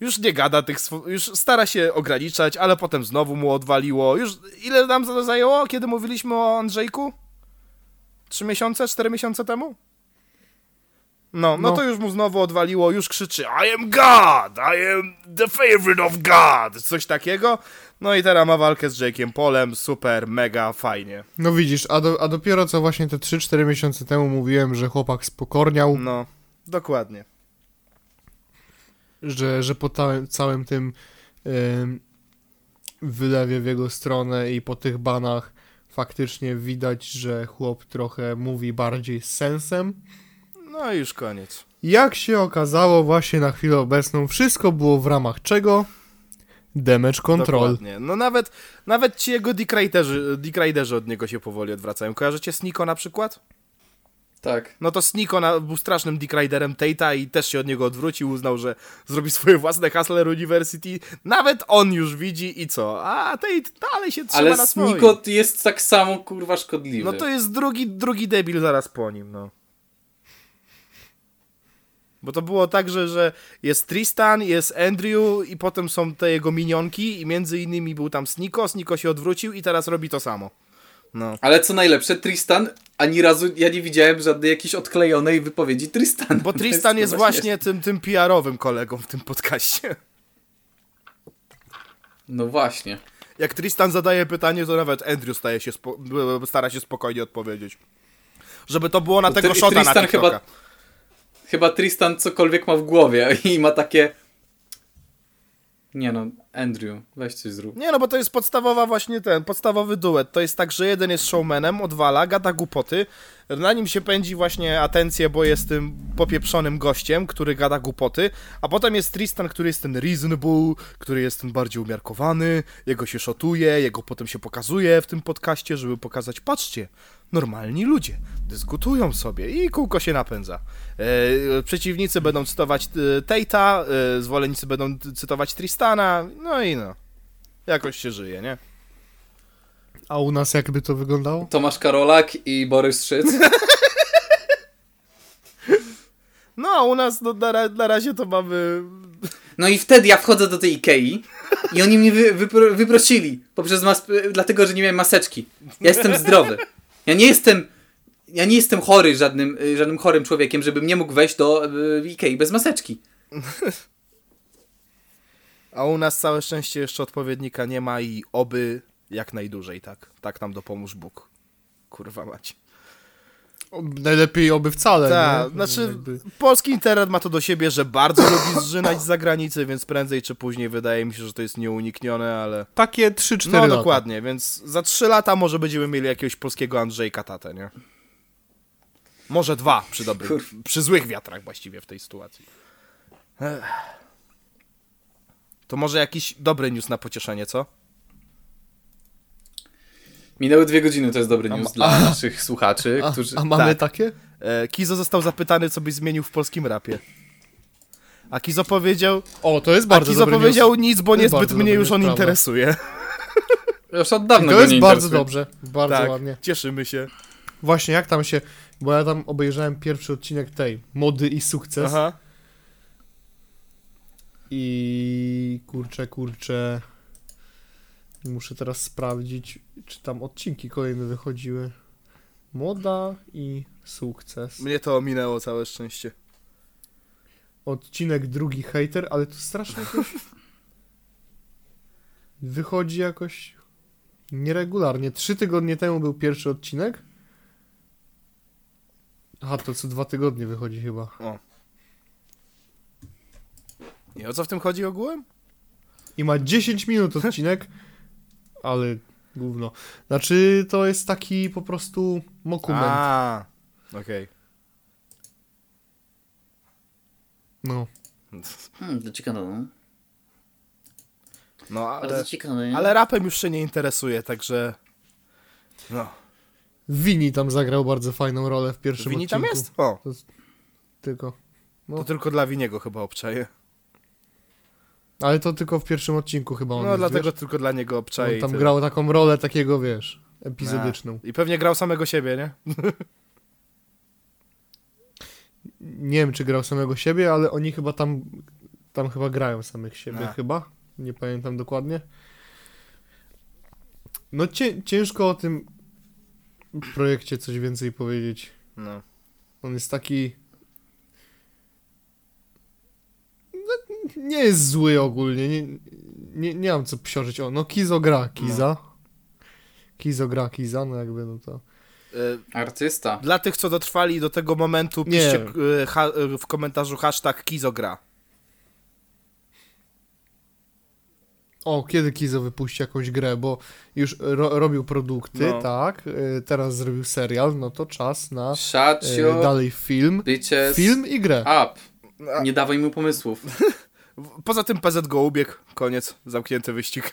Już nie gada tych swo- już stara się ograniczać, ale potem znowu mu odwaliło. Już ile nam to zajęło, kiedy mówiliśmy o Andrzejku? Trzy miesiące, cztery miesiące temu? No, no, No. to już mu znowu odwaliło, już krzyczy I am God! I am the favorite of God! Coś takiego. No i teraz ma walkę z Jake'iem Polem, super, mega, fajnie. No widzisz, a, do, a dopiero co właśnie te 3-4 miesiące temu mówiłem, że chłopak spokorniał, No, dokładnie. Że, że po całym, całym tym ym, wylewie w jego stronę i po tych banach faktycznie widać, że chłop trochę mówi bardziej z sensem. No i już koniec. Jak się okazało właśnie na chwilę obecną, wszystko było w ramach czego? Damage control. Dokładnie. No nawet, nawet ci jego decryderzy, decryderzy od niego się powoli odwracają. Kojarzycie Sniko na przykład? Tak. No to Sniko był strasznym decryderem Tate'a i też się od niego odwrócił, uznał, że zrobi swoje własne Hustler University. Nawet on już widzi i co? A Tate dalej się trzyma Ale na swoim. Snikot jest tak samo kurwa szkodliwy. No to jest drugi, drugi debil zaraz po nim, no. Bo to było tak, że, że jest Tristan, jest Andrew i potem są te jego minionki i między innymi był tam Sniko, Sniko się odwrócił i teraz robi to samo. No. Ale co najlepsze, Tristan, ani razu ja nie widziałem żadnej jakiejś odklejonej wypowiedzi Tristan. Bo <laughs> Tristan jest właśnie tym, tym PR-owym kolegą w tym podcaście. No właśnie. Jak Tristan zadaje pytanie, to nawet Andrew staje się stara się spokojnie odpowiedzieć. Żeby to było na Bo tego Tri- shota na Tristan TikToka. chyba- Chyba Tristan cokolwiek ma w głowie i ma takie... Nie no, Andrew, weź coś zrób. Nie no, bo to jest podstawowa właśnie ten, podstawowy duet. To jest tak, że jeden jest showmanem, odwala, gada głupoty, na nim się pędzi właśnie atencję, bo jest tym popieprzonym gościem, który gada głupoty, a potem jest Tristan, który jest ten reasonable, który jest ten bardziej umiarkowany, jego się szotuje, jego potem się pokazuje w tym podcaście, żeby pokazać, patrzcie, normalni ludzie, dyskutują sobie i kółko się napędza. E, przeciwnicy będą cytować e, Tate'a, e, zwolennicy będą cytować Tristana, no i no. Jakoś się żyje, nie? A u nas jakby to wyglądało? Tomasz Karolak i Borys Szyc. <laughs> No, a u nas no, na, na razie to mamy... No i wtedy ja wchodzę do tej Ikei i oni mnie wy, wypro, wyprosili poprzez mas, dlatego, że nie miałem maseczki. Ja jestem zdrowy. Ja nie jestem ja nie jestem chory żadnym, y, żadnym chorym człowiekiem, żebym nie mógł wejść do y, Ikei bez maseczki. <laughs> A u nas całe szczęście jeszcze odpowiednika nie ma i oby jak najdłużej, tak. Tak nam dopomóż Bóg. Kurwa mać. Najlepiej oby wcale, Tak, znaczy Jakby- polski internet ma to do siebie, że bardzo lubi zżynać z zagranicy, więc prędzej czy później wydaje mi się, że to jest nieuniknione, ale... Takie 3-4 No lata. dokładnie, więc za 3 lata może będziemy mieli jakiegoś polskiego Andrzejka tatę, nie? Może dwa przy dobrych, przy złych wiatrach właściwie w tej sytuacji. Ech. To może jakiś dobry news na pocieszenie, co? Minęły dwie godziny, to jest dobry A news ma- dla naszych słuchaczy, A, którzy... a mamy tak. takie? E, Kizo został zapytany, co byś zmienił w polskim rapie. A Kizo powiedział, O, to jest a bardzo Kizo dobry powiedział news. nic, bo To niezbyt mnie już on prawda. interesuje. Już od dawna To go jest nie bardzo interesuje. dobrze, bardzo tak, ładnie. cieszymy się. Właśnie, jak tam się... Bo ja tam obejrzałem pierwszy odcinek tej, Mody i Sukces. Aha. I kurczę, kurczę. Muszę teraz sprawdzić, czy tam odcinki kolejne wychodziły. Moda i sukces. Mnie to ominęło całe szczęście. Odcinek drugi hater, ale to strasznie jakoś. <laughs> Wychodzi jakoś nieregularnie. Trzy tygodnie temu był pierwszy odcinek. Aha, to co dwa tygodnie wychodzi chyba. I o co w tym chodzi ogółem? I ma 10 minut odcinek, <laughs> ale gówno. Znaczy, to jest taki po prostu mokument. A, okej. No. Hmm, to ciekawe, no. No, ale, Bardzo ciekawe. ale rapem już się nie interesuje, także... No. Wini tam zagrał bardzo fajną rolę w pierwszym Wini tam odcinku. jest? O, Tylko. No. to tylko dla Winiego chyba obczaję. Ale to tylko w pierwszym odcinku chyba on No, jest, dlatego wiesz? tylko dla niego obczaję. On i tam tyle. grał taką rolę takiego, wiesz, epizodyczną. A, I pewnie grał samego siebie, nie? <laughs> Nie wiem, czy grał samego siebie, ale oni chyba tam, tam chyba grają samych siebie, A. chyba. Nie pamiętam dokładnie. No cię, ciężko o tym projekcie coś więcej powiedzieć. No. On jest taki... No, nie jest zły ogólnie, nie, nie, nie mam co psiorzyć. O, no Kizo gra, Kiza. Kizo gra, Kiza, no jakby no to... E, Artysta. Dla tych, co dotrwali do tego momentu, Nie. piszcie e, ha, e, w komentarzu hashtag Kizogra. O, kiedy Kizo wypuści jakąś grę, bo już ro, robił produkty, No. tak, y, teraz zrobił serial, no to czas na Shut y, dalej film, bitches film i grę. up. Nie dawaj mu pomysłów. <laughs> Poza tym PZ go ubiegł, koniec, zamknięty wyścig.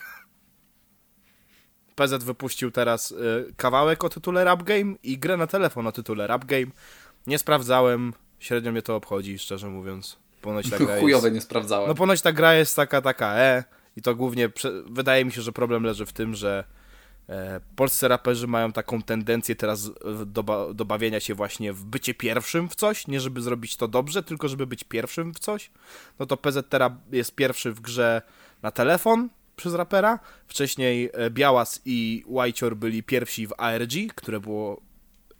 PZ wypuścił teraz y, kawałek o tytule Rap Game i grę na telefon o tytule Rap Game. Nie sprawdzałem, średnio mnie to obchodzi, szczerze mówiąc. Ponoć ta gra <laughs> Chujowe jest... nie sprawdzałem. No ponoć ta gra jest taka, taka e i to głównie, wydaje mi się, że problem leży w tym, że e, polscy raperzy mają taką tendencję teraz do, do bawienia się właśnie w bycie pierwszym w coś, nie żeby zrobić to dobrze, tylko żeby być pierwszym w coś. No to PZ teraz jest pierwszy w grze na telefon przez rapera. Wcześniej e, Białas i Whitecior byli pierwsi w ARG, które było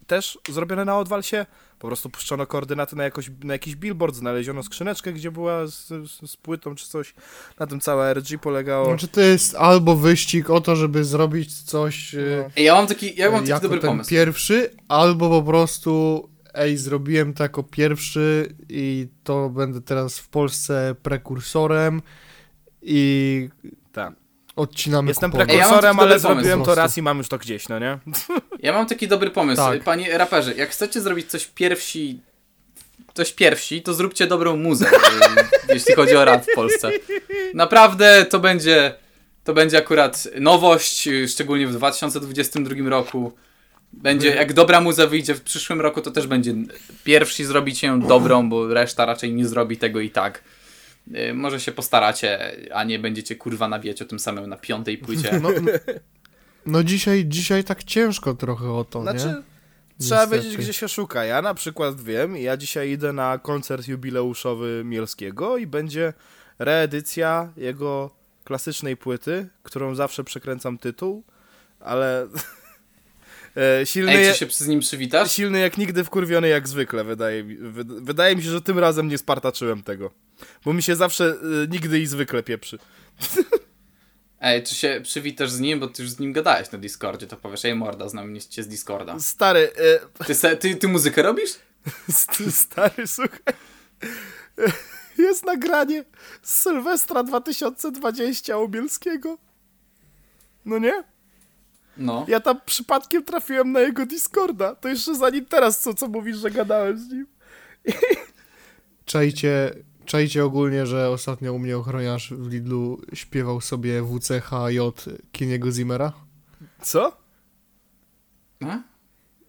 też zrobione na Odwalsie. Po prostu puszczono koordynaty na, jakoś, na jakiś billboard, znaleziono skrzyneczkę, gdzie była z, z, z płytą czy coś. Na tym całe ARG polegało. Znaczy to jest albo wyścig o to, żeby zrobić coś No. Ej, Ja mam taki, ja mam taki jako dobry ten pomysł. pierwszy, albo po prostu ej, zrobiłem to jako pierwszy i to będę teraz w Polsce prekursorem i Tak. Odcinamy Jestem ja mam prekursorem, taki ale zrobiłem to raz i mam już to gdzieś, no nie? <laughs> Ja mam taki dobry pomysł. Tak. Panie raperze, jak chcecie zrobić coś pierwsi, coś pierwsi, to zróbcie dobrą muzę, <laughs> y, jeśli chodzi o rap w Polsce. Naprawdę to będzie, to będzie akurat nowość, y, szczególnie w 2022 roku. Będzie, jak dobra muza wyjdzie w przyszłym roku, to też będzie pierwsi zrobić ją dobrą, bo reszta raczej nie zrobi tego i tak. Y, Może się postaracie, a nie będziecie kurwa nawijać o tym samym na piątej płycie. <laughs> No, no, dzisiaj, dzisiaj tak ciężko trochę o to, Znaczy, nie? trzeba Niestety. wiedzieć, gdzie się szuka. Ja na przykład wiem, ja dzisiaj idę na koncert jubileuszowy Mielskiego i będzie reedycja jego klasycznej płyty, którą zawsze przekręcam tytuł, ale <laughs> e, silny, Ej, czy się z nim przywitasz? silny jak nigdy, wkurwiony jak zwykle, wydaje mi, wy, wydaje mi się, że tym razem nie spartaczyłem tego. Bo mi się zawsze e, nigdy i zwykle pieprzy. <laughs> Ej, czy się przywitasz z nim, bo ty już z nim gadałeś na Discordzie, to powiesz, ej morda, znam mnie cię z Discorda. Stary, e, <laughs> Ty, se, ty, ty muzykę robisz? St- Stary, słuchaj. <laughs> Jest nagranie z Sylwestra 2020 u Bielskiego. No nie? No. Ja tam przypadkiem trafiłem na jego Discorda. To jeszcze zanim teraz, co, co mówisz, że gadałem z nim. Czajcie, czajcie ogólnie, że ostatnio u mnie ochroniarz w Lidlu śpiewał sobie WCHJ Kiniego Zimmera? Co? A?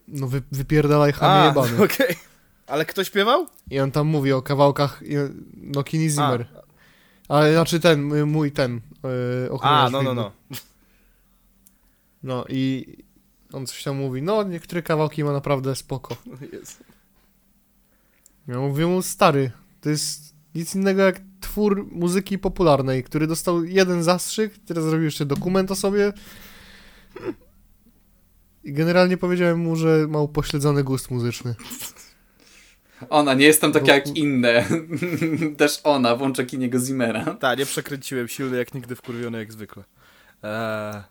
No wy, wypierdalaj chamie jebany. <laughs> okej. Ale kto śpiewał? I on tam mówi o kawałkach, no Kini Zimmer. Ale znaczy ten, y, mój ten, yy, ochroniarz A, no, no, no. No i on coś tam mówi, no niektóre kawałki ma naprawdę spoko. <laughs> Jest. Ja mówię mu, stary, to jest nic innego jak twór muzyki popularnej, który dostał jeden zastrzyk, teraz zrobił jeszcze dokument o sobie. I generalnie powiedziałem mu, że ma upośledzony gust muzyczny. Ona, nie jestem taka Bo- jak inne. <laughs> Też ona, włącza Kiniego Zimmera. Tak, nie przekręciłem silny jak nigdy, wkurwiony jak zwykle. Eee,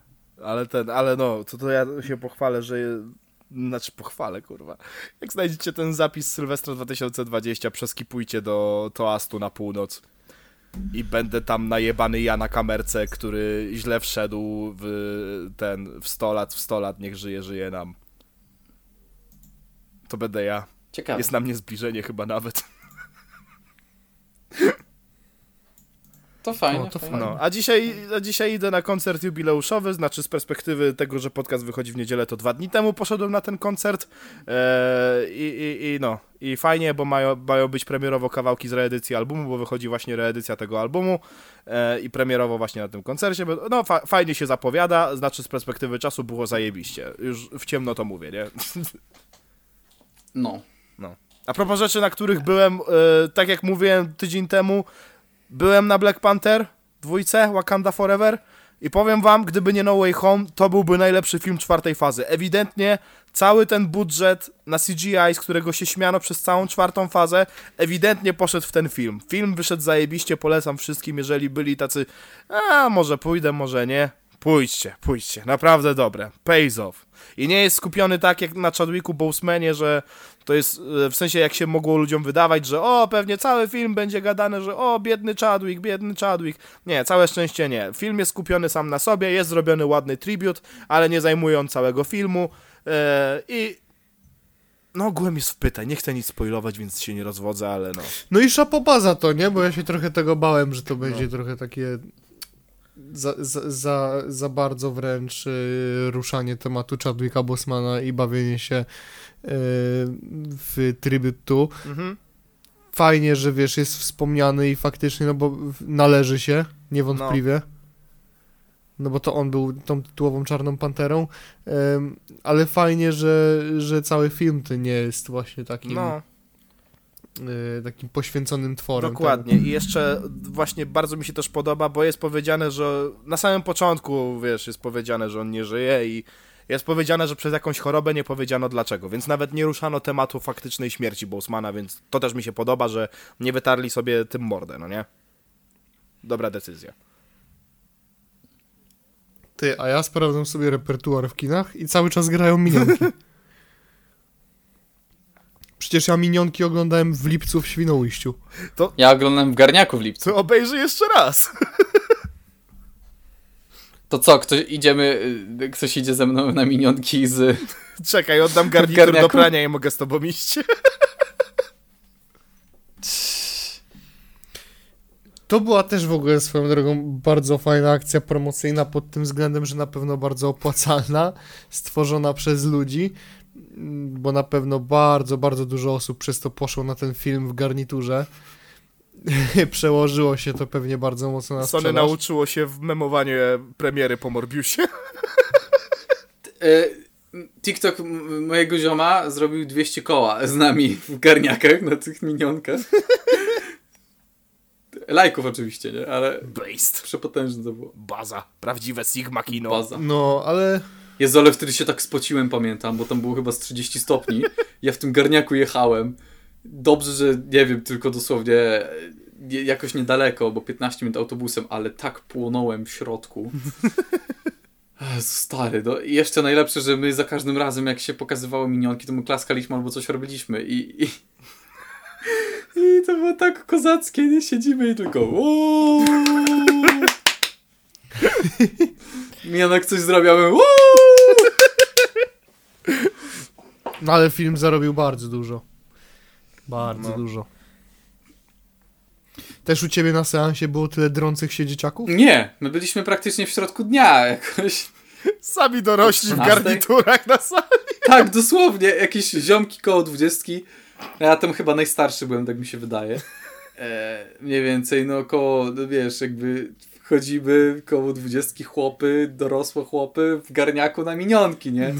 ale ten, ale no, to, to ja się pochwalę, że... Znaczy pochwalę, kurwa. Jak znajdziecie ten zapis Sylwestra 2020, przeskipujcie do Toastu na północ. I będę tam najebany ja na kamerce, który źle wszedł w ten, w 100 lat, w 100 lat, niech żyje, żyje nam. To będę ja. Ciekawe. Jest na mnie zbliżenie chyba nawet. <laughs> To fajne. O, to fajne. No, a dzisiaj, a dzisiaj idę na koncert jubileuszowy, znaczy z perspektywy tego, że podcast wychodzi w niedzielę, to dwa dni temu poszedłem na ten koncert eee, i, i, i no, i fajnie, bo mają, mają być premierowo kawałki z reedycji albumu, bo wychodzi właśnie reedycja tego albumu eee, i premierowo właśnie na tym koncercie, no fa fajnie się zapowiada, znaczy z perspektywy czasu było zajebiście, już w ciemno to mówię, nie? No. A propos rzeczy, na których byłem, e, tak jak mówiłem tydzień temu, byłem na Black Panther dwójce, Wakanda Forever i powiem wam, gdyby nie No Way Home, to byłby najlepszy film czwartej fazy. Ewidentnie cały ten budżet na CGI, z którego się śmiano przez całą czwartą fazę, ewidentnie poszedł w ten film. Film wyszedł zajebiście, polecam wszystkim, jeżeli byli tacy, a może pójdę, może nie. Pójdźcie, pójdźcie, naprawdę dobre. Pays off. I nie jest skupiony tak jak na Chadwicku Bosemanie, że to jest e, w sensie jak się mogło ludziom wydawać, że o, pewnie cały film będzie gadane, że o, biedny Chadwick, biedny Chadwick. Nie, całe szczęście nie. Film jest skupiony sam na sobie, jest zrobiony ładny tribut, ale nie zajmuje on całego filmu e, i no ogółem jest w pytań, nie chcę nic spoilować, więc się nie rozwodzę, ale no. No i szapoba za to, nie? Bo ja się trochę tego bałem, że to będzie trochę takie za, za, za, za bardzo wręcz y, ruszanie tematu Chadwicka Bosmana i bawienie się y, w Tribute to. Mhm. Fajnie, że wiesz, jest wspomniany i faktycznie, no bo należy się, niewątpliwie. No bo to on był tą tytułową Czarną Panterą, Em, ale fajnie, że, że cały film to nie jest właśnie takim, No. Y, takim poświęconym tworem. Dokładnie. I jeszcze właśnie bardzo mi się też podoba, bo jest powiedziane, że na samym początku, wiesz, jest powiedziane, że on nie żyje i jest powiedziane, że przez jakąś chorobę nie powiedziano dlaczego, więc nawet nie ruszano tematu faktycznej śmierci Bosmana, więc to też mi się podoba, że nie wytarli sobie tym mordę, no nie? Dobra decyzja. Ty, a ja sprawdzam sobie repertuar w kinach i cały czas grają minionki. <laughs> Przecież ja minionki oglądałem w lipcu w Świnoujściu. Ja oglądam w garniaku w lipcu. To obejrzy jeszcze raz. To co, ktoś idziemy, y, ktoś idzie ze mną na minionki z... Czekaj, oddam garnitur do garniaku? prania i mogę z tobą iść. To była też w ogóle swoją drogą bardzo fajna akcja promocyjna pod tym względem, że na pewno bardzo opłacalna, stworzona przez ludzi, bo na pewno bardzo, bardzo dużo osób przez to poszło na ten film w garniturze. <laughs> Przełożyło się to pewnie bardzo mocno na Sony sprzedaż. nauczyło się w memowanie premiery po Morbiusie. Y, TikTok mojego zioma zrobił 200 koła z nami w garniakach na tych minionkach. Lajków oczywiście, nie? Ale Based. przepotężne to było. Baza. Prawdziwe Sigma kino. Baza. No, ale Jezu, ale wtedy się tak spociłem, pamiętam, bo tam było chyba z 30 stopni. Ja w tym garniaku jechałem. Dobrze, że nie wiem, tylko dosłownie e, jakoś niedaleko, bo 15 minut autobusem, ale tak płonąłem w środku. Jezu, stary, no i jeszcze najlepsze, że my za każdym razem, jak się pokazywało minionki, to my klaskaliśmy albo coś robiliśmy i... i... I to było tak kozackie, nie? Siedzimy i tylko. <laughs> Minionek coś zrobił, a my "Uuu". No ale film zarobił bardzo dużo. Bardzo No. dużo. Też u ciebie na seansie było tyle drących się dzieciaków? Nie, my byliśmy praktycznie w środku dnia <laughs> jakoś. Sami dorośli w 13? garniturach na sali. Tak, dosłownie, jakieś ziomki koło dwudziestki. Ja tam chyba najstarszy byłem, tak mi się wydaje. E, mniej więcej, no koło, no wiesz, jakby wchodzimy koło dwudziestki chłopy, dorosłe chłopy w garniaku na minionki, nie? <laughs>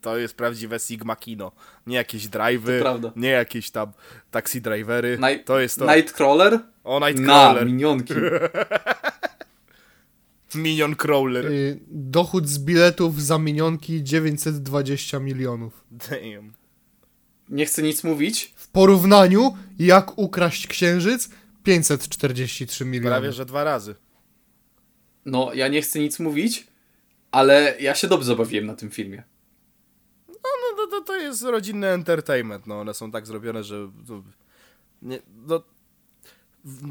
To jest prawdziwe Sigma kino. Nie jakieś drive'y, nie jakieś tam taxi drivery. Night- to jest to. Nightcrawler o, na Nightcrawler. minionki. <laughs> Minion Crawler. Y, dochód z biletów za minionki 920 milionów. Damn. Nie chcę nic mówić, W porównaniu, jak ukraść księżyc, 543 miliony. Prawie, że dwa razy. no ja nie chcę nic mówić, ale ja się dobrze zabawiłem na tym filmie. No to, to, to jest rodzinny entertainment. No one są tak zrobione, że... To, nie, no...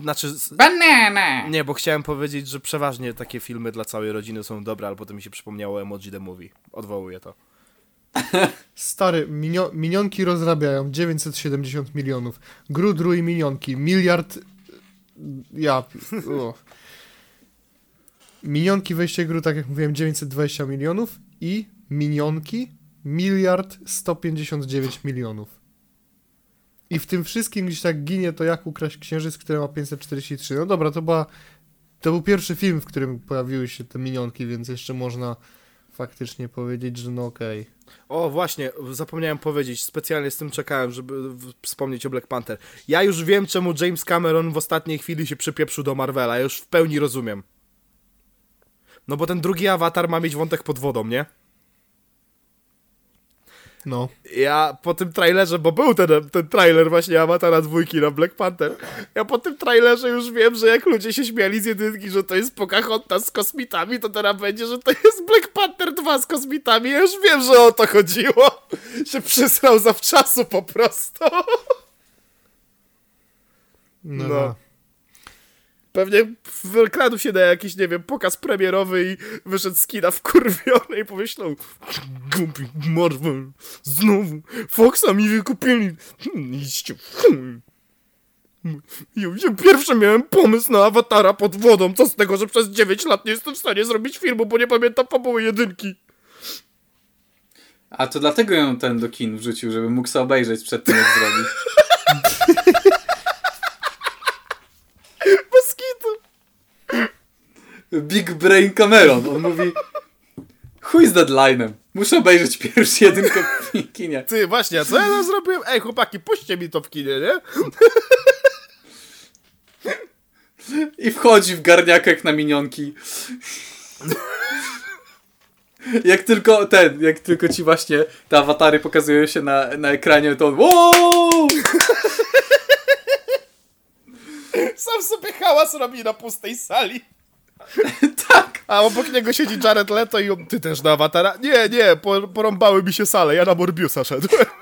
Znaczy... Banana! Nie, bo chciałem powiedzieć, że przeważnie takie filmy dla całej rodziny są dobre, ale potem mi się przypomniało Emoji the Movie. Odwołuję to. <laughs> Stary, minio minionki rozrabiają 970 milionów. Grudru i minionki, miliard... Ja... Minionki wejście gru, tak jak mówiłem, 920 milionów i minionki miliard 159 milionów. I w tym wszystkim gdzieś tak ginie to jak ukraść księżyc, który ma 543. No dobra, to była... To był pierwszy film, w którym pojawiły się te minionki, więc jeszcze można faktycznie powiedzieć, że no okej. O, właśnie, zapomniałem powiedzieć, specjalnie z tym czekałem, żeby wspomnieć o Black Panther. Ja już wiem, czemu James Cameron w ostatniej chwili się przypieprzył do Marvela, ja już w pełni rozumiem. No bo ten drugi awatar ma mieć wątek pod wodą, nie? No. Ja po tym trailerze, bo był ten, ten trailer właśnie Awatara dwójki na Black Panther, ja po tym trailerze już wiem, że jak ludzie się śmiali z jedynki, że to jest Pocahontas z kosmitami, to teraz będzie, że to jest Black Panther 2 z kosmitami. Ja już wiem, że o to chodziło. Się przysrał zawczasu po prostu. No. No. Pewnie wykradł się na jakiś, nie wiem, pokaz premierowy i wyszedł z kina wkurwiony i pomyślał Głupi Marvel, znowu, Foxa mi wykupili. Hmm, Idźcie ja pierwszy miałem pomysł na awatara pod wodą. Co z tego, że przez 9 lat nie jestem w stanie zrobić filmu, bo nie pamiętam fabuły jedynki. A to dlatego ją ten do kin wrzucił, żeby mógł sobie obejrzeć przed tym, jak zrobić. <laughs> Bez kitu. Big Brain Cameron. On mówi chuj z deadline'em. Muszę obejrzeć pierwszy jedynkę w kinie. Ty, właśnie, a co ja tam zrobiłem? Ej, chłopaki, puśćcie mi to w kinie, nie? I wchodzi w garniakach na minionki. Jak tylko ten, jak tylko ci właśnie te awatary pokazują się na, na ekranie, to on wow! Sam sobie hałas robi na pustej sali. <laughs> Tak! A obok niego siedzi Jared Leto i on, ty też na awatara? Nie, nie, por- porąbały mi się sale, ja na Morbiusa szedłem. <laughs>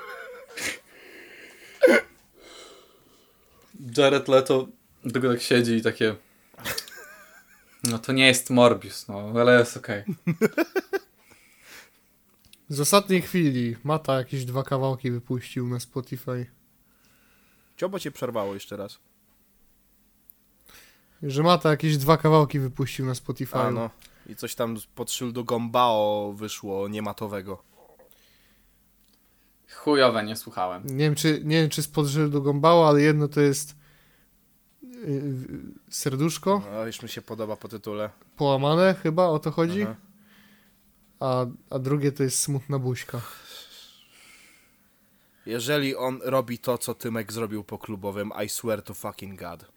Jared Leto tylko tak siedzi i takie... No to nie jest Morbius, no, ale jest okej. <laughs> Z ostatniej chwili Mata jakieś dwa kawałki wypuścił na Spotify. Ciobo cię przerwało jeszcze raz. Że Mata jakieś dwa kawałki wypuścił na Spotify. A no. I coś tam pod szyldu Gombao wyszło niematowego. Chujowe, nie słuchałem. Nie wiem, czy, nie wiem, czy spod do Gombało, ale jedno to jest yy, serduszko No, już mi się podoba po tytule. połamane, chyba o to chodzi. Aha. A, a drugie to jest smutna buźka. Jeżeli on robi to, co Tymek zrobił po klubowym, I swear to fucking God.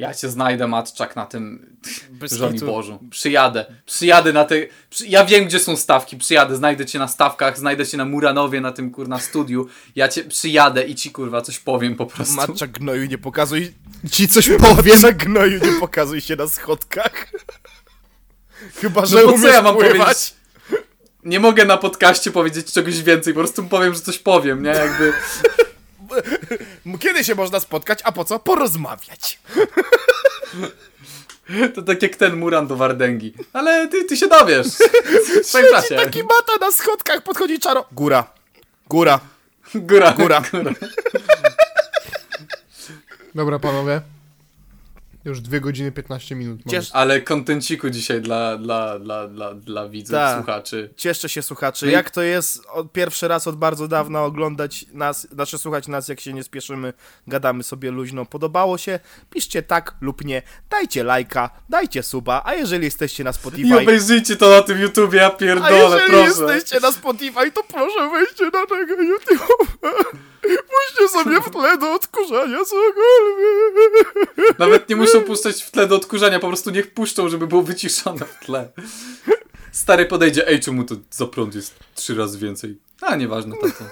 Ja cię znajdę, Matczak, na tym. Bożu. Przyjadę. Przyjadę na te... Przy... Ja wiem, gdzie są stawki. Przyjadę, znajdę cię na stawkach, znajdę cię na Muranowie, na tym, kurna, studiu. Ja cię przyjadę i ci, kurwa, coś powiem po prostu. Matcza gnoju, nie pokazuj... Ci coś powiem. Matcza gnoju, nie pokazuj się na schodkach. Chyba, że No umiesz ja mam pływać. powiedzieć? Nie mogę na podcaście powiedzieć czegoś więcej, po prostu powiem, że coś powiem, nie? Jakby... <laughs> Kiedy się można spotkać, a po co? Porozmawiać. <laughs> To tak jak ten Muran do Wardęgi. Ale ty, ty się dowiesz. W <laughs> swoim czasie. taki mata na schodkach, podchodzi czaro. Góra. Góra. Góra. Góra. Dobra, panowie. Już 2 godziny 15 minut. Ciesz- Ale kontenciku dzisiaj dla, dla, dla, dla, dla widzów, Tak. słuchaczy. Cieszcie się słuchacze. No i- Jak to jest od, pierwszy raz od bardzo dawna oglądać nas, znaczy słuchać nas, jak się nie spieszymy, gadamy sobie luźno. Podobało się? Piszcie tak lub nie. Dajcie lajka, dajcie suba, a jeżeli jesteście na I Spotify... obejrzyjcie to na tym YouTubie, ja A pierdolę, jeżeli proszę. jesteście na Spotify, to proszę wejdźcie na tego YouTube. Puśćcie sobie w tle do odkurzania cokolwiek. Nawet nie muszą puszczać w tle do odkurzania, po prostu niech puszczą, żeby było wyciszone w tle. Stary podejdzie, ej, czemu to za prąd jest trzy razy więcej? A, nieważne, tato.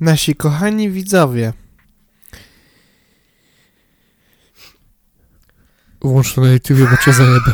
Nasi kochani widzowie. Włącz to na YouTube, bo cię zajebę.